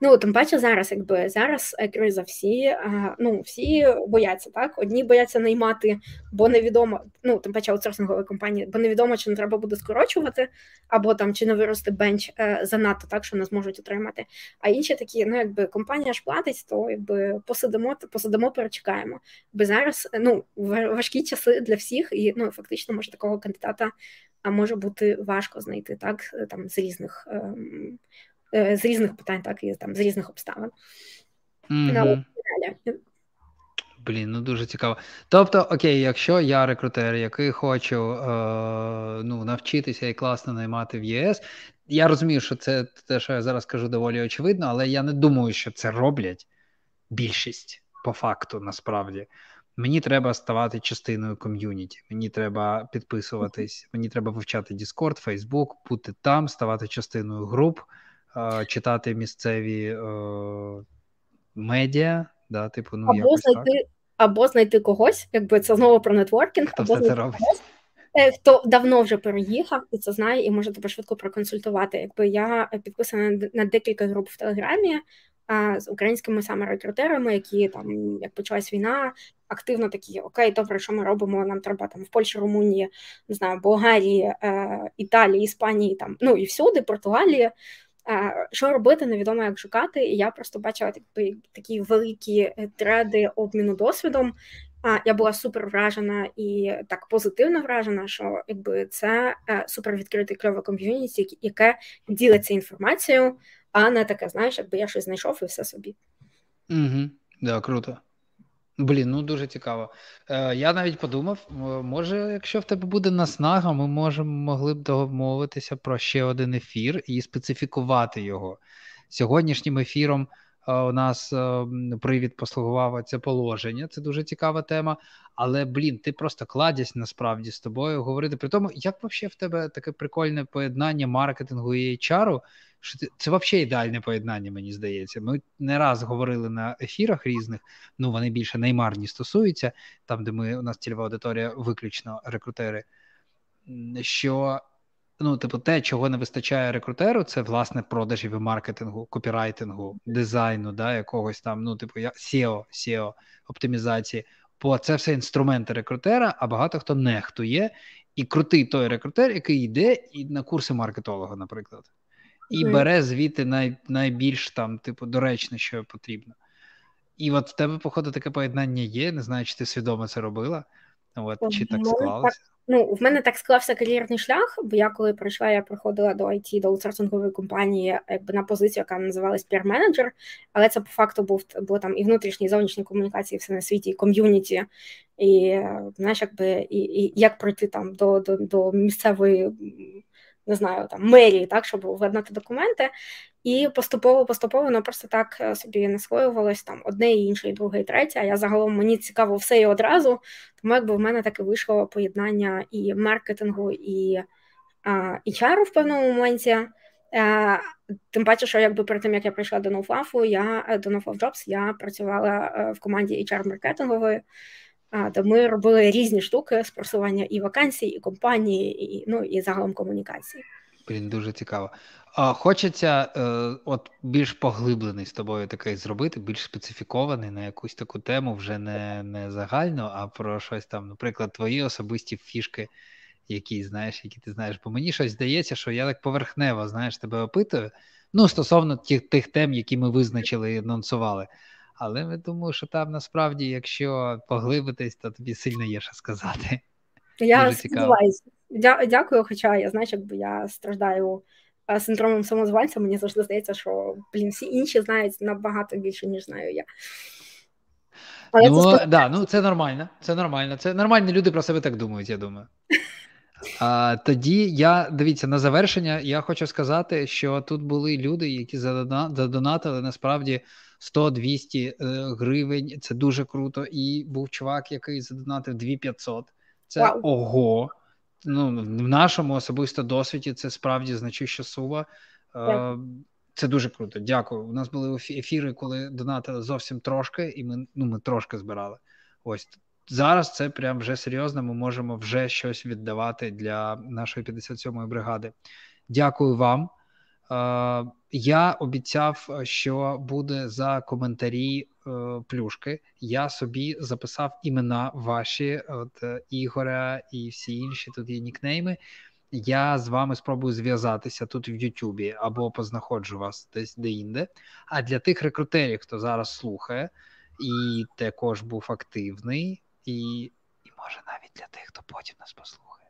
Ну, тим паче зараз, якби зараз криза, всі ну, всі бояться, так? Одні бояться наймати, бо невідомо, ну, тим паче аутсорсингові компанії, бо невідомо, чи не треба буде скорочувати, або там чи не вирости бенч е, занадто так, що не зможуть отримати. А інші такі, ну якби компанія ж платить, то якби посидимо, посидимо, перечекаємо. Бо зараз ну, важкі часи для всіх, і ну, фактично, може, такого кандидата може бути важко знайти так, там з різних. Ем, з різних питань, так і там з різних обставин.
Mm-hmm. Блін, ну дуже цікаво. Тобто, окей, якщо я рекрутер, який хочу е, ну, навчитися і класно наймати в ЄС, я розумію, що це те, що я зараз кажу, доволі очевидно, але я не думаю, що це роблять більшість по факту насправді. Мені треба ставати частиною ком'юніті, мені треба підписуватись, мені треба вивчати Discord, Facebook, бути там, ставати частиною груп читати місцеві е, медіа, да, типу, ну,
або
якось
знайти,
так.
або знайти когось, якби це знову про нетворкінг,
хто
або
все це робить. Когось,
е, Хто давно вже переїхав і це знає, і може тебе швидко проконсультувати. Якби я підписана на декілька груп в Телеграмі а, з українськими саме рекрутерами, які там як почалась війна, активно такі окей, добре, що ми робимо? Нам треба там в Польщі, Румунії, не знаю, Болгарії, е, Італії, Іспанії, там ну і всюди, Португалії. Що робити, невідомо як шукати. І я просто бачила якби, такі великі е, треди обміну досвідом. А я була супер вражена і так позитивно вражена, що якби це е, супер відкритий кльове ком'юніті, яке ділиться інформацією, а не таке, знаєш, якби я щось знайшов і все собі.
Угу, Да, круто. Блін, ну дуже цікаво. Е, Я навіть подумав, може, якщо в тебе буде наснага, ми можемо могли б домовитися про ще один ефір і специфікувати його. Сьогоднішнім ефіром у нас е, привід послугував це положення. Це дуже цікава тема. Але блін, ти просто кладясь насправді з тобою говорити. При тому, як взагалі в тебе таке прикольне поєднання маркетингу і HR, що це, це взагалі ідеальне поєднання, мені здається. Ми не раз говорили на ефірах різних, ну вони більше неймарні стосуються, там, де ми у нас цільова аудиторія, виключно рекрутери. Що ну, типу, те, чого не вистачає рекрутеру, це власне продажів і маркетингу, копірайтингу, дизайну, да, якогось там, ну, типу, SEO, SEO, оптимізації. Бо це все інструменти рекрутера, а багато хто нехтує. І крутий той рекрутер, який йде і на курси маркетолога, наприклад і бере звідти най, найбільш там, типу, доречне, що потрібно. І от в тебе, походу, таке поєднання є. Не знаю, чи ти свідомо це робила, от, чи так склалося.
Ну, в мене так склався кар'єрний шлях, бо я коли прийшла, я приходила до IT, до аутсорсингової компанії, якби на позицію, яка називалась peer менеджер але це по факту був було там і внутрішні, і зовнішні комунікації, все на світі, і ком'юніті, і знаєш, якби і, і як пройти там до, до, до місцевої не знаю, там мерії, так, щоб владнати документи. І поступово-поступово воно просто так е, собі не схоювалось там одне, інше, і друге, і третє. А я загалом мені цікаво все і одразу. Тому якби в мене таке вийшло поєднання і маркетингу, і і чару в певному моменті. Е, тим паче, що якби перед тим як я прийшла до NoFluff, я е, до NoFluff Jobs, я працювала в команді HR-маркетингової де ми робили різні штуки з просування і вакансій, і компанії, і ну і загалом комунікації.
Блін, дуже цікаво. Хочеться е, от більш поглиблений з тобою такий зробити, більш специфікований на якусь таку тему, вже не не загально, а про щось там, наприклад, твої особисті фішки, які знаєш, які ти знаєш. Бо мені щось здається, що я так поверхнево знаєш, тебе опитую. Ну, стосовно тих тих тем, які ми визначили і анонсували. Але я думаю, що там насправді, якщо поглибитись, то тобі сильно є що сказати.
Я сподіваюся. Дя- дякую, хоча я знаєш, якби я страждаю синдромом самозванця, мені завжди здається, що блін, всі інші знають набагато більше, ніж знаю я.
Але ну, це да, ну це нормально. Це нормально. Це нормальні люди про себе так думають, я думаю. А, Тоді я дивіться на завершення. Я хочу сказати, що тут були люди, які задонатили насправді 100-200 е, гривень. Це дуже круто. І був чувак, який задонатив 2500. Це wow. ого. Ну, В нашому особисто досвіді це справді значуща сума. Так. Це дуже круто. Дякую. У нас були ефіри, коли донатили зовсім трошки, і ми ну, ми трошки збирали. Ось зараз це прям вже серйозно. Ми можемо вже щось віддавати для нашої 57-ї бригади. Дякую вам. Е, я обіцяв, що буде за коментарі е, плюшки. Я собі записав імена ваші, от е, Ігоря і всі інші. Тут є нікнейми. Я з вами спробую зв'язатися тут в Ютубі або познаходжу вас десь де-інде. А для тих рекрутерів, хто зараз слухає і також був активний, і і може навіть для тих, хто потім нас послухає,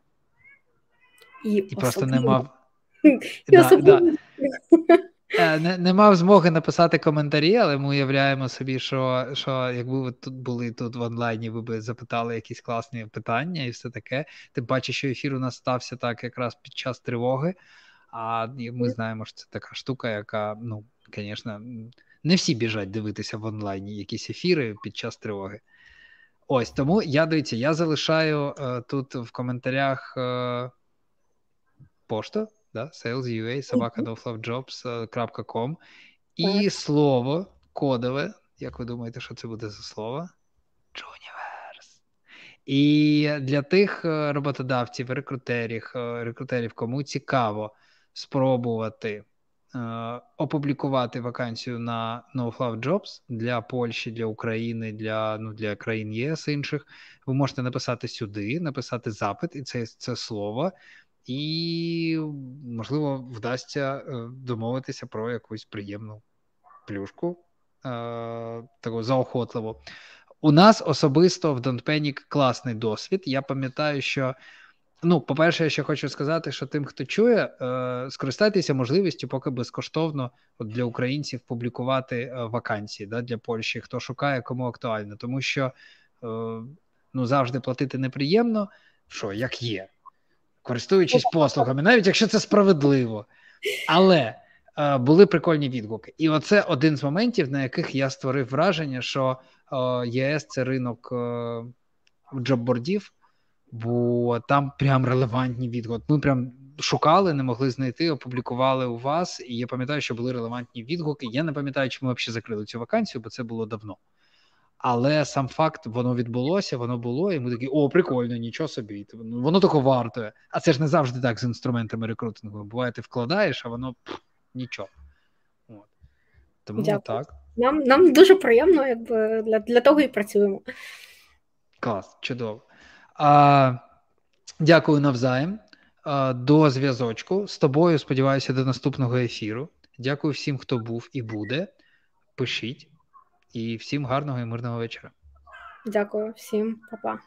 і,
і просто не мав.
Да, да.
Е, не не мав змоги написати коментарі, але ми уявляємо собі, що що якби ви тут були тут в онлайні, ви б запитали якісь класні питання і все таке. Тим паче, що ефір у нас стався так якраз під час тривоги. А ми знаємо, що це така штука, яка, ну, звісно, не всі біжать дивитися в онлайні якісь ефіри під час тривоги. Ось тому я дивіться, я залишаю е, тут в коментарях е, пошту да? sales.ua, собака.com і слово кодове. Як ви думаєте, що це буде за слово? Джуніверс. І для тих е, роботодавців, рекрутерів, е, рекрутерів, кому цікаво спробувати е, опублікувати вакансію на NoFluff Jobs для Польщі, для України, для ну, для країн ЄС інших, ви можете написати сюди, написати запит, і це, це слово і, можливо, вдасться е, домовитися про якусь приємну плюшку е, таку заохотливу. У нас особисто в Don't Panic класний досвід. Я пам'ятаю, що. Ну, по-перше, я ще хочу сказати, що тим, хто чує, е, скористайтеся можливістю, поки безкоштовно от для українців публікувати вакансії да, для Польщі, хто шукає, кому актуально, тому що ну, завжди платити неприємно, що як є користуючись послугами, навіть якщо це справедливо. Але е, були прикольні відгуки. І оце один з моментів, на яких я створив враження, що е, ЄС це ринок е, джоббордів, бо там прям релевантні відгуки. Ми прям шукали, не могли знайти, опублікували у вас. І я пам'ятаю, що були релевантні відгуки. Я не пам'ятаю, чи ми взагалі закрили цю вакансію, бо це було давно. Але сам факт, воно відбулося, воно було, і ми такі, о, прикольно, нічого собі. Ну, воно тако вартує. А це ж не завжди так з інструментами рекрутингу. Буває, ти вкладаєш, а воно пф, нічого. От. Тому Дякую. так.
Нам нам дуже приємно, якби для для того і працюємо.
Клас, чудово. А, Дякую навзаєм. А, До зв'язочку. З тобою сподіваюся, до наступного ефіру. Дякую всім, хто був і буде. Пишіть. І всім гарного і мирного вечора.
Дякую всім, Па-па.